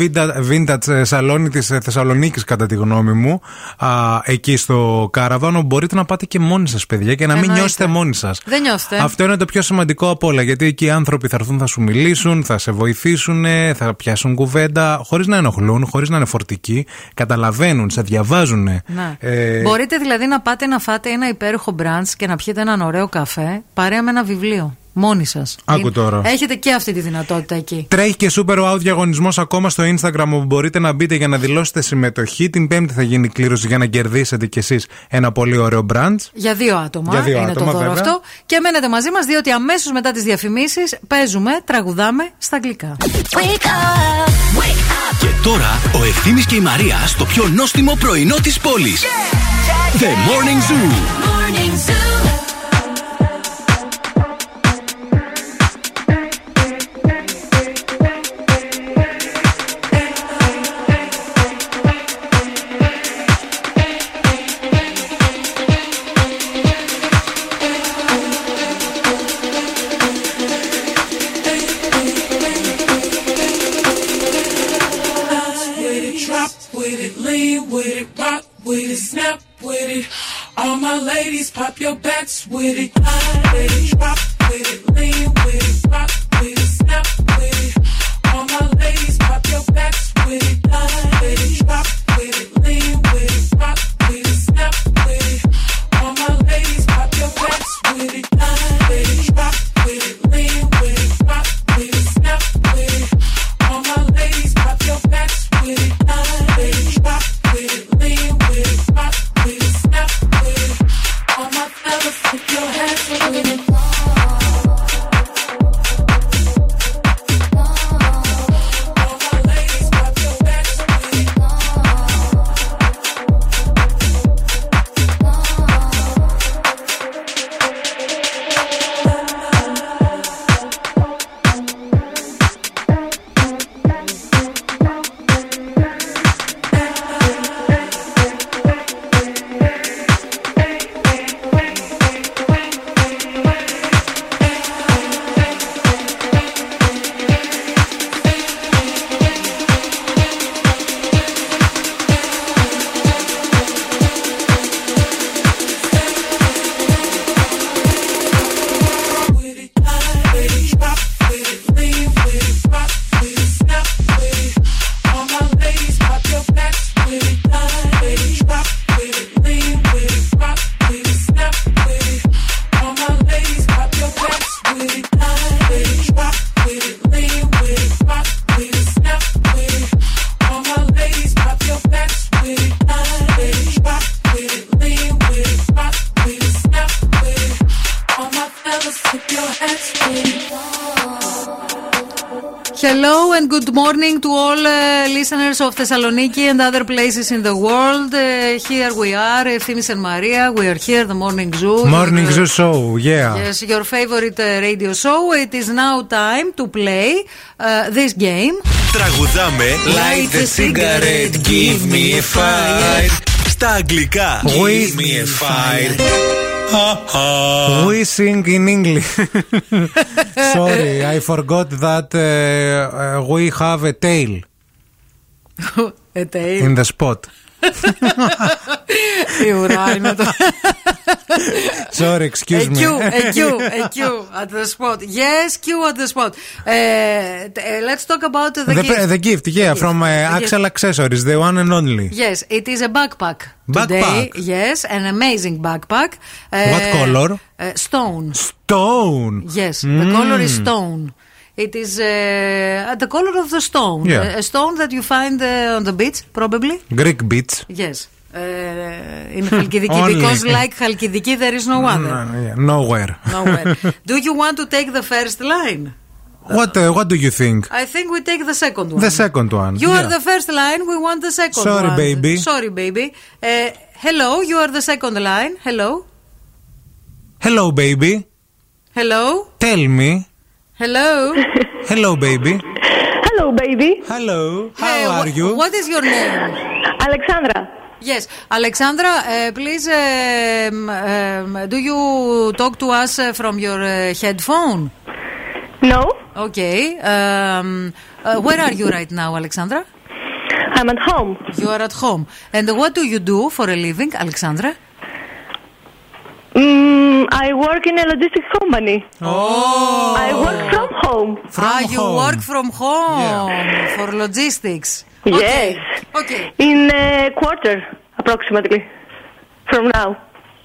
vintage ε, σαλόνι της ε, Θεσσαλονίκης, κατά τη γνώμη μου, α, εκεί στο κάραβανο. Μπορείτε να πάτε και μόνοι σας, παιδιά, και να Εννοείται. μην νιώσετε μόνοι σας. Δεν νιώστε. Αυτό είναι το πιο σημαντικό από όλα. Γιατί εκεί οι άνθρωποι θα έρθουν, θα σου μιλήσουν, θα σε βοηθήσουν, θα πιάσουν κουβέντα, χωρίς να ενοχλούν, χωρίς να είναι φορτικοί. Καταλαβαίνουν, σε διαβάζουν. Ναι. Ε... Μπορείτε δηλαδή να πάτε να φάτε ένα υπέροχο μπραντς και να πιείτε έναν ωραίο καφέ παρέα με ένα βιβλίο. Μόνοι σας. Άκου τώρα. Έχετε και αυτή τη δυνατότητα εκεί. Τρέχει και super wow διαγωνισμός ακόμα στο Instagram όπου μπορείτε να μπείτε για να δηλώσετε συμμετοχή. Την Πέμπτη θα γίνει η κλήρωση για να κερδίσετε κι εσείς ένα πολύ ωραίο brunch. Για δύο άτομα. Για δύο είναι άτομα, το δώρο βέβαια. αυτό. Και μένετε μαζί μας, διότι αμέσως μετά τις διαφημίσεις παίζουμε, τραγουδάμε στα αγγλικά. Και τώρα ο Ευθύνη και η Μαρία στο πιο νόστιμο πρωινό της πόλης. The Morning Zoo. Bounce with each of Thessaloniki and other places in the world. Uh, here we are, Ευθύμης and Maria. We are here, the Morning Zoo. Morning Uh, Zoo Show, yeah. Yes, your favorite uh, radio show. It is now time to play uh, this game. Τραγουδάμε Light the cigarette, give me a fire Στα αγγλικά Give me a fire We sing in English. Sorry, I forgot that uh, uh, we have a tail A tail. in the spot. Η ουρά είναι το. Sorry, excuse A me. Q, a Q, a Q at the spot. Yes, Q at the spot. Uh, t- uh, let's talk about the, The, gift. the gift, yeah, from uh, The Axel gift. Accessories, the one and only. Yes, it is a backpack. Today. Backpack? Yes, an amazing backpack. Uh, What color? Uh, stone. Stone. Yes, the color is Mm. stone. It is uh, the color of the stone. Yeah. A stone that you find uh, on the beach, probably. Greek beach. Yes. Uh, in Halkidiki, because like Halkidiki, there is no other. No, yeah, nowhere. Nowhere. Do you want to take the first line? What uh, What do you think? I think we take the second one. The second one. You are the first line, we want the second Sorry, one. baby. Sorry, baby. Uh, hello, you are the second line. Hello. Hello, baby. Hello. Tell me. Hello. Hello, baby. Hello, baby. Hello. How Hey, are wh- you? What is your name? Alexandra. Yes, Alexandra, uh, please, um, um, do you talk to us uh, from your uh, headphone? No. Okay. Um, uh, where are you right now, Alexandra? I'm at home. You are at home. And what do you do for a living, Alexandra? Mm, I work in a logistics company. Oh. I work from home. From ah, you work from home yeah. for logistics. Yes. Okay. In a quarter, approximately, from now.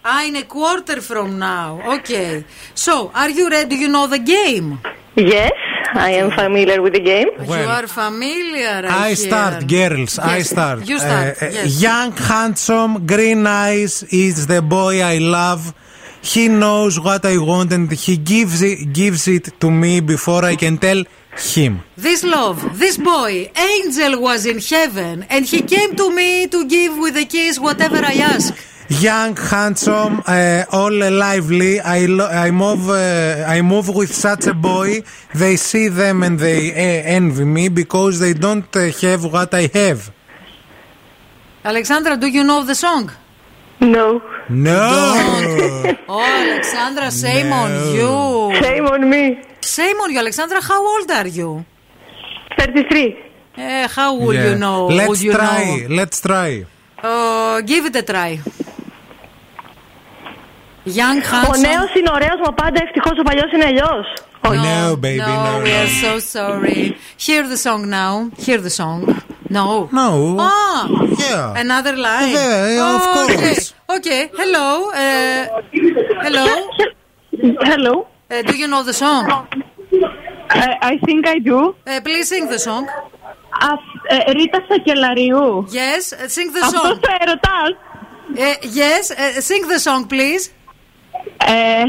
Ah, in a quarter from now. Okay. So, are you ready? Do you know the game? Yes, I am familiar with the game. you are familiar. I, I start, girls. I start. You start. Uh, uh, yes. Young, handsome, green eyes is the boy I love. He knows what I want and he gives it, gives it to me before I can tell him. This love, this boy, angel was in heaven, and he came to me to give with a kiss whatever I ask. Young, handsome, uh, all lively. I lo- I move uh, I move with such a boy. They see them and they uh, envy me because they don't uh, have what I have. Alexandra, do you know the song? No. No. Oh, Alexandra, shame on you. Shame on me. Shame on you, Alexandra. How old are you? 33. Eh, how will Yeah. you know? Let's Would you try. know? Let's try. Uh, give it a try. Young, Ο handsome. νέο είναι ωραίο, μα πάντα ευτυχώ ο παλιό είναι αλλιώ. No, baby, no, no, we no. are so sorry. Hear the song now. Hear the song. No. No. Ah. Yeah. Another line. Yeah, of Oh, course. Okay. okay. Hello. Uh, hello. Hello. Uh, do you know the song? I, I think I do. Uh, please sing the song. ε, Ρίτα Σακελαρίου. Yes, uh, sing the Αυτός song. το ερωτάς. Uh, yes, uh, sing the song, please. Ε,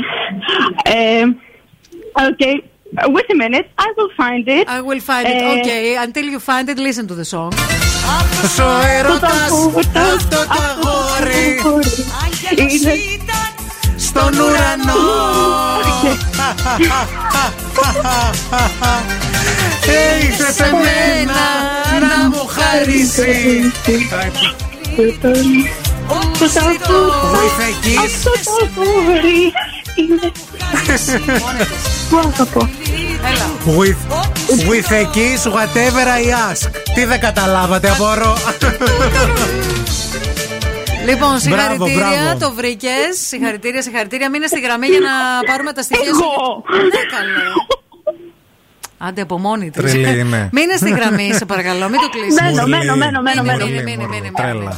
ε, okay. Wait a minute. I will find it. I will find it. Ε, Okay, until you find it, listen to the song. Σο έρωτας αυτό το αγόρι Είναι στον ουρανό. Ήρθε σε μένα να μου χαρίσει. Βοηθακής. Αυτό το αγόρι είναι... Πού αγαπώ. Έλα. With, with a kiss, whatever I ask. Τι δεν καταλάβατε, απορώ. Λοιπόν, συγχαρητήρια, μπράβο. το βρήκες. Συγχαρητήρια, συγχαρητήρια. Μείνε στη γραμμή για να πάρουμε τα στοιχεία σου. Εγώ. Ναι, καλέ. Άντε από μόνη της. Τρελή είναι. Μείνε στη γραμμή, σε παρακαλώ, μην το κλείσει. Μένω, μένω, μένω, μένω, μένω. Μείνε, μείνε, μείνε, μείνε. Τρέλα.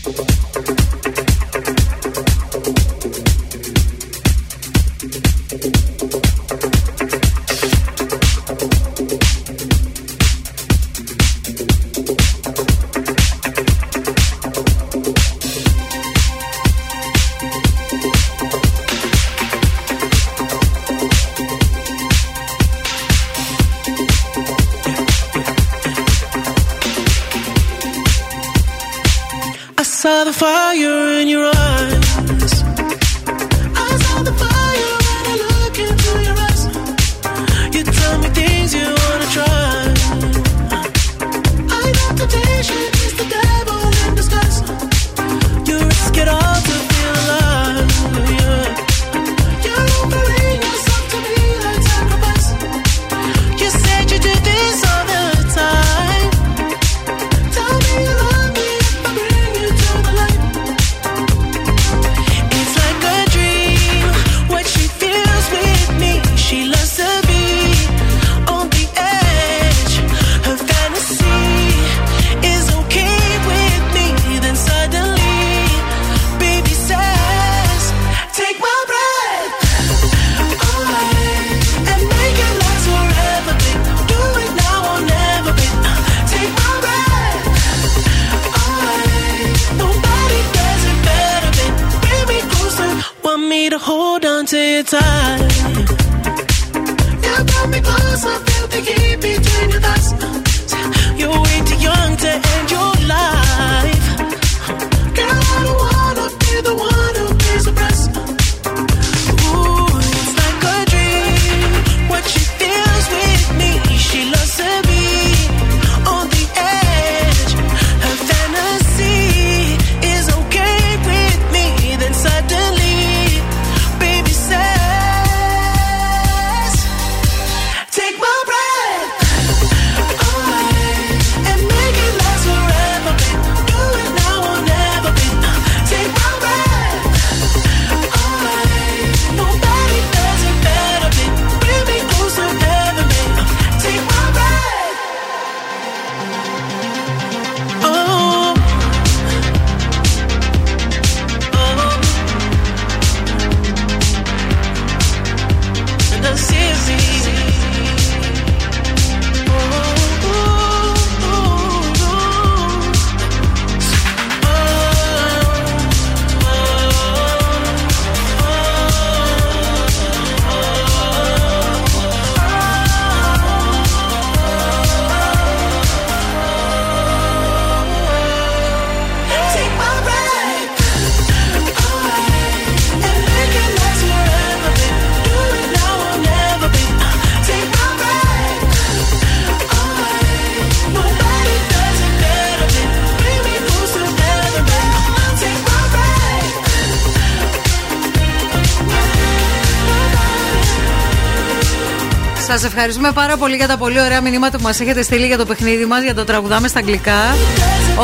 ευχαριστούμε πάρα πολύ για τα πολύ ωραία μηνύματα που μας έχετε στείλει για το παιχνίδι μας, για το τραγουδάμε στα αγγλικά.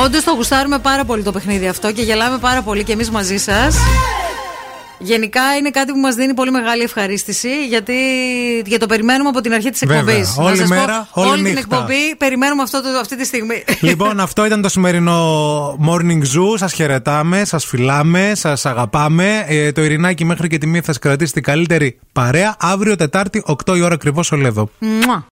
Όντως το γουστάρουμε πάρα πολύ το παιχνίδι αυτό και γελάμε πάρα πολύ και εμείς μαζί σας. Γενικά είναι κάτι που μας δίνει πολύ μεγάλη ευχαρίστηση γιατί για το περιμένουμε από την αρχή της εκπομπής. Όλη σας την εκπομπή περιμένουμε αυτό το, αυτή τη στιγμή. Λοιπόν, αυτό ήταν το σημερινό Morning Zoo. Σας χαιρετάμε, σας φιλάμε, σας αγαπάμε. Ε, το Ειρηνάκι μέχρι και τη μία θα σα κρατήσει την καλύτερη παρέα. Αύριο Τετάρτη, 8 η ώρα ακριβώς ολέδο. Μουα.